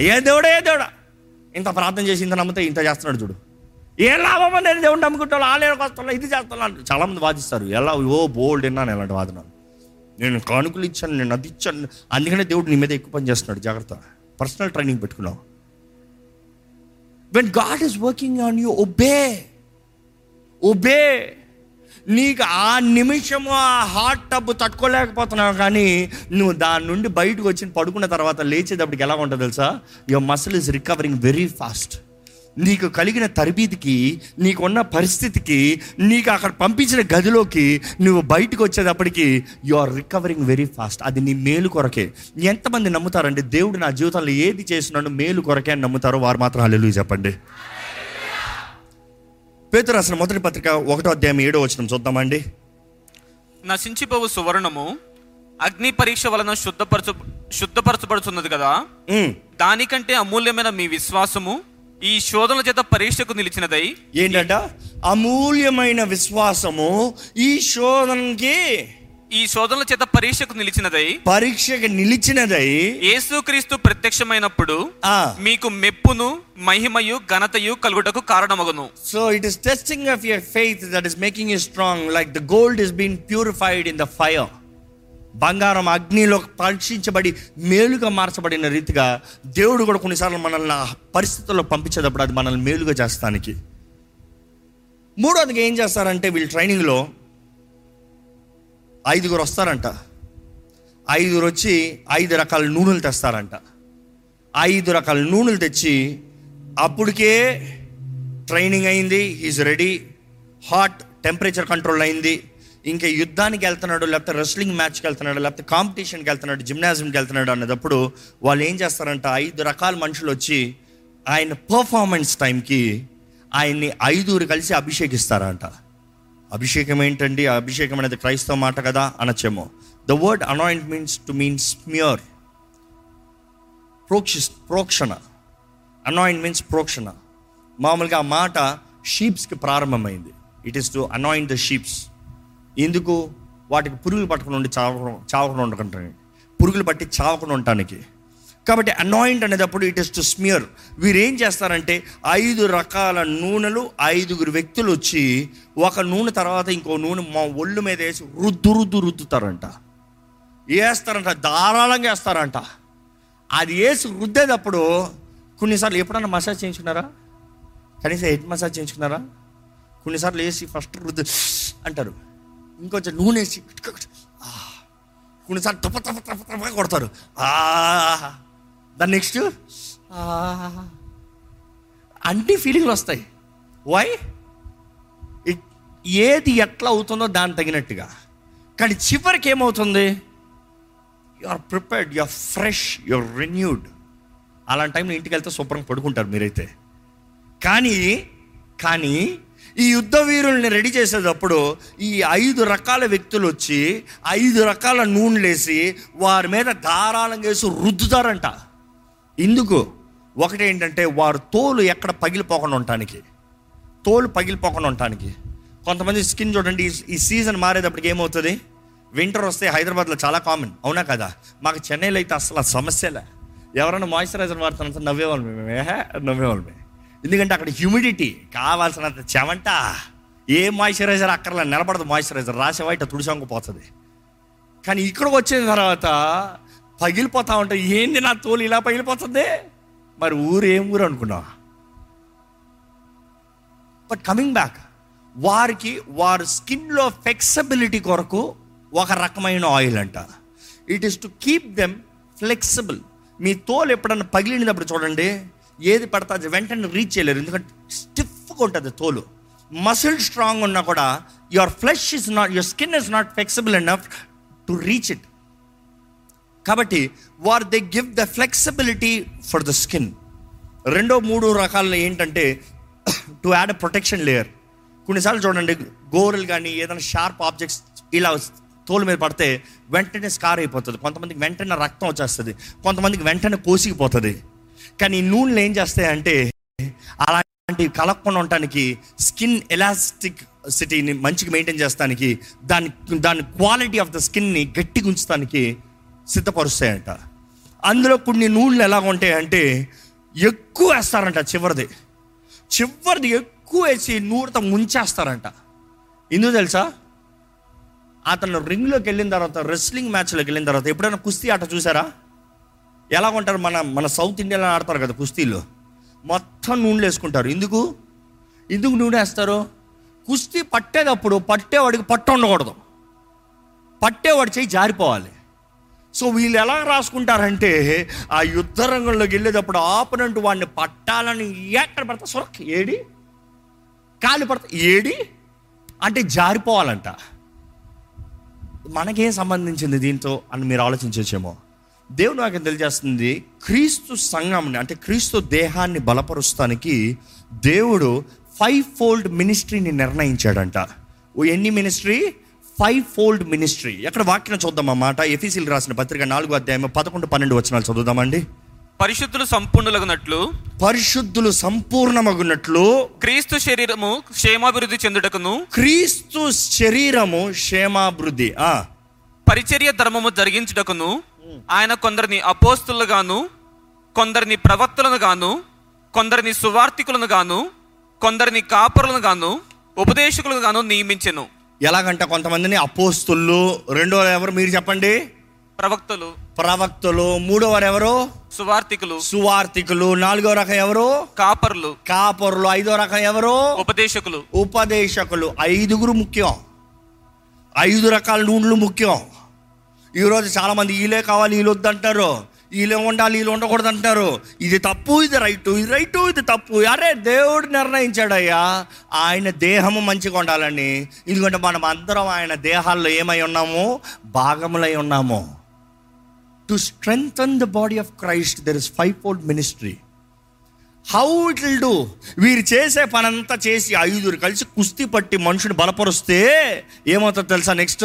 ఏ దేవుడే ఏ దేవుడా? ఇంత ప్రార్థన చేసి ఇంత నమ్మితే ఇంత చేస్తున్నాడు చూడు. ఏం లాభం నేను దేవుడు నమ్ముకుంటాను ఆలయానికి వస్తున్నా ఇది చేస్తున్నాను చాలా మంది వాదిస్తారు. ఎలా ఓ బోల్డ్ విన్నాను ఎలాంటి వాదనాలు. నేను కానుకలు ఇచ్చాను నేను అది ఇచ్చాను. అందుకనే దేవుడు నీ మీద ఎక్కువ పని చేస్తున్నాడు. జాగ్రత్త. పర్సనల్ ట్రైనింగ్ పెట్టుకున్నావు. When God is working on you obey obey నీకు ఆ నిమిషము ఆ హాట్ టబ్ తట్టుకోలేకపోతున్నావు కానీ నువ్వు దాని నుండి బయటకు వచ్చి పడుకున్న తర్వాత లేచేటప్పటికి ఎలా ఉంటుంది తెలుసా? Your muscle is recovering very fast నీకు కలిగిన తరబీతికి నీకున్న పరిస్థితికి నీకు అక్కడ పంపించిన గదిలోకి నువ్వు బయటకు వచ్చేటప్పటికి you are recovering very fast అది నీ మేలు కొరకే. ఎంతమంది నమ్ముతారండి? దేవుడు నా జీవితంలో ఏది చేసినాడు మేలు కొరకే అని నమ్ముతారో వారు మాత్రం హల్లెలూయా చెప్పండి. పేతురు రాసిన మొదటి పత్రిక ఒకటో అధ్యాయం ఏడో వచ్చిన చూద్దామండి. నశించిపోవు సువర్ణము అగ్ని పరీక్ష వలన శుద్ధపరచు శుద్ధపరచబడుతున్నది కదా? దానికంటే అమూల్యమైన మీ విశ్వాసము ఈ శోధనల చేత పరీక్షకు నిలిచినదై ఏంటంట? అమూల్యమైన విశ్వాసము ఈ శోధనకి ఈ శోధనల చేత పరీక్షకు నిలిచినదై పరీక్షకి నిలిచినదై యేసుక్రీస్తు ప్రత్యక్షమైనప్పుడు ఆ. మీకు మెప్పును మహిమయు ఘనతయు కలుగుటకు కారణమగును. So it is testing of your faith that is making you strong like the gold is been purified in the fire బంగారం అగ్నిలో పరీక్షించబడి మేలుగా మార్చబడిన రీతిగా దేవుడు కూడా కొన్నిసార్లు మనల్ని ఆ పరిస్థితుల్లో పంపించేటప్పుడు అది మనల్ని మేలుగా చేస్తానికి. మూడోదిగా ఏం చేస్తారంటే వీళ్ళు ట్రైనింగ్లో ఐదుగురు వస్తారంట. ఐదుగురు వచ్చి ఐదు రకాల నూనెలు తెస్తారంట. ఐదు రకాల నూనెలు తెచ్చి అప్పటికే ట్రైనింగ్ అయింది is ready hot temperature control అయింది. ఇంకా యుద్ధానికి వెళ్తున్నాడు లేకపోతే రెస్లింగ్ మ్యాచ్కి వెళ్తున్నాడు లేకపోతే కాంపిటీషన్కి వెళ్తున్నాడు జిమ్నాజియంకి వెళ్తున్నాడు అన్నదప్పుడు వాళ్ళు ఏం చేస్తారంట ఐదు రకాల మనుషులు వచ్చి ఆయన పర్ఫార్మెన్స్ టైంకి ఆయన్ని ఐదుగురు కలిసి అభిషేకిస్తారంట. అభిషేకం ఏంటండి? ఆ అభిషేకం అనేది క్రైస్తవ మాట కదా అనొచ్చేమో. The word anoint means to mean smear ప్రోక్షి ప్రోక్షణ. అనాయింట్ మీన్స్ ప్రోక్షణ. మామూలుగా ఆ మాట షీప్స్కి ప్రారంభమైంది. It is to anoint the sheeps ఎందుకు? వాటికి పురుగులు పట్టకుండా ఉండి చావకుండా చావకుండా ఉండకంటానికి పురుగులు పట్టి చావకుండా ఉండటానికి. కాబట్టి అనాయింట్ అనేటప్పుడు ఇట్ ఇస్ టు స్మియర్ వీరు ఏం చేస్తారంటే ఐదు రకాల నూనెలు ఐదుగురు వ్యక్తులు వచ్చి ఒక నూనె తర్వాత ఇంకో నూనె మా ఒళ్ళు మీద వేసి రుద్దు రుద్దు రుద్దుతారంట. వేస్తారంట ధారాళంగా వేస్తారంట అది వేసి రుద్దేటప్పుడు కొన్నిసార్లు ఎప్పుడన్నా మసాజ్ చేయించుకున్నారా? కనీసం హెడ్ మసాజ్ చేయించుకున్నారా? కొన్నిసార్లు వేసి ఫస్ట్ రుద్దు అంటారు. ఇంకొంచెం నూనె వేసి కొన్నిసార్లు తప్ప తప్ప తప్ప తప్ప కొడతారు. దాని నెక్స్ట్. అన్ని ఫీలింగ్లు వస్తాయి. వై ఏది ఎట్లా అవుతుందో దాని తగినట్టుగా. కానీ చివరికి ఏమవుతుంది? You are prepared you are fresh you are renewed అలాంటి టైంలో ఇంటికి వెళ్తే శుభ్రంగా పడుకుంటారు మీరైతే. కానీ కానీ ఈ యుద్ధ వీరుల్ని రెడీ చేసేటప్పుడు ఈ ఐదు రకాల వ్యక్తులు వచ్చి ఐదు రకాల నూనెలేసి వారి మీద ధారాళంగా వేసి రుద్దుతారంట. ఎందుకు ఒకటి ఏంటంటే వారు తోలు ఎక్కడ పగిలిపోకుండా ఉండటానికి. తోలు పగిలిపోకుండా ఉండటానికి. కొంతమంది స్కిన్ చూడండి ఈ- సీజన్ మారేటప్పటికి ఏమవుతుంది? వింటర్ వస్తే హైదరాబాద్లో చాలా కామన్. అవునా కదా? మాకు చెన్నైలో అయితే అసలు సమస్యలే. ఎవరైనా మాయిశ్చరైజర్ వాడుతున్నంత నవ్వేవాళ్ళు నవ్వేవాళ్ళమే. ఎందుకంటే అక్కడ హ్యూమిడిటీ కావాల్సినంత చెమంట ఏ మాయిశ్చరైజర్ అక్కర్లా నిలబడదు మాయిశ్చరైజర్ రాసేవా ఇట్లా తుడిసంగిపోతుంది కానీ ఇక్కడికి వచ్చిన తర్వాత పగిలిపోతా ఉంటే ఏంది నా తోలు ఇలా పగిలిపోతుంది? మరి ఊరు ఏం ఊరు అనుకున్నావా? బట్ కమింగ్ బ్యాక్ వారికి వారి స్కిన్లో ఫ్లెక్సిబిలిటీ కొరకు ఒక రకమైన ఆయిల్ అంట. It is to keep them flexible మీ తోలు ఎప్పుడన్నా పగిలినప్పుడు చూడండి ఏది పడితే అది వెంటనే రీచ్ చేయలేరు. ఎందుకంటే స్టిఫ్గా ఉంటుంది తోలు. మసిల్ స్ట్రాంగ్ ఉన్నా కూడా your flesh is not your skin is not flexible enough to reach it కాబట్టి war they give the flexibility for the skin రెండో మూడు రకాలు ఏంటంటే to add a protection layer కొన్నిసార్లు చూడండి గోరలు కానీ ఏదైనా షార్ప్ ఆబ్జెక్ట్స్ ఇలా తోలు మీద పడితే వెంటనే స్కార్ అయిపోతుంది. కొంతమందికి వెంటనే రక్తం వచ్చేస్తుంది. కొంతమందికి వెంటనే కోసిగిపోతుంది కానీ నూనెలు ఏం చేస్తాయంటే అలాంటివి కలగకుండా ఉండటానికి స్కిన్ ఎలాస్టిక్ సిటీని మంచిగా మెయింటైన్ చేస్తానికి దాని దాని క్వాలిటీ ఆఫ్ ద స్కిన్ని గట్టిగా ఉంచడానికి సిద్ధపరుస్తాయంట. అందులో కొన్ని నూనెలు ఎలా ఉంటాయంటే ఎక్కువ వేస్తారంట చివరిది. చివరిది ఎక్కువ వేసి నూనెతో ముంచేస్తారంట. ఎందుకు తెలుసా? అతను రింగ్లోకి వెళ్ళిన తర్వాత రెస్లింగ్ మ్యాచ్లోకి వెళ్ళిన తర్వాత ఎప్పుడైనా కుస్తీ ఆట చూసారా? ఎలా ఉంటారు మన మన సౌత్ ఇండియాలో ఆడతారు కదా కుస్తీలో. మొత్తం నూనెలు వేసుకుంటారు. ఎందుకు? ఎందుకు నూనె వేస్తారు? కుస్తీ పట్టేటప్పుడు పట్టేవాడికి పట్టు ఉండకూడదు. పట్టేవాడి చేయి జారిపోవాలి. సో వీళ్ళు ఎలా రాసుకుంటారంటే ఆ యుద్ధ రంగంలోకి వెళ్ళేటప్పుడు ఆపనంటు వాడిని పట్టాలని ఎక్కడ పడతా సొరక్ ఏడి? కాలు పడతా ఏడి? అంటే జారిపోవాలంట. మనకేం సంబంధించింది దీంతో అని మీరు ఆలోచించవచ్చేమో. దేవుడు నాకు తెలియజేస్తుంది క్రీస్తు సంఘంని అంటే క్రీస్తు దేహాన్ని బలపరుస్తానికి దేవుడు ఫైవ్ ఫోల్డ్ మినిస్ట్రీని నిర్ణయించాడంట. ఓ ఎన్ని మినిస్ట్రీ ఫైవ్ ఫోల్డ్ మినిస్ట్రీ ఎక్కడ వాక్యం చూద్దాం అన్నమాట ఎఫీసీలు రాసిన పత్రిక నాలుగో అధ్యాయం పదకొండు పన్నెండు వచనాలు చదువుదామండి. పరిశుద్ధులు సంపూర్ణులగునట్లు పరిశుద్ధులు సంపూర్ణమగున్నట్లు క్రీస్తు శరీరము క్షేమాభివృద్ధి చెందుటకును క్రీస్తు శరీరము క్షేమాభివృద్ధి. ఆ. పరిచర్య ధర్మము జరిగించుటకును ఆయన కొందరిని అపోస్తులుగాను కొందరిని ప్రవక్తలను గాను కొందరిని సువార్థికులను గాను కొందరిని కాపరులను గాను ఉపదేశకులను గాను నియమించెను. ఎలాగంట కొంతమందిని అపోస్తులు రెండో ఎవరు మీరు చెప్పండి? ప్రవక్తలు. ప్రవక్తలు. మూడో వారు ఎవరు? సువార్థికులు. సువార్థికులు. నాలుగో రకం ఎవరు? కాపరులు. కాపరులు. ఐదో రకం ఎవరు? ఉపదేశకులు. ఉపదేశకులు. ఐదుగురు ముఖ్యం. ఐదు రకాల నూనెలు ముఖ్యం. ఈరోజు చాలామంది ఈలే కావాలి వీళ్ళు వద్దంటారు. వీళ్ళే ఉండాలి వీళ్ళు ఉండకూడదు అంటారు ఇది తప్పు ఇది రైటు ఇది రైటు ఇది తప్పు. అరే దేవుడు నిర్ణయించాడయ్యా. ఆయన దేహము మంచిగా ఉండాలని ఎందుకంటే మనం అందరం ఆయన దేహాల్లో ఏమై ఉన్నాము? భాగములై ఉన్నాము. To strengthen the body of Christ there is five fold ministry how it will do వీరు చేసే పనంతా చేసి ఐదుగురు కలిసి కుస్తీ పట్టి మనుషుని బలపరుస్తే ఏమవుతుందో తెలుసా నెక్స్ట్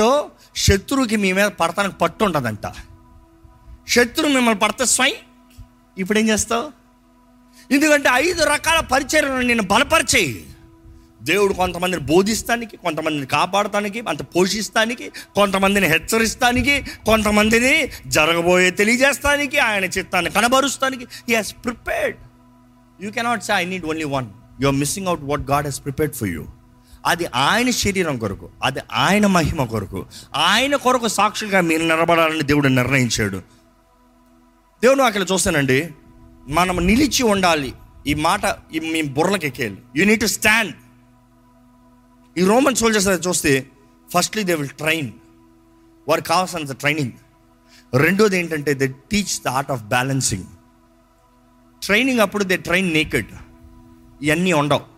శత్రువుకి మీ మీద పడతానికి పట్టు ఉంటుందంట. శత్రువు మిమ్మల్ని పడితే స్వై ఇప్పుడు ఏం చేస్తావు? ఎందుకంటే ఐదు రకాల పరిచర్యలను నేను బలపరిచేయి. దేవుడు కొంతమందిని బోధిస్తానికి కొంతమందిని కాపాడటానికి అంత పోషిస్తానికి కొంతమందిని హెచ్చరిస్తానికి కొంతమందిని జరగబోయే తెలియజేస్తానికి ఆయన చిత్తాన్ని కనబరుస్తానికి. He has prepared you cannot say I need only one you are missing out what God he's prepared for you అది ఆయన శరీరం కొరకు అది ఆయన మహిమ కొరకు ఆయన కొరకు సాక్షిగా మీరు నిలబడాలని దేవుడు నిర్ణయించాడు. దేవుడు అక్కడ చూస్తానండి మనం నిలిచి ఉండాలి. ఈ మాట మీ బుర్రలకు ఎక్కేయాలి. యూ నీడ్ టు స్టాండ్ ఈ రోమన్ సోల్జర్స్ చూస్తే ఫస్ట్లీ దే విల్ ట్రైన్ వారికి కావాల్సినంత ట్రైనింగ్ రెండోది ఏంటంటే they teach the art of balancing training అప్పుడు దే ట్రైన్ నేకెడ్ ఇవన్నీ ఉండవు.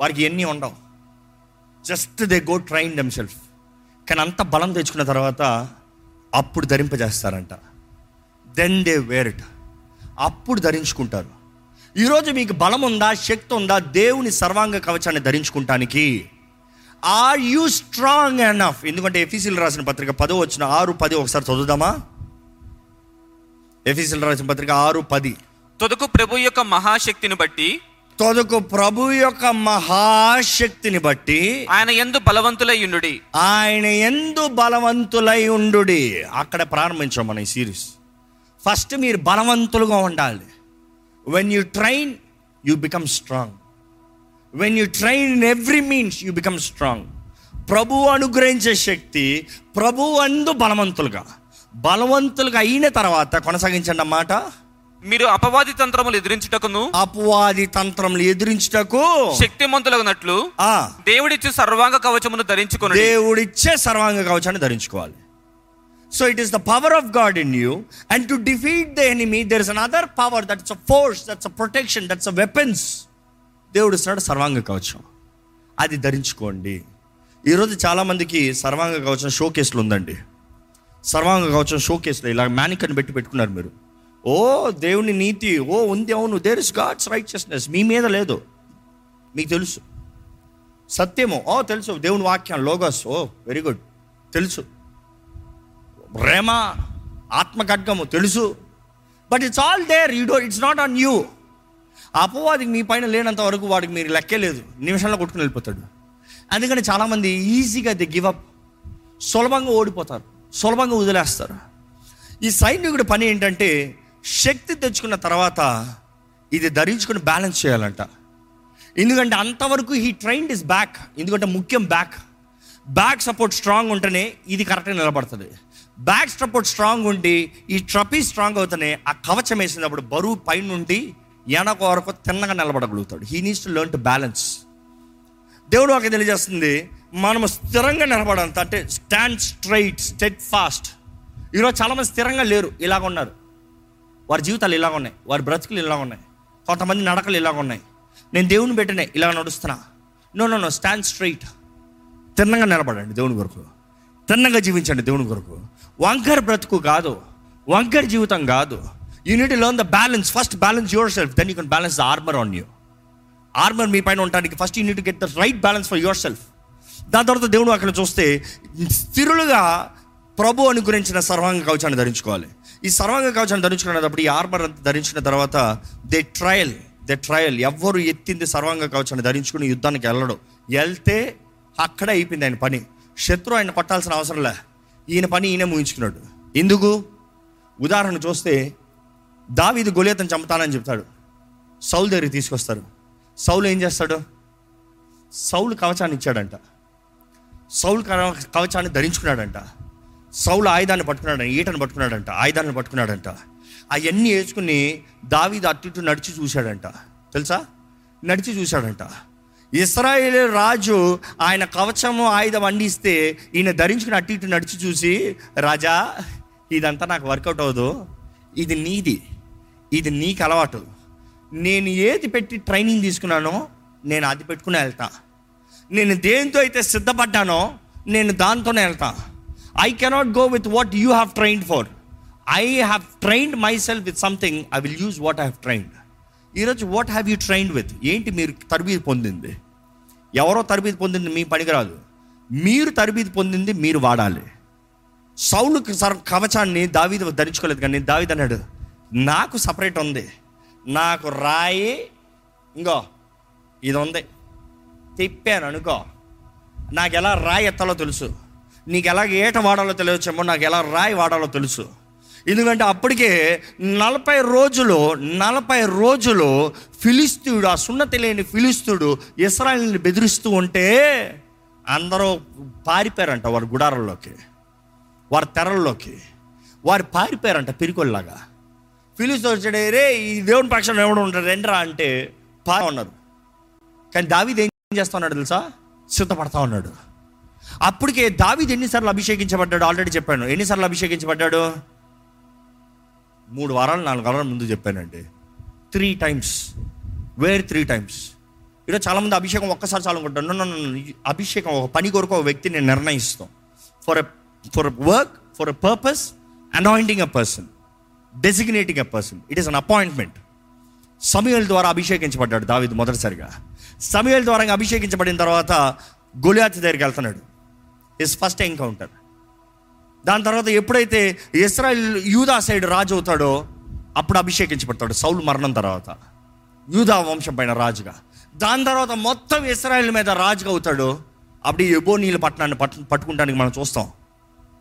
వారికి ఎన్ని ఉండవు. Just they go train them self కానీ అంత బలం తెచ్చుకున్న తర్వాత అప్పుడు ధరింపజేస్తారంట. దెన్ దే వేర్ ఇట్ అప్పుడు ధరించుకుంటారు. ఈరోజు మీకు బలం ఉందా శక్తి ఉందా దేవుని సర్వాంగ కవచాన్ని ధరించుకుంటానికి ఆర్ యూ స్ట్రాంగ్ ఎనఫ్ ఎందుకంటే ఎఫీసీలు రాసిన పత్రిక పదో వచ్చిన ఆరు పది ఒకసారి చదువుదామా? ఎఫీసీలు రాసిన పత్రిక ఆరు పది. తొదకు ప్రభు యొక్క మహాశక్తిని బట్టి తొదకు ప్రభు యొక్క మహాశక్తిని బట్టి ఆయన ఎందు బలవంతులై ఉండుడి. ఆయన ఎందు బలవంతులై ఉండు అక్కడ ప్రారంభించాం మన ఈ సిరీస్ ఫస్ట్ మీరు బలవంతులుగా ఉండాలి. When you train you become strong when you train in every means you become strong ప్రభు అనుగ్రహించే శక్తి ప్రభు అందు బలవంతులుగా. బలవంతులుగా అయిన తర్వాత కొనసాగించండి అన్నమాట. మీరు అపవాది తంత్రములు ఎదిరించుటకును? అపవాది తంత్రములు ఎదిరించుటకు శక్తిమంతులగునట్లు ఆ. దేవుడిచ్చి సర్వాంగ కవచమును ధరించుకుని దేవుడిచ్చే సర్వాంగ కవచాన్ని ధరించుకోవాలి. So it is the power of God in you and to defeat the enemy there is another power that's a force that's a protection that's a weapons దేవుడు ఇస్తున్నాడు సర్వాంగ కవచం. అది ధరించుకోండి. ఈరోజు చాలామందికి సర్వాంగ కవచం షో కేసులు ఉందండి. సర్వాంగ కవచం షో కేసులో ఇలా మ్యానికన్ పెట్టి పెట్టుకున్నారు మీరు. ఓ దేవుని నీతి ఓ ఉంది అవును. దేర్ ఇస్ గాడ్స్ రైచియస్నెస్ మీ మీద లేదు. మీకు తెలుసు. సత్యము. ఓ తెలుసు. దేవుని వాక్యం లోగస్ ఓ వెరీ గుడ్ తెలుసు. ప్రేమ ఆత్మఖడ్గము తెలుసు. But it's all there you do it's not on you అపవాదికి మీ పైన లేనంత వరకు వాడికి మీరు లెక్కే లేదు. నిమిషంలో కొట్టుకుని వెళ్ళిపోతాడు. అందుకని చాలామంది ఈజీగా ది గివ్ అప్. సులభంగా ఓడిపోతారు. సులభంగా వదిలేస్తారు. ఈ సైనికుడి పని ఏంటంటే శక్తి తెచ్చుకున్న తర్వాత ఇది ధరించుకుని బ్యాలెన్స్ చేయాలంట. ఎందుకంటే అంతవరకు హీ ట్రైన్డ్ ఇస్ బ్యాక్ ఎందుకంటే ముఖ్యం బ్యాక్ బ్యాక్ సపోర్ట్ స్ట్రాంగ్ ఉంటేనే ఇది కరెక్ట్గా నిలబడుతుంది. బ్యాక్ సపోర్ట్ స్ట్రాంగ్ ఉండి ఈ ట్రపీ స్ట్రాంగ్ అవుతూనే ఆ కవచం వేసినప్పుడు బరువు పైనుండి వెనక వరకు తిన్నగా నిలబడగలుగుతాడు. He needs to learn to balance దేవుడు ఒక తెలియజేస్తుంది మనము స్థిరంగా నిలబడంత అంటే స్టాండ్ స్ట్రైట్ స్టెడ్ ఫాస్ట్ ఈరోజు చాలామంది స్థిరంగా లేరు ఇలాగ ఉన్నారు. వారి జీవితాలు ఇలా ఉన్నాయి వారి బ్రతుకులు ఇలా ఉన్నాయి కొంతమంది నడకలు ఇలా ఉన్నాయి. నేను దేవుని పెట్టినే ఇలా నడుస్తున్నా. No no no stand straight తిన్నగా నిలబడండి దేవుని కొరకు. తిన్నగా జీవించండి దేవుని కొరకు. వంకర్ బ్రతుకు కాదు వంకర్ జీవితం కాదు. You need learn the balance first balance your self then you can balance the armour on you armour మీ పైన ఉండడానికి first you need get the right balance for your self దాని తర్వాత దేవుడు అక్కడ చూస్తే స్థిరులుగా ప్రభు అనుగురించిన సర్వాంగ కవచాన్ని ధరించుకోవాలి. ఈ సర్వాంగ కవచాన్ని ధరించుకునేటప్పుడు ఈ ఆర్మర్ ధరించిన తర్వాత దే ట్రయల్ దే ట్రయల్ ఎవ్వరు ఎత్తింది సర్వాంగ కవచాన్ని ధరించుకుని యుద్ధానికి వెళ్ళడు. వెళ్తే అక్కడే అయిపోయింది ఆయన పని. శత్రు ఆయన కొట్టాల్సిన అవసరం లే. ఈయన పని ఈయన ముగించుకున్నాడు. ఎందుకు? ఉదాహరణ చూస్తే దావీది గొలియతను చంపుతానని చెప్తాడు. సౌలు దగ్గరికి తీసుకొస్తారు. సౌలు ఏం చేస్తాడు? సౌలు కవచాన్ని ఇచ్చాడంట. సౌలు కవ- కవచాన్ని ధరించుకున్నాడంట. సౌలు ఆయుధాన్ని పట్టుకున్నాడంట ఈటను పట్టుకున్నాడంట ఆయుధాన్ని పట్టుకున్నాడంట. అవన్నీ వేసుకుని దావీది అటు ఇటు నడిచి చూశాడంట. తెలుసా? నడిచి చూశాడంట. ఇస్రాయేల్ రాజు ఆయన కవచము ఆయుధం అందిస్తే ఈయన ధరించుకుని అటు ఇటు నడిచి చూసి రాజా ఇదంతా నాకు వర్కౌట్ అవ్వదు. ఇది నీది. ఇది నీకు అలవాటు. నేను ఏది పెట్టి ట్రైనింగ్ తీసుకున్నానో నేను అది పెట్టుకుని వెళ్తా. నేను దేంతో అయితే సిద్ధపడ్డానో నేను దాంతోనే వెళ్తా. I cannot go with what you have trained for I have trained my self with something I will use what I have trained ఈరోజు what have you trained with ఏంటి మీరు తరబీదు పొందింది? ఎవరో తరబీదు పొందింది మీ పనికిరాదు. మీరు తరబీదు పొందింది మీరు వాడాలి. సౌలు కవచాన్ని దావీదు ధరించుకోలేదు కానీ దావీ అన్నాడు నాకు సపరేట్ ఉంది. నాకు రాయి ఇంకో ఇది ఉంది. తిప్పాను అనుకో. నాకు ఎలా రాయి ఎత్తాలో తెలుసు. నీకు ఎలా ఏట వాడాలో తెలియచ్చేమో నాకు ఎలా రాయి వాడాలో తెలుసు. ఎందుకంటే అప్పటికే నలభై రోజులు నలభై రోజులు ఫిలిస్తీయుడు ఆ సున్నతి లేని ఫిలిస్తీయుడు ఇస్రాయల్ని బెదిరిస్తూ ఉంటే అందరూ పారిపోయారంట వారి గుడారంలోకి వారి తెరల్లోకి. వారు పారిపోయారంట పిరికొల్లాగా. ఫిలిస్తూ వచ్చాడే రే ఈ దేవుని పక్షం ఎవడు ఉంటాడు రెండరా అంటే పా ఉన్నారు. కానీ దావీద్ ఏం చేస్తా ఉన్నాడు తెలుసా? సిద్ధపడతా ఉన్నాడు. అప్పటికే దావిది ఎన్నిసార్లు అభిషేకించబడ్డాడు? ఆల్రెడీ చెప్పాను. ఎన్నిసార్లు అభిషేకించబడ్డాడు? మూడు వారాలు నాలుగు వారాల ముందు చెప్పానండి. Three times where three times ఈరోజు చాలామంది అభిషేకం ఒక్కసారి చాలు అనుకుంటాను అభిషేకం ఒక పని కొరకు ఒక వ్యక్తిని నిర్ణయిస్తాం. For a for work for a purpose anointing a person designating a person it is an appointment Samuel ద్వారా అభిషేకించబడ్డాడు దావిద్ మొదటిసారిగా. సమయల్ ద్వారా అభిషేకించబడిన తర్వాత గొలియాత్ దగ్గరికి వెళ్తున్నాడు. ఇస్ ఫస్ట్ ఎన్కౌంటర్ దాని తర్వాత ఎప్పుడైతే ఇస్రాయల్ యూదా సైడ్ రాజు అవుతాడో అప్పుడు అభిషేకించబడతాడు సౌలు మరణం తర్వాత. యూదా వంశం పైన రాజుగా. దాని తర్వాత మొత్తం ఇస్రాయల్ మీద రాజుగా అవుతాడు. అప్పుడు ఈ ఎబోనీల పట్టణాన్ని పట్టు పట్టుకుంటానికి మనం చూస్తాం.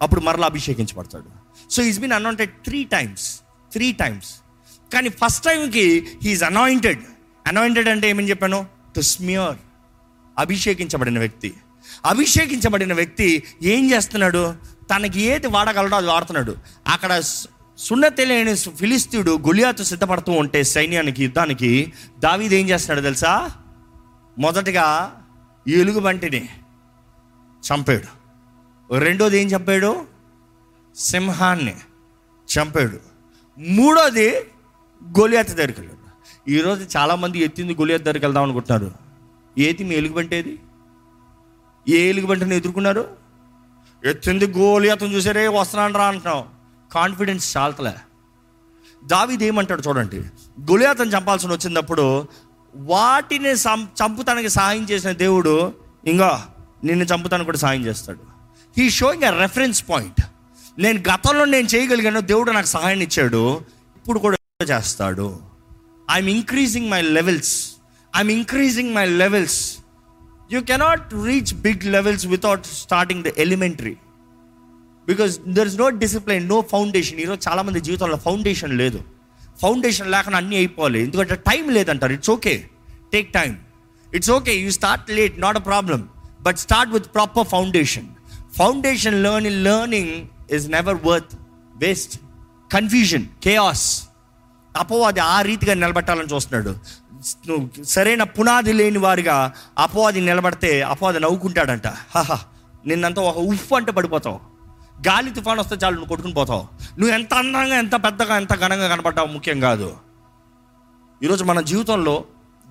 అప్పుడు మరలా అభిషేకించబడతాడు. So is been anointed three times three times కానీ ఫస్ట్ టైంకి హీఈస్ అనాయింటెడ్ అనాయింటెడ్ అంటే ఏమని చెప్పాను? టు స్మియర్ అభిషేకించబడిన వ్యక్తి. అభిషేకించబడిన వ్యక్తి ఏం చేస్తున్నాడు? తనకి ఏది వాడగలడో అది వాడుతున్నాడు. అక్కడ సున్న సున్నతి లేని ఫిలిస్తీయుడు సిద్ధపడుతూ ఉంటే సైన్యానికి యుద్ధానికి దావీది ఏం చేస్తున్నాడు తెలుసా? మొదటగా ఎలుగుబంటిని చంపాడు. రెండోది ఏం చంపాడు? సింహాన్ని చంపాడు. మూడోది గొలియాత దగ్గరికి వెళ్ళాడు. ఈరోజు చాలామంది ఎత్తింది గొలియాత్ దగ్గరికి వెళ్దాం అనుకుంటున్నారు. ఏది మీ ఎలుగుబంటేది ఏ వెంటనే ఎదుర్కొన్నారు. ఎత్తింది అతను చూసారే వస్తున్నాను రా అంటున్నాం. కాన్ఫిడెన్స్ చాలతలే. దావీది ఏమంటాడు చూడండి. గొలియాతను చంపాల్సిన వచ్చినప్పుడు వాటిని సం- చంపుతానికి సహాయం చేసిన దేవుడు ఇంకా నిన్ను చంపుతానికి కూడా సహాయం చేస్తాడు. He showing a reference point నేను గతంలో నేను చేయగలిగాను దేవుడు నాకు సహాయం ఇచ్చాడు ఇప్పుడు కూడా చేస్తాడు. I'm increasing my levels I'm increasing my levels you cannot reach big levels without starting the elementary because there is no discipline no foundation ఈరోజు చాలా మంది జీవితంలో ఫౌండేషన్ లేదు. ఫౌండేషన్ లేకుండా అన్నీ అయిపోవాలి. ఎందుకంటే టైం లేదంటారు. It's okay take time it's okay you start late not a problem but start with proper foundation foundation learning learning is never worth waste confusion chaos అపవాది ఆ రీతిగా నిలబెట్టాలని చూస్తున్నాడు. నువ్వు సరైన పునాది లేని వారిగా అపవాది నిలబడితే అపవాది నవ్వుకుంటాడంట. హహ. నిన్నంతా ఒక ఉఫ్ అంటే పడిపోతావు. గాలి తుఫాన్ వస్తే చాలు నువ్వు కొట్టుకుని పోతావు. నువ్వు ఎంత అందంగా ఎంత పెద్దగా ఎంత ఘనంగా కనపడ్డావు ముఖ్యం కాదు. ఈరోజు మన జీవితంలో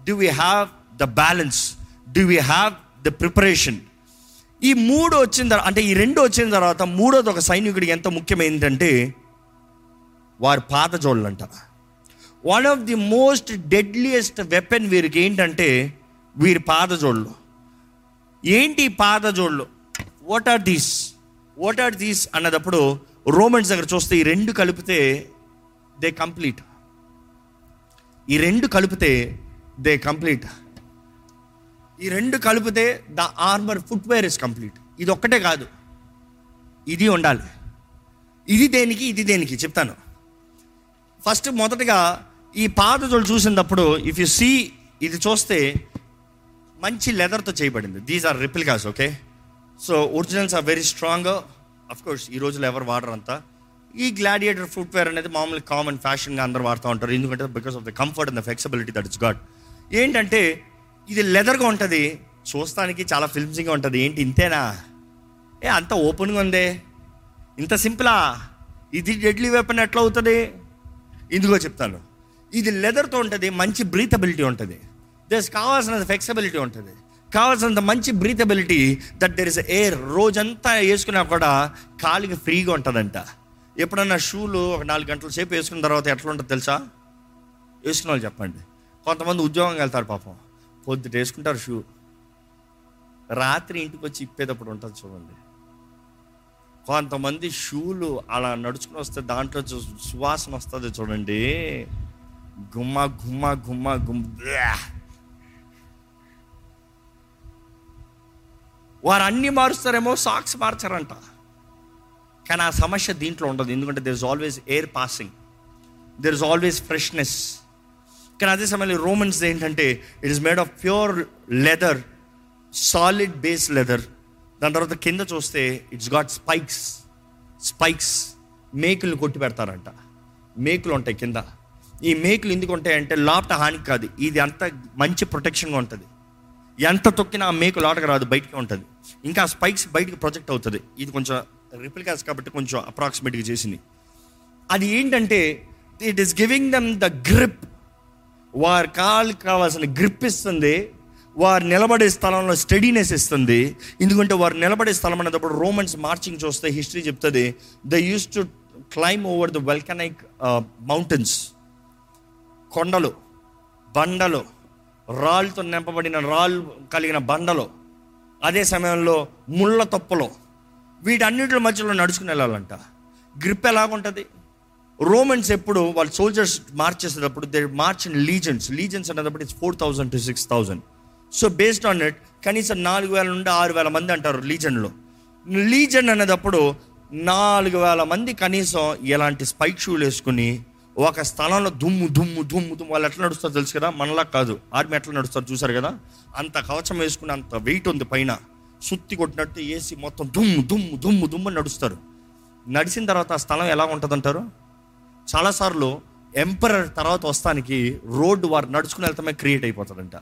do we have the balance do we have the preparation ఈ మూడు వచ్చిన తర్వాత అంటే ఈ రెండు వచ్చిన తర్వాత మూడోది ఒక సైనికుడికి ఎంత ముఖ్యమైందంటే వారి పాదజోళ్ళు అంట one of the most deadliest weapon వీరికి ఏంటంటే వీరి పాదజోళ్ళు. ఏంటి పాదజోళ్ళు? What are these what are these అన్నదప్పుడు Romans దగ్గర చూస్తే ఈ రెండు కలిపితే దే కంప్లీట్ ఈ రెండు కలిపితే దే కంప్లీట్ ఈ రెండు కలిపితే the armour footwear is complete ఇది ఒక్కటే కాదు. ఇది ఉండాలి. ఇది దేనికి? ఇది దేనికి? చెప్తాను. ఫస్ట్ మొదటగా ఈ పాదజోలు చూసినప్పుడు ఇఫ్ యు సీ ఇది చూస్తే మంచి లెదర్తో చేయబడింది. These are replicas okay so originals are very strong of course ఈ రోజులో ఎవరు వాడరంతా? అంతా ఈ గ్లాడియేటర్ ఫుట్వేర్ అనేది మామూలు కామన్ ఫ్యాషన్గా అందరు వాడుతూ ఉంటారు. ఎందుకంటే because of the comfort and the flexibility that is God ఏంటంటే ఇది లెదర్గా ఉంటుంది. చూస్తానికి చాలా ఫిల్మ్సింగ్గా ఉంటుంది. ఏంటి ఇంతేనా? ఏ అంత ఓపెన్గా ఉందే? ఇంత సింపులా ఇది డెడ్లీ వెపన్ ఎట్లా అవుతుంది? ఇందుకో చెప్తాను. ఇది లెదర్తో ఉంటుంది మంచి బ్రీతబిలిటీ ఉంటుంది. దస్ కావాల్సిన ఫ్లెక్సిబిలిటీ ఉంటుంది. కావాల్సినంత మంచి breathability that there is air రోజంతా వేసుకున్నా కూడా కాలికి ఫ్రీగా ఉంటుందంట. ఎప్పుడన్నా షూలు ఒక నాలుగు గంటల సేపు వేసుకున్న తర్వాత ఎట్లా ఉంటుంది తెలుసా? వేసుకున్న వాళ్ళు చెప్పండి. కొంతమంది ఉద్యోగం వెళ్తారు పాపం. పొద్దుట వేసుకుంటారు షూ. రాత్రి ఇంటికి వచ్చి ఇప్పేటప్పుడు ఉంటుంది చూడండి. కొంతమంది షూలు అలా నడుచుకుని వస్తే దాంట్లో సువాసన వస్తుంది చూడండి. గుమ్మ గుమ్మ గుమ్మ గుమ్మ బ్లా. వారు అన్ని మారుస్తారేమో సాక్స్ మార్చారంట. కానీ ఆ సమస్య దీంట్లో ఉండదు. ఎందుకంటే there is always air passing there is always freshness కానీ అదే సమయంలో రోమన్స్ ఏంటంటే it is made of pure leather solid base leather దాని తర్వాత కింద చూస్తే ఇట్స్ గాట్ స్పైక్స్ స్పైక్స్ మేకులు కొట్టి పెడతారంట. మేకులు ఉంటాయి కింద. ఈ మేకులు ఎందుకు ఉంటాయంటే లోపట హాని కాదు. ఇది అంత మంచి ప్రొటెక్షన్గా ఉంటుంది. ఎంత తొక్కినా ఆ మేకు లోటకు రాదు బయటకి ఉంటుంది. ఇంకా స్పైక్స్ బయటకు ప్రొజెక్ట్ అవుతుంది. ఇది కొంచెం రిప్లికాస్ కాబట్టి కొంచెం అప్రాక్సిమేట్గా చేసింది. అది ఏంటంటే it is giving them the grip వారి కాళ్ళకి కావాల్సిన గ్రిప్ ఇస్తుంది. వారు నిలబడే స్థలంలో స్టడీనెస్ ఇస్తుంది. ఎందుకంటే వారు నిలబడే స్థలం అనేటప్పుడు రోమన్స్ మార్చింగ్ చూస్తే హిస్టరీ చెప్తుంది the use to climb over the volcanic mountains కొండలు బండలు రాళ్ళతో నింపబడిన రాళ్ళు కలిగిన బండలు అదే సమయంలో ముళ్ళ తొప్పలు. వీటన్నిటి మధ్యలో నడుచుకుని వెళ్ళాలంట. గ్రిప్ ఎలాగుంటుంది? రోమన్స్ ఎప్పుడు వాళ్ళ సోల్జర్స్ మార్చ్ చేసేటప్పుడు they march in legions. Legions అనేటప్పుడు it's four thousand to six thousand so based on it కనీసం నాలుగు వేల నుండి ఆరు వేల మంది అంటారు లీజన్లో. లీజన్ అనేటప్పుడు నాలుగు వేల మంది కనీసం ఇలాంటి స్పైక్ షూలు వేసుకుని ఒక స్థలంలో దుమ్ము దుమ్ము దుమ్ము దుమ్ము. వాళ్ళు ఎట్లా నడుస్తారో తెలుసు కదా? మనలా కాదు. ఆర్మీ ఎట్లా నడుస్తారు చూసారు కదా? అంత కవచం వేసుకుని అంత వెయిట్ ఉంది పైన. సుత్తి కొట్టినట్టు వేసి మొత్తం దుమ్ము దుమ్ము దుమ్ము దుమ్ము అని నడుస్తారు. నడిచిన తర్వాత ఆ స్థలం ఎలా ఉంటుంది అంటారు చాలాసార్లు ఎంపరర్ తర్వాత వస్తానికి రోడ్డు వారు నడుచుకుని వెళ్తామే క్రియేట్ అయిపోతుందంట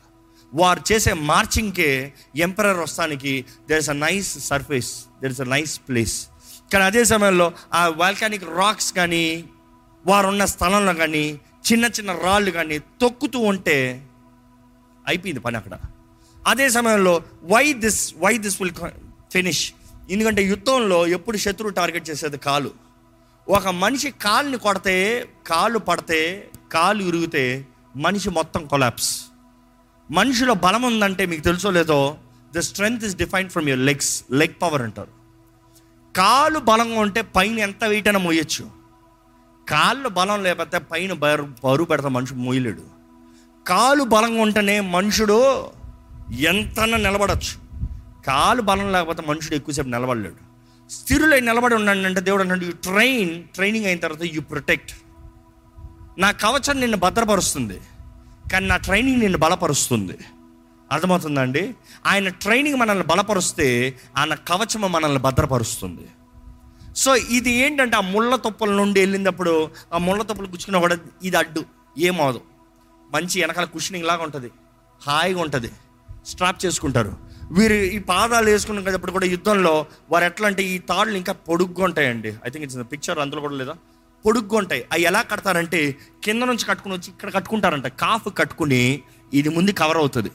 వారు చేసే మార్చింగ్కే emperor వస్తానికి there is a nice surface there is a nice place కానీ అదే సమయంలో ఆ వాల్కానిక్ రాక్స్ కానీ వారు ఉన్న స్థలంలో కానీ చిన్న చిన్న రాళ్ళు కానీ తొక్కుతూ ఉంటే అయిపోయింది పని అక్కడ. అదే సమయంలో why this why this will finish ఎందుకంటే యుద్ధంలో ఎప్పుడు శత్రువు టార్గెట్ చేసేది కాలు. ఒక మనిషి కాలుని కొడితే కాలు పడితే కాలు ఇరిగితే మనిషి మొత్తం కొలాప్స్ మనిషిలో బలం ఉందంటే మీకు తెలుసో లేదో the strength is defined from your legs leg power అంటారు. కాలు బలంగా ఉంటే పైన ఎంత వెయిట్ అయినా మోయచ్చు. కాళ్ళు బలం లేకపోతే పైన బరు బరువు పెడతా మనిషి మోయలేడు కాలు బలంగా ఉంటేనే మనుషుడు ఎంతన్నా నిలబడచ్చు. కాలు బలం లేకపోతే మనుషుడు ఎక్కువసేపు నిలబడలేడు. స్థిరులై నిలబడి ఉన్నాడు అంటే దేవుడు అంటే యూ ట్రైన్ ట్రైనింగ్ అయిన తర్వాత యూ ప్రొటెక్ట్ నా కవచం నిన్ను భద్రపరుస్తుంది కానీ నా ట్రైనింగ్ నిన్ను బలపరుస్తుంది. అర్థమవుతుందండి ఆయన ట్రైనింగ్ మనల్ని బలపరుస్తే ఆయన కవచము మనల్ని భద్రపరుస్తుంది. సో ఇది ఏంటంటే ఆ ముళ్ళ తుప్పల నుండి వెళ్ళినప్పుడు ఆ ముళ్ళ తుప్పలు గుచ్చుకున్న కూడా ఇది అడ్డు ఏమవదు మంచి వెనకాల కుషనింగ్ లాగా ఉంటుంది. హాయిగా ఉంటుంది. స్ట్రాప్ చేసుకుంటారు. వీరు ఈ పాదాలు వేసుకున్నప్పుడు కూడా యుద్ధంలో వారు ఎట్లా అంటే ఈ తాళ్ళు ఇంకా పొడుగ్గా ఉంటాయండి. ఐ థింక్ ఇట్స్ పిక్చర్ అందులో కూడా లేదా? పొడుగ్గా ఉంటాయి. అవి ఎలా కడతారంటే కింద నుంచి కట్టుకుని వచ్చి ఇక్కడ కట్టుకుంటారంట. కాఫ్ కట్టుకుని ఇది ముందు కవర్ అవుతుంది.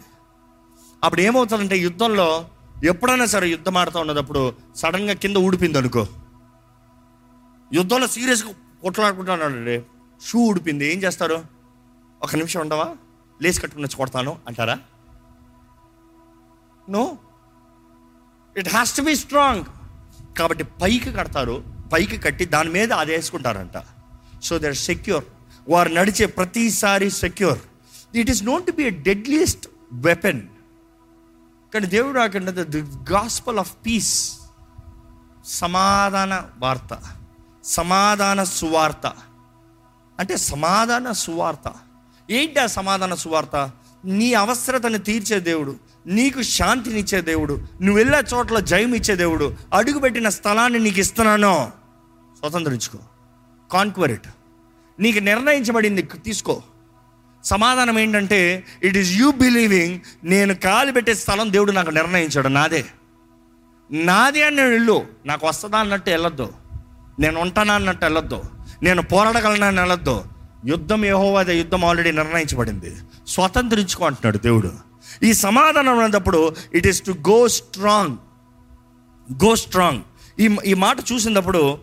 అప్పుడు ఏమవుతుందంటే యుద్ధంలో ఎప్పుడైనా సరే యుద్ధం ఆడుతూ ఉన్నదప్పుడు సడన్గా కింద ఊడిపోయింది అనుకో యుద్ధంలో సీరియస్గా కొట్లాడుకుంటున్నాడు షూ ఊడిపోయింది. ఏం చేస్తారు? ఒక నిమిషం ఉండవా? లేచి కట్టుకుని వచ్చి కొడతాను అంటారా? No. It has to be strong కాబట్టి పైకి కడతారు. పైకి కట్టి దాని మీద అది వేసుకుంటారంట సో దే ఆర్ సెక్యూర్ వారు నడిచే ప్రతిసారి secure it is not to be a deadliest weapon కానీ దేవుడు అక్కడ ది గాస్పల్ ఆఫ్ పీస్ సమాధాన వార్త. సమాధాన సువార్త. అంటే సమాధాన సువార్త. ఏంటి ఆ సమాధాన సువార్త? నీ అవసరతను తీర్చే దేవుడు నీకు శాంతినిచ్చే దేవుడు నువ్వు వెళ్ళే చోట్ల జయం ఇచ్చే దేవుడు అడుగుపెట్టిన స్థలాన్ని నీకు ఇస్తున్నాను. స్వతంత్రించుకో. కాన్క్వరిట్ నీకు నిర్ణయించబడింది తీసుకో. సమాధానం ఏంటంటే ఇట్ ఈస్ యూ బిలీవింగ్ నేను కాలు పెట్టే స్థలం దేవుడు నాకు నిర్ణయించాడు నాదే. నాదే అని నేను వెళ్ళు నాకు వస్తుందా అన్నట్టు వెళ్ళొద్దు. నేను ఉంటానా అన్నట్టు వెళ్ళొద్దు. నేను పోరాడగలనా అని వెళ్ళొద్దు. యుద్ధం యహోవాద యుద్ధం ఆల్రెడీ నిర్ణయించబడింది. స్వతంత్రించుకో అంటున్నాడు దేవుడు. ఈ సమాధానం అన్నప్పుడు it is to go strong go strong ఈ ఈ మాట చూసినప్పుడు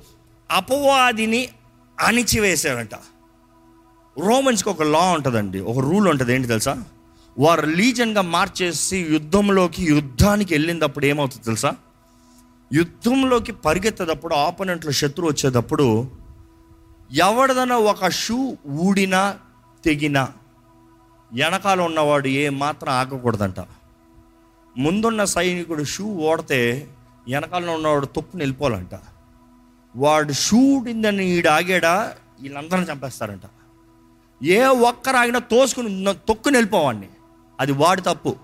అపవాదిని అణిచివేశాడంట. రోమన్స్కి ఒక లా ఉంటుందండి. ఒక రూల్ ఉంటుంది. ఏంటి తెలుసా? వారు లీజన్గా మార్చేసి యుద్ధంలోకి యుద్ధానికి వెళ్ళినప్పుడు ఏమవుతుంది తెలుసా? యుద్ధంలోకి పరిగెత్తేటప్పుడు ఆపోనెంట్లో శత్రువు వచ్చేటప్పుడు ఎవడదన్నా ఒక షూ ఊడినా తెగినా వెనకాల ఉన్నవాడు ఏ మాత్రం ఆగకూడదంట. ముందున్న సైనికుడు షూ ఓడితే వెనకాల ఉన్నవాడు తొప్పు నిలిపోవాలంట వాడు షూ ఊడిందని ఈడు ఆగాడా వీళ్ళందరిని చంపేస్తారంట. ఏ ఒక్కరు ఆగినా తోసుకుని తొక్కు నిలిపోవాడిని అది వాడి తప్పు.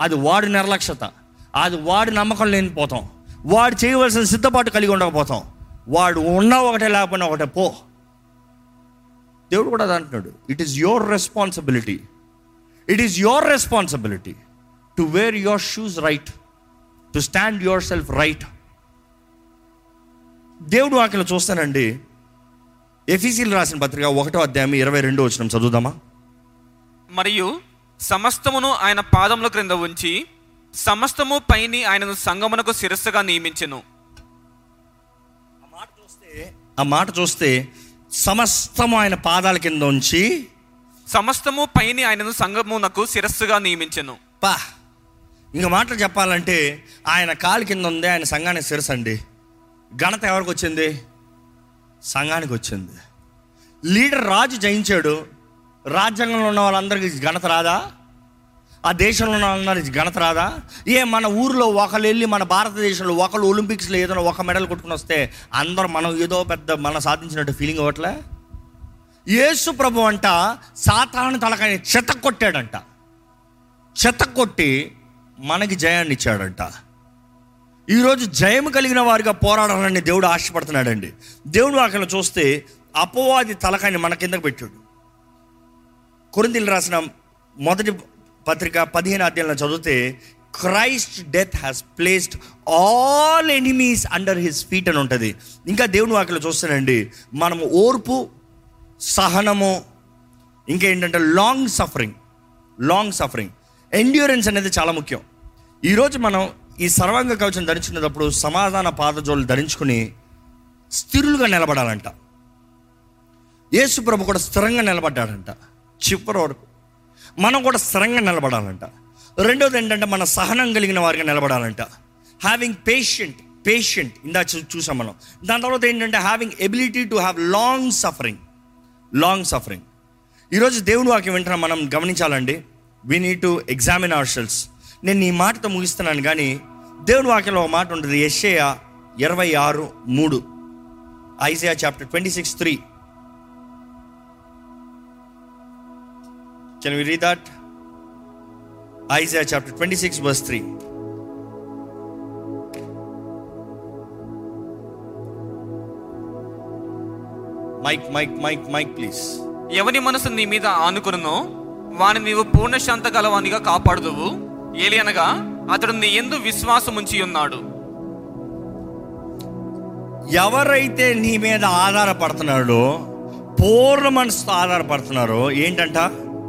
అది వాడి నిర్లక్ష్యత. అది వాడి నమ్మకం లేనిపోతాం వాడు చేయవలసిన సిద్ధపాటు కలిగి ఉండకపోతాం. వాడు ఉన్నా ఒకటే లేకపోయినా ఒకటే పో. దేవుడు కూడా అది అంటున్నాడు. It is your responsibility it is your responsibility to wear your shoes right to stand your self right దేవుడు వాక్యలో చూస్తానండి. ఎఫీసీలు రాసిన పత్రిక ఒకటో అధ్యాయం ఇరవై రెండో వచ్చిన చదువుదామా? మరియు సమస్తమును ఆయన పాదముల క్రింద ఉంచి సమస్తము పైని ఆయనను సంగమునకు శిరస్సుగా నియమించెను. ఆ మాట చూస్తే ఆ మాట చూస్తే సమస్తము ఆయన పాదాల కింద ఉంచి సమస్తము పైని ఆయనను సంగమునకు శిరస్సుగా నియమించెను. పా ఇంక మాటలు చెప్పాలంటే ఆయన కాలు కింద ఉంది ఆయన సంఘానికి శిరస్సు అండి ఘనత ఎవరికి వచ్చింది? సంఘానికి వచ్చింది. లీడర్ రాజు జయించాడు. రాజ్యాంగంలో ఉన్న వాళ్ళందరికీ ఘనత రాదా? ఆ దేశంలో ఉన్న ఘనత రాదా? ఏ మన ఊరిలో ఒకళ్ళు వెళ్ళి మన భారతదేశంలో ఒకళ్ళు ఒలింపిక్స్లో ఏదైనా ఒక మెడల్ కొట్టుకుని వస్తే అందరూ మనం ఏదో పెద్ద మనం సాధించినట్టు ఫీలింగ్ అవ్వట్లే యేసు ప్రభు అంట సాతాను తలకాయ చెత్త కొట్టాడంట. చెత్త కొట్టి మనకి జయాన్ని ఇచ్చాడంట. ఈరోజు జయం కలిగిన వారిగా పోరాడాలని దేవుడు ఆశపడుతున్నాడండి. దేవుడు అక్కడ చూస్తే అపవాది తలకాయని మన కిందకు పెట్టాడు. కొరింతలు రాసిన మొదటి పత్రిక పదిహేను అధ్యాయంలో చదివితే Christ death has placed all enemies under his feet అని ఉంటుంది. ఇంకా దేవుని వాక్యలో చూస్తానండి మనము ఓర్పు సహనము ఇంకా ఏంటంటే long suffering long suffering endurance అనేది చాలా ముఖ్యం. ఈరోజు మనం ఈ సర్వాంగ కవచం ధరించుకునేటప్పుడు సమాధాన పాదజోలు ధరించుకుని స్థిరులుగా నిలబడాలంట. యేసు ప్రభు కూడా స్థిరంగా నిలబడ్డాడంట. చివరి వరకు మనం కూడా స్థిరంగా నిలబడాలంట. రెండోది ఏంటంటే మన సహనం కలిగిన వారిగా నిలబడాలంట. హ్యావింగ్ పేషెంట్ పేషెంట్ ఇందా చూసాం మనం. దాని తర్వాత ఏంటంటే having ability to have long suffering long suffering ఈరోజు దేవుని వాక్యం వెంటనే మనం గమనించాలండి. We need to examine our selves నేను ఈ మాటతో ముగిస్తున్నాను కానీ దేవుని వాక్యంలో ఒక మాట ఉంటుంది. యెషయ ఇరవై ఆరు మూడు. Isaiah chapter twenty six three can we read that Isaiah chapter twenty six verse three mike mike mike mike please ఎవని మనసు నీ మీద ఆనుకునునో వాని నీవు పూర్ణ శాంత గలవానిగా కాపాడుదువు. ఏలియనగా అతడు నీ ఎందు విశ్వాసం ఉంచి ఉన్నాడు. ఎవరైతే నీ మీద ఆధారపడుతున్నాడో పూర్ణ మనసుతో ఆధారపడుతున్నారో ఏంటంట?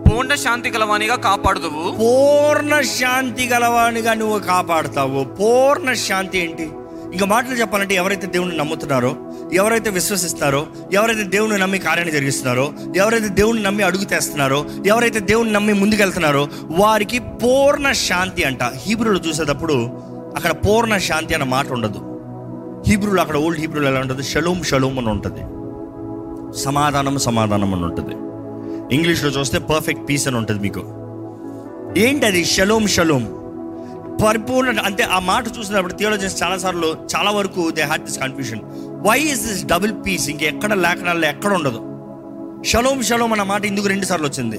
పూర్ణ శాంతి గలవానిగా కాపాడుదువు. పూర్ణ శాంతి గలవానిగా నువ్వు కాపాడుతావు. పూర్ణ శాంతి ఏంటి? ఇంకా మాటలు చెప్పాలంటే ఎవరైతే దేవుని నమ్ముతున్నారో ఎవరైతే విశ్వసిస్తారో ఎవరైతే దేవుని నమ్మి కార్యాన్ని జరిగిస్తున్నారో ఎవరైతే దేవుని నమ్మి అడుగు తెస్తున్నారో ఎవరైతే దేవుని నమ్మి ముందుకెళ్తున్నారో వారికి పూర్ణ శాంతి అంట. హీబ్రూలో చూసేటప్పుడు అక్కడ పూర్ణ శాంతి అన్న మాట ఉండదు. హీబ్రూలో అక్కడ ఓల్డ్ హీబ్రూలో ఎలా ఉంటుంది? షలోం షలోం అని ఉంటుంది. సమాధానం సమాధానం అని ఉంటుంది. ఇంగ్లీష్లో చూస్తే పర్ఫెక్ట్ పీస్ అని ఉంటుంది మీకు. ఏంటి అది షలోమ్ షలోమ్ పరిపూర్ణ అంటే ఆ మాట చూసినప్పుడు థియోలజన్స్ చాలాసార్లు చాలా వరకు they had this confusion why is this double peace ఇంకెక్కడ లేఖనాల్లో ఎక్కడ ఉండదు. షలోమ్ షలోమ్ అన్న మాట ఇందుకు రెండు సార్లు వచ్చింది.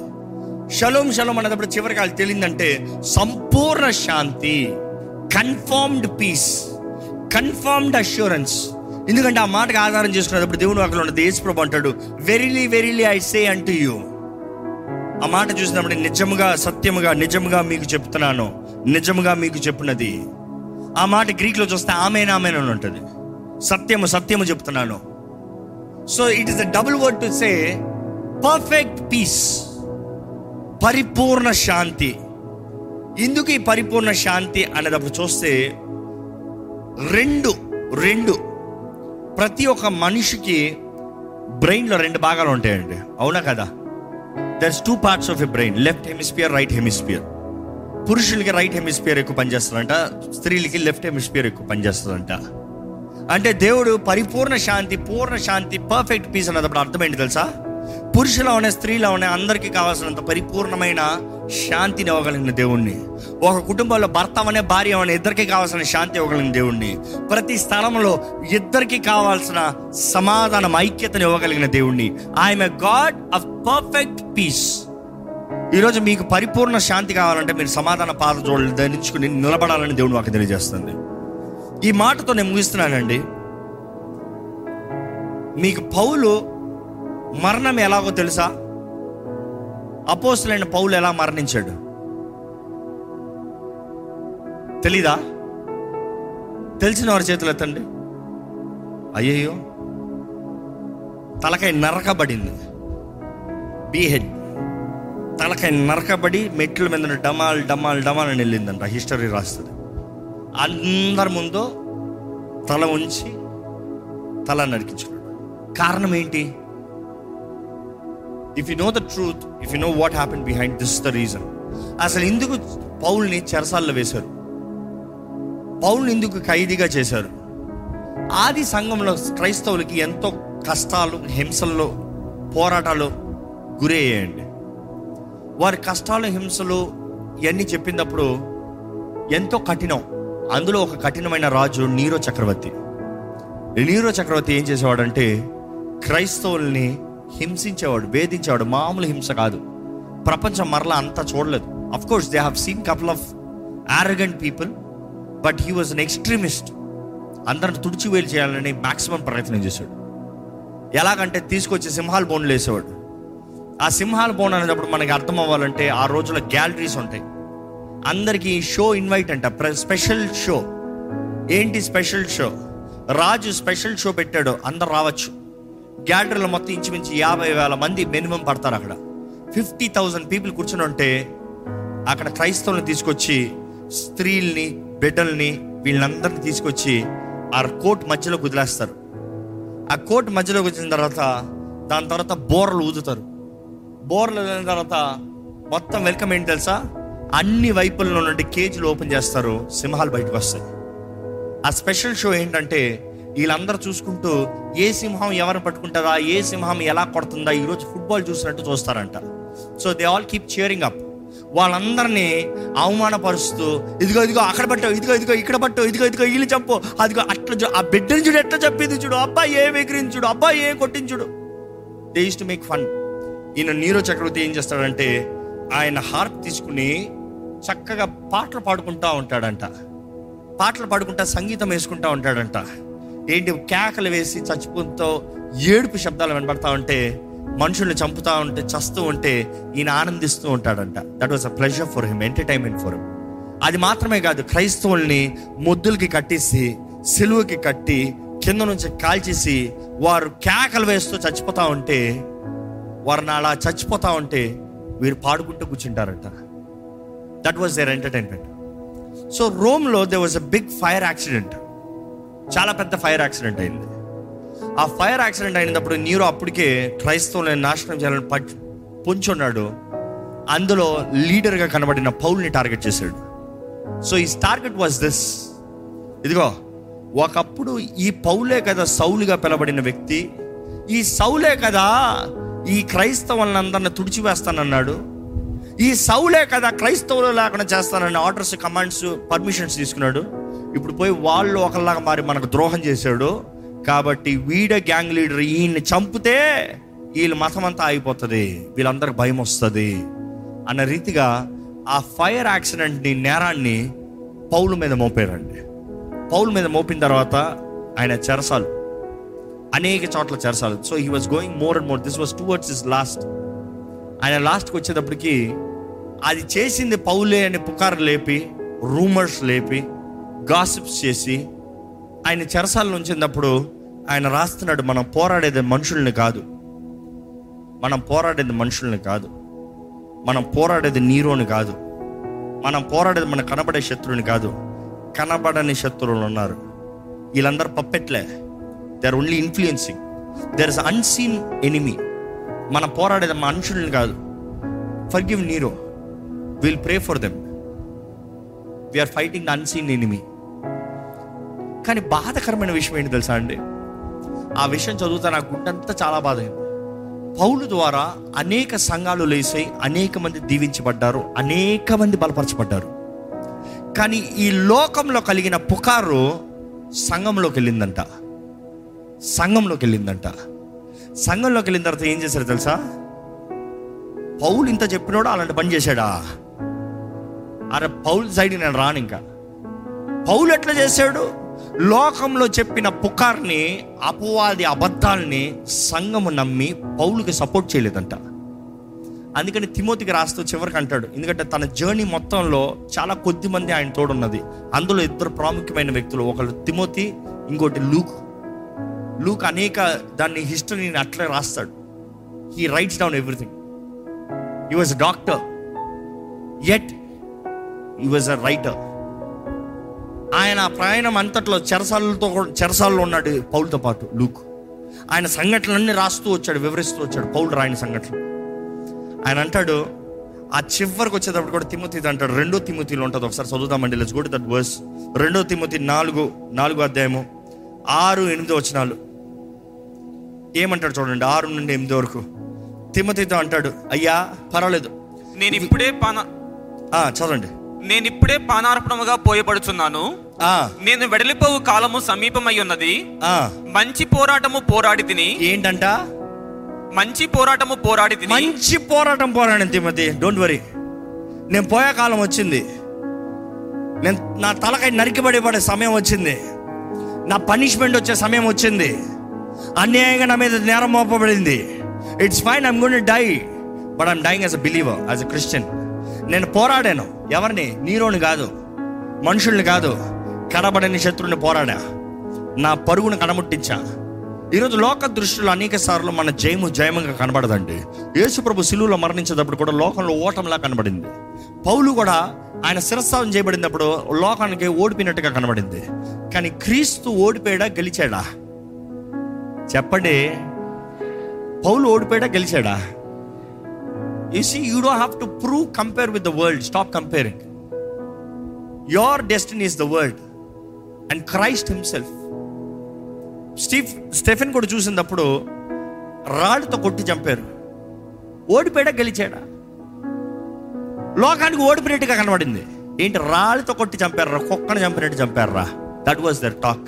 షలోమ్ షలోమ్ అనేటప్పుడు చివరికి వాళ్ళకి తెలియదంటే సంపూర్ణ శాంతి కన్ఫర్మ్డ్ పీస్ కన్ఫర్మ్డ్ అష్యూరెన్స్ ఎందుకంటే ఆ మాటకు ఆధారం చేసుకునేటప్పుడు దేవుని వాక్యంలో ఉన్నది యేసుప్రభు అంటాడు వెరీలీ వెరీలీ ఐ సే అంటూ యూ ఆ మాట చూసినప్పుడు నిజముగా సత్యముగా నిజముగా మీకు చెప్తున్నాను. నిజముగా మీకు చెప్పినది. ఆ మాట గ్రీక్లో చూస్తే ఆమెన్ ఆమెన్ అని ఉంటుంది. సత్యము సత్యము చెప్తున్నాను. So it is the double word to say perfect peace పరిపూర్ణ శాంతి. ఎందుకు ఈ పరిపూర్ణ శాంతి అనేటప్పుడు చూస్తే రెండు రెండు. ప్రతి ఒక్క మనిషికి బ్రెయిన్లో రెండు భాగాలు ఉంటాయండి. అవునా కదా? There's two parts of a brain left hemisphere right hemisphere పురుషులకి right hemisphere ఎక్కువ పనిచేస్తుందంట స్త్రీలకి లెఫ్ట్ హెమిస్పియర్ ఎక్కువ పనిచేస్తుందంట. అంటే దేవుడు పరిపూర్ణ శాంతి పూర్ణ శాంతి పర్ఫెక్ట్ పీస్ అన్నప్పుడు అర్థమైంది తెలుసా? పురుషులో ఉన్న స్త్రీలో ఉన్న అందరికీ కావాల్సినంత పరిపూర్ణమైన శాంతిని ఇవ్వగలిగిన దేవుణ్ణి. ఒక కుటుంబంలో భర్త అనే భార్య అనే ఇద్దరికి కావాల్సిన శాంతి ఇవ్వగలిగిన దేవుణ్ణి. ప్రతి స్థలంలో ఇద్దరికి కావాల్సిన సమాధానం ఐక్యతను ఇవ్వగలిగిన దేవుణ్ణి. I'm a God of perfect peace ఈరోజు మీకు పరిపూర్ణ శాంతి కావాలంటే మీరు సమాధాన పాదజోళ్ళు ధరించుకుని నిలబడాలని దేవుడు మాకు తెలియజేస్తుంది. ఈ మాటతో నేను ముగిస్తున్నానండి. మీకు పౌలు మరణం ఎలాగో తెలుసా? అపోసులైన పౌలు ఎలా మరణించాడు? తెలీదా? తెలిసిన వారి చేతులు ఎత్తండి. అయ్యయ్యో. తలకాయ నరకబడింది. బీహెడ్ తలకాయ నరకబడి మెట్ల మీద డమాల్ డమాల్ డమాల్ అని వెళ్ళిందంట. హిస్టరీ రాస్తుంది. అందరి ముందు తల ఉంచి తల నరికించుకున్నాడు. కారణం ఏంటి? If you know the truth if you know what happen behind this the reason అసలు ఎందుకు పౌల్ని చెరసాల్లో వేశారు? పౌల్ని ఎందుకు ఖైదీగా చేశారు? ఆది సంఘంలో క్రైస్తవులకి ఎంతో కష్టాలు హింసల్లో పోరాటాలు గురయ్యాయండి. వారి కష్టాలు హింసలు ఇవన్నీ చెప్పినప్పుడు ఎంతో కఠినం. అందులో ఒక కఠినమైన రాజు నీరో చక్రవర్తి. నీరో చక్రవర్తి ఏం చేసేవాడంటే క్రైస్తవుల్ని హింసించేవాడు వేధించేవాడు మామూలు హింస కాదు. ప్రపంచం మరలా అంతా చూడలేదు. Of course they have seen couple of arrogant people but he was an extremist అందరిని తుడిచివేలు చేయాలని మాక్సిమం ప్రయత్నం చేశాడు. ఎలాగంటే తీసుకొచ్చి సింహాల బోన్లు వేసేవాడు. ఆ సింహాల బోన్ అనేటప్పుడు మనకి అర్థం అవ్వాలంటే ఆ రోజుల్లో గ్యాలరీస్ ఉంటాయి. అందరికీ షో ఇన్వైట్ అంట స్పెషల్ షో ఏంటి special show Raju special show పెట్టాడు అందరు రావచ్చు. గ్యాలరీలో మొత్తం ఇంచుమించు యాభై వేల మంది మినిమం పడతారు అక్కడ. ఫిఫ్టీ థౌజండ్ పీపుల్ కూర్చుని ఉంటే అక్కడ క్రైస్తవులను తీసుకొచ్చి స్త్రీల్ని బిడ్డల్ని వీళ్ళందరినీ తీసుకొచ్చి ఆ కోర్ట్ మధ్యలో కుదిలేస్తారు. ఆ కోర్ట్ మధ్యలో వచ్చిన తర్వాత దాని తర్వాత బోర్లు ఊదుతారు. బోర్లు వెళ్ళిన తర్వాత మొత్తం వెల్కమ్ ఏంటి తెలుసా? అన్ని వైపుల్లో నుండి కేజీలు ఓపెన్ చేస్తారు సింహాలు బయటకు వస్తాయి. ఆ స్పెషల్ షో ఏంటంటే వీళ్ళందరూ చూసుకుంటూ ఏ సింహం ఎవరిని పట్టుకుంటారా ఏ సింహం ఎలా కొడుతుందా ఈరోజు ఫుట్బాల్ చూసినట్టు చూస్తారంట. So they all keep cheering up వాళ్ళందరినీ అవమానపరుస్తూ ఇదిగో ఇదిగో అక్కడ పట్టు ఇదిగో ఇదిగో ఇక్కడ పట్టు ఇదిగో ఇదిగో వీళ్ళు చెప్పు అదిగో అట్లా ఆ బిడ్డని చూడు ఎట్లా చెప్పింది చూడు అబ్బాయి ఏ విగ్రహించుడు అబ్బాయి ఏ కొట్టించుడు they use to make fun ఈయన నీరో చక్రవర్తి ఏం చేస్తాడంటే ఆయన హార్ప్ తీసుకుని చక్కగా పాటలు పాడుకుంటా ఉంటాడంట. పాటలు పాడుకుంటా సంగీతం వేసుకుంటా ఉంటాడంట. ఏంటి కేకలు వేసి చచ్చిపోతూ ఏడుపు శబ్దాలు వినబడతా ఉంటే మనుషుల్ని చంపుతా ఉంటే చస్తూ ఉంటే ఈయన ఆనందిస్తూ ఉంటాడంట. That was a pleasure for him entertainment for him అది మాత్రమే కాదు క్రైస్తవుల్ని ముద్దులకి కట్టేసి సిలువకి కట్టి కింద నుంచి కాల్చేసి వారు కేకలు వేస్తూ చచ్చిపోతా ఉంటే వారిని అలా చచ్చిపోతా ఉంటే వీరు పాడుకుంటూ కూర్చుంటారంట. That was their entertainment so రోమ్లో they was a big fire accident చాలా పెద్ద ఫైర్ యాక్సిడెంట్ అయింది. ఆ ఫైర్ యాక్సిడెంట్ అయినప్పుడు నీరు అప్పటికే క్రైస్తవులను నాశనం చేయాలని పట్ పొంచున్నాడు. అందులో లీడర్గా కనబడిన పౌల్ని టార్గెట్ చేశాడు. సో ఈ టార్గెట్ వాజ్ దిస్ ఇదిగో ఒకప్పుడు ఈ పౌలే కదా సౌలుగా పిలబడిన వ్యక్తి. ఈ సౌలే కదా ఈ క్రైస్తవులందరిని తుడిచివేస్తానన్నాడు. ఈ సౌలే కదా క్రైస్తవులు లేకుండా చేస్తానని ఆర్డర్స్ కమాండ్స్ పర్మిషన్స్ తీసుకున్నాడు. ఇప్పుడు పోయి వాళ్ళు ఒకలాగా మారి మనకు ద్రోహం చేశాడు కాబట్టి వీడ గ్యాంగ్ లీడర్ ఈయన్ని చంపితే వీళ్ళ మతం అంతా అయిపోతుంది వీళ్ళందరికి భయం వస్తుంది అన్న రీతిగా ఆ ఫైర్ యాక్సిడెంట్ని నేరాన్ని పౌలు మీద మోపారండి. పౌలు మీద మోపిన తర్వాత ఆయన చెరసాలు అనేక చోట్ల చెరసాలు. So he was going more and more this was towards his last ఆయన లాస్ట్కి వచ్చేటప్పటికి అది చేసింది పౌలే అని పుకారు లేపి రూమర్స్ లేపి గాసిప్స్ చేసి ఆయన చెరసాల ఉంచినప్పుడు ఆయన రాస్తున్నాడు మనం పోరాడేది మనుషుల్ని కాదు. మనం పోరాడేది మనుషుల్ని కాదు. మనం పోరాడేది నీరోని కాదు. మనం పోరాడేది మన కనబడే శత్రువుని కాదు. కనబడని శత్రువులు ఉన్నారు. వీళ్ళందరూ పప్పెట్లే. They are only influencing there is unseen enemy మనం పోరాడేది మనుషుల్ని కాదు. Forgive Nero will pray for them we are fighting unseen enemy కానీ బాధకరమైన విషయం ఏంటి తెలుసా అండి? ఆ విషయం చదువుతా నాకు గుండంతా చాలా బాధ అయింది. పౌలు ద్వారా అనేక సంఘాలు లేసాయి అనేక మంది దీవించబడ్డారు అనేక మంది బలపరచబడ్డారు. కానీ ఈ లోకంలో కలిగిన పుకారు సంఘంలోకి వెళ్ళిందంట. సంఘంలోకి వెళ్ళిందంట. సంఘంలోకి వెళ్ళిన తర్వాత ఏం చేశారు తెలుసా? పౌలు ఇంత చెప్పినోడు అలాంటి పని చేశాడా? అరే పౌల్ సైడ్ నేను రాను ఇంకా. పౌలు ఎట్లా చేశాడు? లోకంలో చెప్పిన పుకార్ని అపవాది అబద్ధాల్ని సంఘము నమ్మి పౌలుకి సపోర్ట్ చేయలేదంట. అందుకని తిమోతికి రాస్తూ చివరికి అంటాడు ఎందుకంటే తన జర్నీ మొత్తంలో చాలా కొద్ది మంది ఆయన తోడున్నది. అందులో ఇద్దరు ప్రాముఖ్యమైన వ్యక్తులు ఒకరు తిమోతి ఇంకోటి లూక్. లూక్ అనేక దాన్ని హిస్టరీని అట్లే రాస్తాడు. He writes down everything he was doctor at he was a writer ఆయన ప్రయాణం అంతట్లో చెరసాలతో చెరసాలలో ఉన్నాడు పౌలతో పాటు లూక్. ఆయన సంఘటనలన్నీ రాస్తూ వచ్చాడు వివరిస్తూ వచ్చాడు. పౌలు రాయని సంఘటనలు ఆయన అంటాడు ఆ చివరికి వచ్చేటప్పుడు కూడా తిమ్మతి అంటాడు. రెండో తిమ్మతిలో ఉంటుంది. ఒకసారి చదువుదామండి let's go to that verse రెండో తిమ్మతి నాలుగు నాలుగో అధ్యాయము. ఆరు ఎనిమిది వచనాలు. ఏమంటాడు చూడండి. ఆరు నుండి ఎనిమిది వరకు. తిమ్మతితో అంటాడు అయ్యా పర్వాలేదు. నేను ఇప్పుడే పాన చదవండి. నేను ఇప్పుడే పానార్పణముగా పోయబడుచున్నాను. నేను వెడలిపోవు కాలము సమీపమై ఉన్నది మంచి పోరాటము పోరాడి తిని. ఏంటంట? మంచి పోరాటము పోరాడి తిని. మంచి పోరాటం పోరాడిన తిమ్మతి డోంట్ వరీ నేను పోయే కాలం వచ్చింది. నేను నా తలకాయ నరికిబడి పడే సమయం వచ్చింది. నా పనిష్మెంట్ వచ్చే సమయం వచ్చింది. అన్యాయంగా నా మీద నేరం మోపబడింది. It's fine I'm gonna die but I'm dying as a believer as a Christian నేను పోరాడాను. ఎవరిని? నీరోని కాదు. మనుషుల్ని కాదు. కనబడని శత్రువుని పోరాడా. నా పరుగును కనముట్టించా. ఈరోజు లోక దృష్టిలో అనేక సార్లు మన జయము జయముగా కనబడదండి. యేసుప్రభు శిలువులో మరణించేటప్పుడు కూడా లోకంలో ఓటంలా కనబడింది. పౌలు కూడా ఆయన శిరస్సావం చేయబడినప్పుడు లోకానికి ఓడిపోయినట్టుగా కనబడింది. కానీ క్రీస్తు ఓడిపోయాడా? గెలిచాడా? చెప్పండి. పౌలు ఓడిపోయాడా? గెలిచాడా? You see you don't have to prove compare with the world stop comparing your destiny is the world and Christ himself Steph Stephen కూడా చూసినప్పుడు రాళ్ళతో కొట్టి చంపారు. ఓడిపోయాడా గెలిచాడా? లోకానికి ఓడిపోయినట్టుగా కనబడింది. ఏంటి రాళ్ళతో కొట్టి చంపారా కుక్కను చంపినట్టు చంపారా? దట్ వాజ్ దర్ టాక్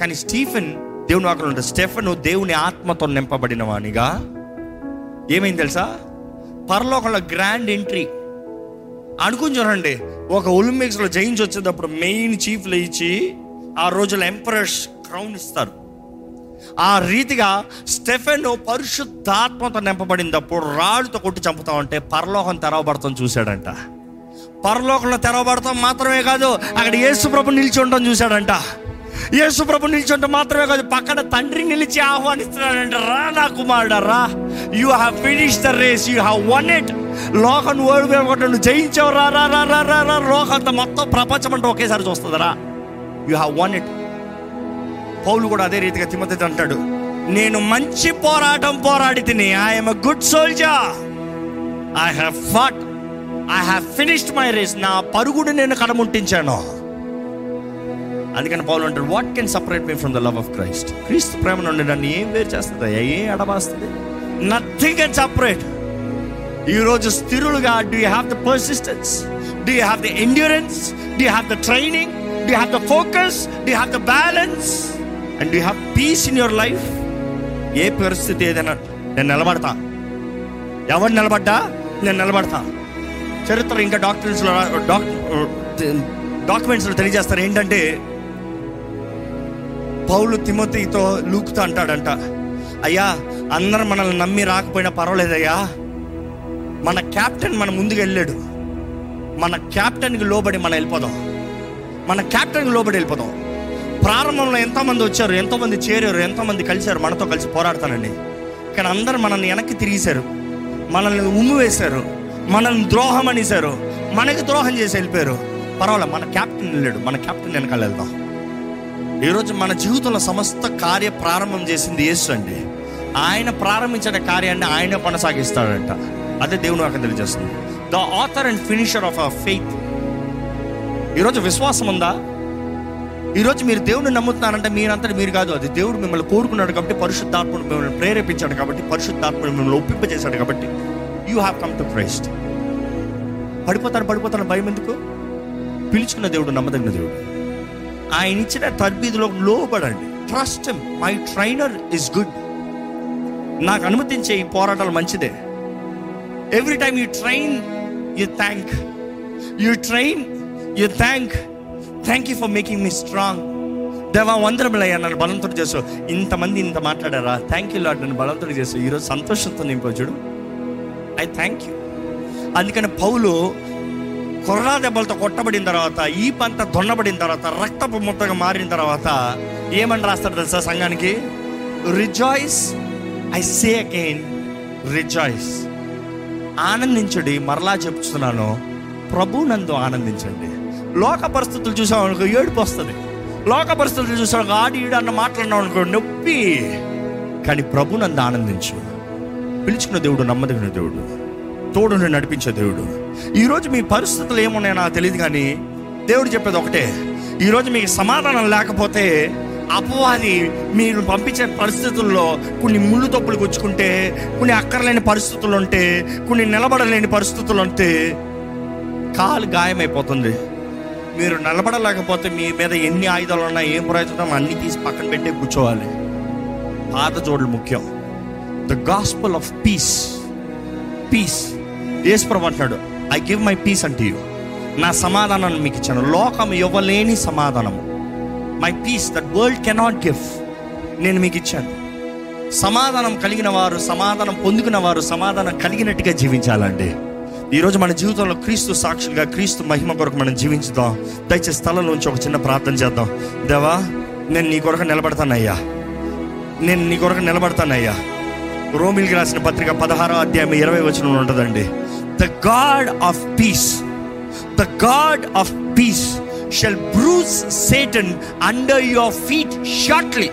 కానీ స్టీఫెన్ దేవుని వాకలు ఉంటారు స్టెఫెన్ దేవుని ఆత్మతో నింపబడిన వానిగా ఏమైంది తెలుసా? పరలోకంలో గ్రాండ్ ఎంట్రీ అనుకుని చూడండి ఒక ఒలింపిక్స్లో జయించి వచ్చేటప్పుడు మెయిన్ చీఫ్లు ఇచ్చి ఆ రోజుల ఎంపరర్స్ క్రౌన్ ఇస్తారు. ఆ రీతిగా స్టెఫెన్ పరిశుద్ధాత్మతో నింపబడినప్పుడు రాళ్ళతో కొట్టి చంపుతా ఉంటే పరలోకం తెరవబడతాం చూశాడంట. పరలోకంలో తెరవబడతాం మాత్రమే కాదు అక్కడ యేసు ప్రభు నిలిచి ఉండడం చూశాడంట. యేసు ప్రభు నిలిచి మాత్రమే కాదు పక్కన తండ్రి నిలిచి ఆహ్వానిస్తున్నాడంట రా నా కుమారుడా రా. You have finish the race you have won it లోకం ఓడిపోయి నువ్వు జయించావు రా రా రా రా రా రా. లోకంత మొత్తం ప్రపంచం అంటే ఒకేసారి చూస్తుందిరా you have won it Paul కూడా అదే రీతిగా తిమ్మతి అంటాడు నేను మంచి పోరాటం పోరాడి తిని I'm good soldier I have fought I have finished my race నా పరుగుడు నేను కడముంటించాను అందుకని పౌలు అంటాడు what can separate me from the love of Christ క్రీస్తు ప్రేమ నుండి నన్ను ఏం వేరు చేస్తుంది? ఏం అడవాస్తుంది నథింగ్ కెన్ సపరేట్ ఈరోజు స్థిరులుగా do you have the persistence do you have the endurance do you have the training do have the focus do have the balance and do have peace in your life ఏ పరిస్థితి ఏదైనా నేను నిలబడతా? ఎవరు నిలబడ్డా? నేను నిలబడతా. చరిత్ర ఇంకా డాక్యుమెంట్స్లో డాక్యుమెంట్స్లో తెలియజేస్తారు. ఏంటంటే పౌలు తిమోతితో లూకుతో అంటాడంట అయ్యా అందరు మనల్ని నమ్మి రాకపోయినా పర్వాలేదయ్యా. మన క్యాప్టెన్ మన ముందుకు వెళ్ళాడు. మన క్యాప్టెన్కి లోబడి మనం వెళ్ళిపోదాం. మన క్యాప్టెన్కి లోబడి వెళ్ళిపోదాం. ప్రారంభంలో ఎంతోమంది వచ్చారు ఎంతోమంది చేరారు ఎంతోమంది కలిశారు మనతో కలిసి పోరాడతానండి కానీ అందరు మనల్ని వెనక్కి తిరిగేశారు. మనల్ని ఉమ్ము వేశారు మనల్ని ద్రోహం అనేశారు మనకి ద్రోహం చేసి వెళ్ళిపోయారు. పర్వాలేదు మన క్యాప్టెన్ వెళ్ళాడు. మన క్యాప్టెన్ వెనకాల వెళ్దాం. ఈరోజు మన జీవితంలో సమస్త కార్య ప్రారంభం చేసింది యేసు అండి. ఆయన ప్రారంభించిన కార్యాన్ని ఆయన కొనసాగిస్తాడంట. అదే దేవుని నాకు తెలియజేస్తుంది. The author and finisher of our faith ఈరోజు విశ్వాసం ఉందా? ఈరోజు మీరు దేవుడిని నమ్ముతున్నారంటే మీరంతటి మీరు కాదు. అది దేవుడు మిమ్మల్ని కోరుకున్నాడు కాబట్టి పరిశుద్ధాత్మను మిమ్మల్ని ప్రేరేపించాడు కాబట్టి పరిశుద్ధాత్మను మిమ్మల్ని ఒప్పింపజేశాడు కాబట్టి you have come to Christ పడిపోతాను పడిపోతాను భయం ఎందుకు? పిలుచుకున్న దేవుడు నమ్మదగిన దేవుడు. ఆయన ఇచ్చిన తర్బీదులో లోబడండి. Trust my trainer is good నాకు అనుమతించే ఈ పోరాటాలు మంచిదే. Every time you train you thank you train you thank thank you for making me strong దేవా వందరములయ్యా నన్ను బలంతుడు చేసు ఇంతమంది ఇంత మాట్లాడారా? థ్యాంక్ యూ లాడ్ నన్ను బలంతుడు చేసు ఈరోజు సంతోషంతో నింపో చూడు. ఐ థ్యాంక్ యూ అందుకని పౌలు కొర్రా దెబ్బలతో కొట్టబడిన తర్వాత ఈ పంట దొన్నబడిన తర్వాత రక్తపు ముద్దగా మారిన తర్వాత ఏమని రాస్తాడు తెలుసా సంఘానికి? Rejoice I say again rejoice. ఆనందించండి మరలా చెప్తున్నాను ప్రభు నందు ఆనందించండి. లోక పరిస్థితులు చూసామనుకో ఏడుపు వస్తుంది. లోక పరిస్థితులు చూసాం ఆడి ఈడు అన్న మాట్లాడినాం అనుకో నొప్పి. కానీ ప్రభు నందు ఆనందించు. పిలుచుకున్న దేవుడు నమ్మదగిన దేవుడు. తోడును నడిపించే దేవుడు. ఈరోజు మీ పరిస్థితులు ఏమున్నాయో నాకు తెలియదు కానీ దేవుడు చెప్పేది ఒకటే. ఈరోజు మీకు సమాధానం లేకపోతే అపవాది మీరు పంపించే పరిస్థితుల్లో కొన్ని ముళ్ళు తప్పులు గుచ్చుకుంటే కొన్ని అక్కర్లేని పరిస్థితులు ఉంటే కొన్ని నిలబడలేని పరిస్థితులు ఉంటే కాలు గాయమైపోతుంది. మీరు నిలబడలేకపోతే మీ మీద ఎన్ని ఆయుధాలు ఉన్నా ఏం ప్రయోజనం అన్ని తీసి పక్కన పెట్టి కూర్చోవాలి. పాత జోడులు ముఖ్యం. The gospel of peace peace యేసుప్రభు అంటున్నాడు ఐ గివ్ మై పీస్ అంటే యూ నా సమాధానాన్ని మీకు ఇచ్చాను. లోకం ఇవ్వలేని సమాధానము. My peace that world cannot give నేను మీకు ఇచ్చాను. సమాధానం కలిగిన వారు సమాధానం పొందుకున్న వారు సమాధానం కలిగినట్టుగా జీవించాలండి. ఈరోజు మన జీవితంలో క్రీస్తు సాక్షులుగా క్రీస్తు మహిమ కొరకు మనం జీవించుదాం. దయచేసి స్థలంలోంచి ఒక చిన్న ప్రార్థన చేద్దాం. దేవా నేను నీ కొరకు నిలబడతానయ్యా. నేను నీ కొరకు నిలబడతానయ్యా. రోమిల్కి రాసిన పత్రిక పదహారో అధ్యాయం ఇరవై వచనంలో ఉంటుందండి. The God of peace the God of peace shall bruise Satan under your feet shortly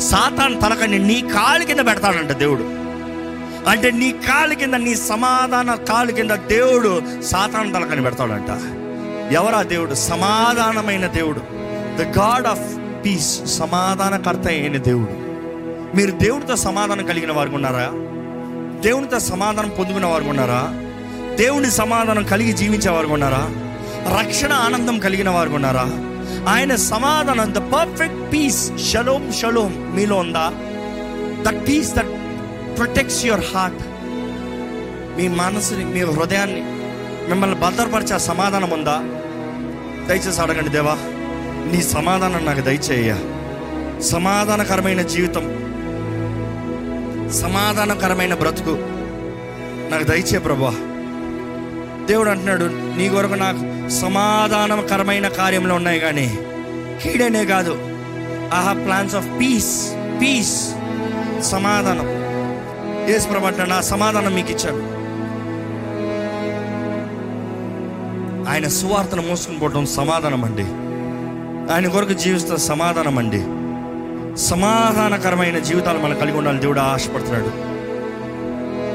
Satan తలకని నీ కాలు కింద పెడతాడంట దేవుడు. అంటే నీ కాలు కింద నీ సమాధాన కాలు కింద దేవుడు సాతాన్ తలకని పెడతాడంట. ఎవరా దేవుడు? సమాధానమైన దేవుడు. ద గాడ్ ఆఫ్ పీస్ సమాధానకర్త అయిన దేవుడు. మీరు దేవుడితో సమాధానం కలిగిన వారు ఉన్నారా? దేవునితో సమాధానం పొందుకున్న వారు ఉన్నారా? దేవుని సమాధానం కలిగి జీవించే వారు ఉన్నారా? రక్షణ ఆనందం కలిగిన వారు ఉన్నారా? ఆయన సమాధానం the perfect peace shalom shalom మీలో ఉందా? That peace that protects your heart మీ మనసుని మీ హృదయాన్ని మిమ్మల్ని భద్రపరిచే సమాధానం ఉందా? దయచేసి అడగండి దేవా నీ సమాధానం నాకు దయచేయ సమాధానకరమైన జీవితం సమాధానకరమైన బ్రతుకు. నాకు దయచే ప్రభా. దేవుడు అంటున్నాడు నీ కొరకు నాకు సమాధానకరమైన కార్యంలో ఉన్నాయి కానీ కీడనే కాదు. I plans of peace peace సమాధానం. యేసు ప్రభు అంటున్నాడు నా సమాధానం మీకు ఇచ్చాను. ఆయన సువార్తను మోసుకుని పోవడం సమాధానం అండి ఆయన కొరకు జీవిస్తున్న సమాధానం అండి సమాధానకరమైన జీవితాలు మనం కలిగి ఉండాలని దేవుడు ఆశపడుతున్నాడు.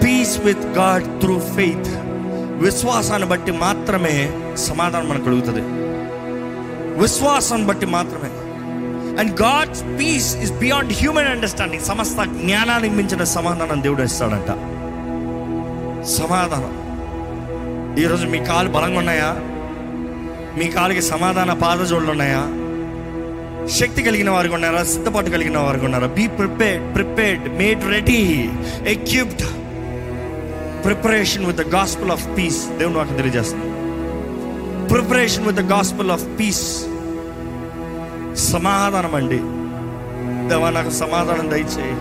Peace with God through faith విశ్వాసాన్ని బట్టి మాత్రమే సమాధానం మనకు కలుగుతుంది. విశ్వాసం బట్టి మాత్రమే. And God's peace is beyond human understanding సమస్త జ్ఞానానికి మించిన సమాధానం దేవుడు ఇస్తాడంట. సమాధానం. ఈరోజు మీ కాలు బలంగా ఉన్నాయా? మీ కాలుకి సమాధాన పాదజోళ్ళు ఉన్నాయా? శక్తి కలిగిన వారు ఉన్నారా సిద్ధపాటు కలిగిన వారు ఉన్నారా be prepared prepared made ready equipped preparation with the gospel of peace దేవుడు నాకు తెలియజేస్తుంది. Preparation with the gospel of peace సమాధానం అండి. దేవా నాకు సమాధానం దయచేయ.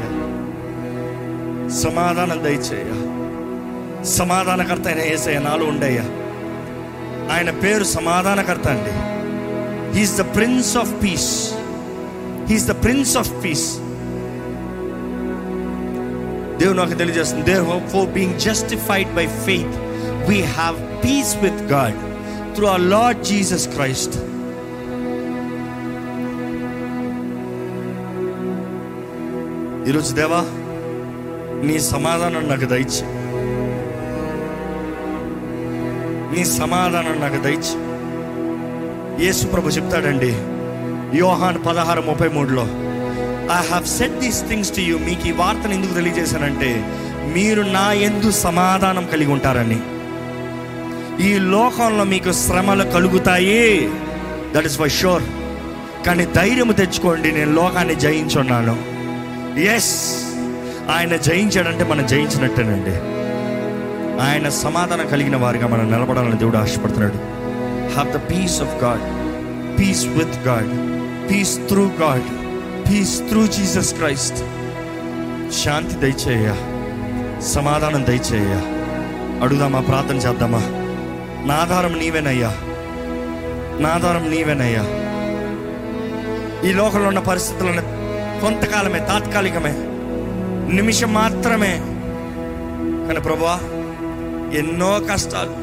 సమాధానం దయచేయ. సమాధానకర్త అయిన ఏసయ్య నాలో ఉండయ్యా. ఆయన పేరు సమాధానకర్త అండి. He's the prince of peace he's the prince of peace దేవుడు నాకు తెలియజేస్తుంది therefore being justified by faith we have peace with God through our Lord Jesus Christ ఈరోజు దేవా నీ సమాధానం నాకు దయచి నీ సమాధానం నాకు దయచి యేసు ప్రభు చెప్తాడండి. యోహాన్ పదహారు ముప్పై మూడులో I have set these things to you మీకు ఈ వార్తను ఎందుకు తెలియజేశానంటే మీరు నా ఎందు సమాధానం కలిగి ఉంటారని. ఈ లోకంలో మీకు శ్రమలు కలుగుతాయి. దట్ ఇస్ ఫర్ షూర్ కానీ ధైర్యం తెచ్చుకోండి నేను లోకాన్ని జయించున్నాను. ఎస్ ఆయన జయించాడంటే మనం జయించినట్టేనండి. ఆయన సమాధానం కలిగిన వారిగా మనం నిలబడాలని దేవుడు ఆశపడుతున్నాడు. Have the peace of God peace with God peace through God peace through Jesus Christ. శాంతి దయచేయ సమాధానం దయచేయ అడుగుదామా ప్రార్థన చేద్దామా నా ఆధారం నీవేనయ్యా నా ఆధారం నీవేనయ్యా ఈ లోకంలో ఉన్న పరిస్థితులను కొంతకాలమే తాత్కాలికమే నిమిషం మాత్రమే. కానీ ప్రభా ఎన్నో కష్టాలు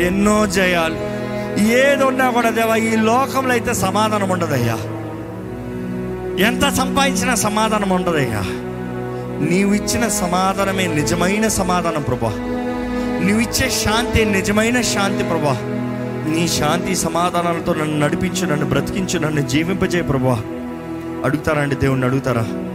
ఎన్నో జయాలు ఏదున్నా కూడా దేవా ఈ లోకంలో అయితే సమాధానం ఉండదయ్యా. ఎంత సంపాదించినా సమాధానం ఉండదయ్యా. నీవు ఇచ్చిన సమాధానమే నిజమైన సమాధానం ప్రభా. ఇచ్చే శాంతి నిజమైన శాంతి ప్రభా. నీ శాంతి సమాధానాలతో నన్ను నడిపించు నన్ను బ్రతికించు నన్ను జీవింపజేయ ప్రభా. అడుగుతారా అండి దేవుణ్ణి? అడుగుతారా?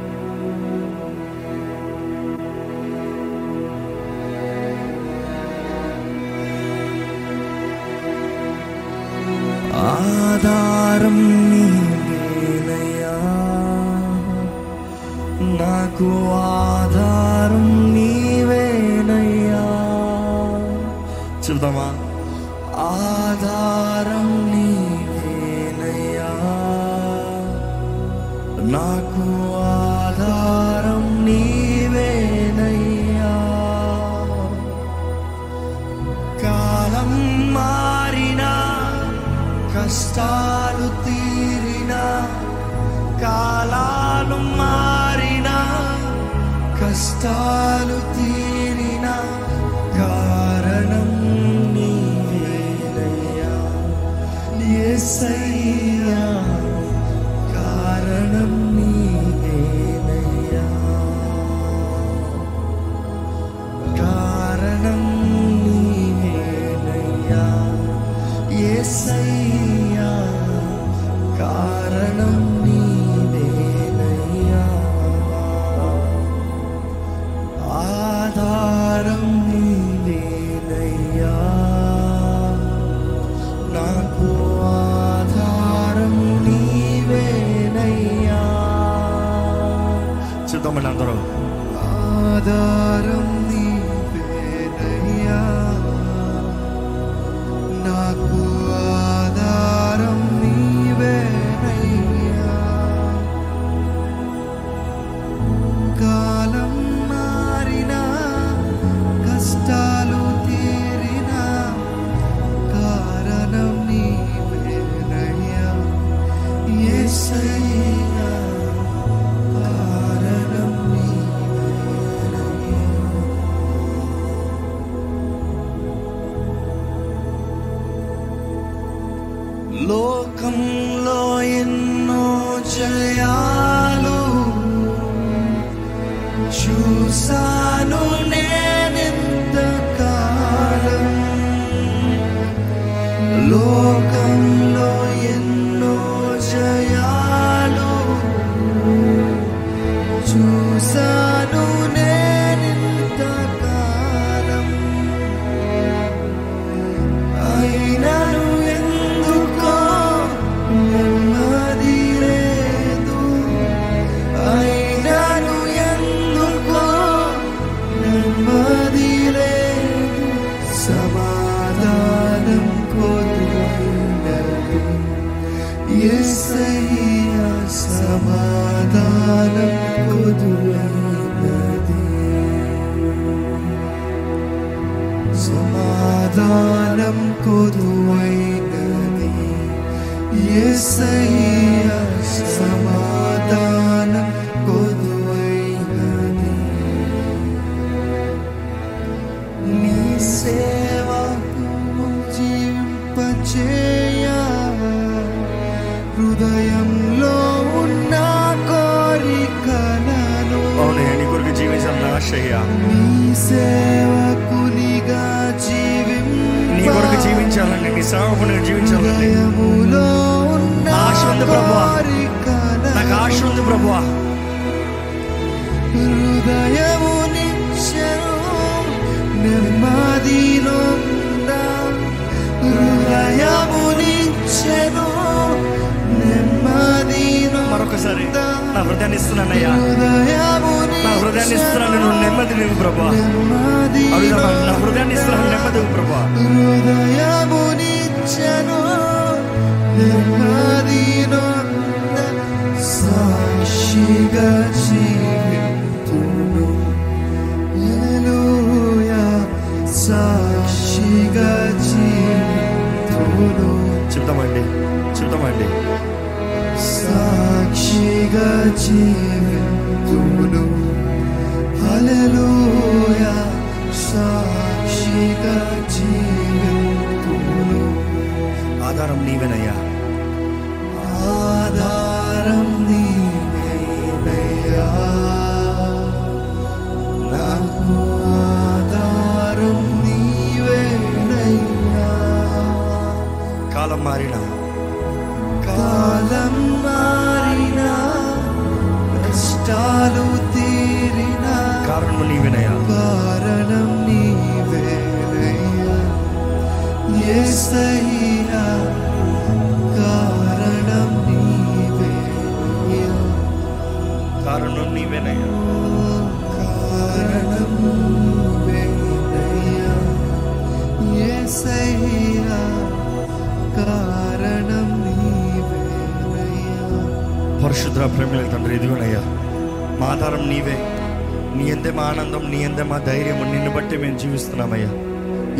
ఎందే నీ ఎందే మా ధైర్యం నిన్ను బట్టి మేము జీవిస్తున్నామయ్యా.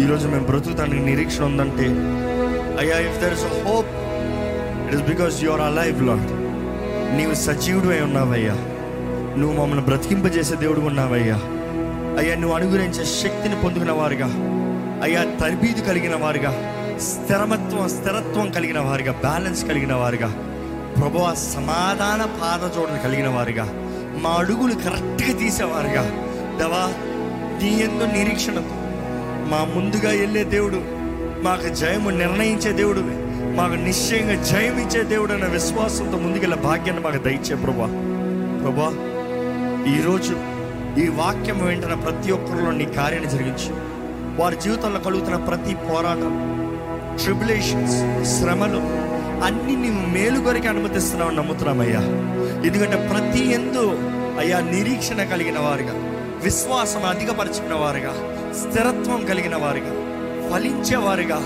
ఈరోజు మేము బ్రతుకుతానికి నిరీక్షణ ఉందంటే అయ్యా if there is hope it is because your are alive Lord నీవు సజీవుడు అయి ఉన్నావయ్యా. నువ్వు మమ్మల్ని బ్రతికింపజేసే దేవుడు ఉన్నావయ్యా. అయ్యా నువ్వు అనుగ్రహించే శక్తిని పొందుకున్న వారుగా. అయ్యా తరబీదు కలిగిన వారుగా. స్థిరమత్వం స్థిరత్వం కలిగిన వారుగా. బ్యాలెన్స్ కలిగిన వారుగా. ప్రభు సమాధాన పాదజోడలు కలిగిన వారుగా. మా అడుగులు కరెక్ట్గా తీసేవారుగా. దవా నీ ఎందు నిరీక్షణతో మా ముందుగా వెళ్ళే దేవుడు మాకు జయము నిర్ణయించే దేవుడు మాకు నిశ్చయంగా జయం ఇచ్చే దేవుడు అనే విశ్వాసంతో ముందుకెళ్ళే భాగ్యాన్ని మాకు దయచే ప్రభా ప్రభా ఈరోజు ఈ వాక్యం వెంటనే ప్రతి ఒక్కరిలో నీ కార్యాన్ని జరిగించు. వారి జీవితంలో కలుగుతున్న ప్రతి పోరాటం ట్రిబులేషన్స్ శ్రమలు అన్ని నీవు మేలు కొరికి అనుమతిస్తున్నావు నమ్ముతున్నామయ్యా. ఎందుకంటే ప్రతి ఎందు అయ్యా నిరీక్షణ కలిగిన వారుగా. విశ్వాసం అధికపరచుకున్న వారుగా స్థిరత్వం కలిగిన వారుగా ఫలించేవారుగా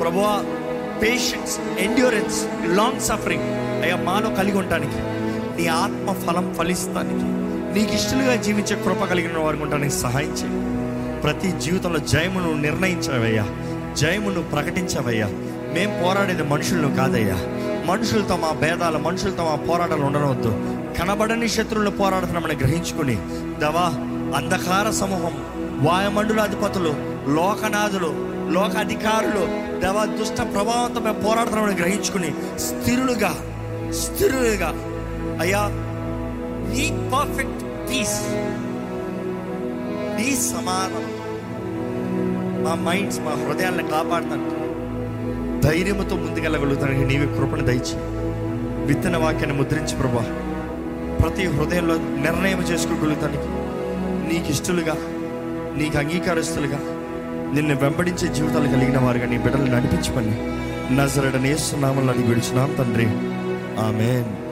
ప్రభువా పేషెన్స్ ఎండ్యూరెన్స్ లాంగ్ సఫరింగ్ అయ్యా మాలో కలిగి ఉండటానికి నీ ఆత్మ ఫలం ఫలిస్తానికి నీకు ఇష్టలుగా జీవించే కృప కలిగిన వారికి ఉండడానికి సహాయం చేయి. ప్రతి జీవితంలో జయమును నిర్ణయించవయ్యా జయమును ప్రకటించవయ్యా. మేం పోరాడేది మనుషులను కాదయ్యా. మనుషులతో మా భేదాలు మనుషులతో మా పోరాటాలు ఉండనవద్దు. కనబడని శత్రువులు పోరాడుతున్నామని గ్రహించుకుని దవా అంధకార సమూహం వాయుమండుల అధిపతులు లోకనాథులు లోక అధికారులు దేవ దుష్ట ప్రభావంతో మేము పోరాడుతున్నామని గ్రహించుకుని స్థిరులుగా స్థిరులుగా అయ్యా నీ పర్ఫెక్ట్ పీస్ నీ సమానం. మా మైండ్స్ మా హృదయాలను కాపాడుతాను ధైర్యంతో ముందుకెళ్ళగలుగుతానికి నీవే కృపణ దయచి. విత్తన వాక్యాన్ని ముద్రించి ప్రభా. ప్రతి హృదయంలో నిర్ణయం చేసుకోగలుగుతానికి నీకు ఇష్టలుగా నీకు అంగీకారస్తులుగా నిన్ను వెంబడించే జీవితాలు కలిగిన వారుగా నీ బిడ్డలు నడిపించమని నజరడనేస్తున్నామని అని విడిచున్నాం తండ్రి. ఆమెన్.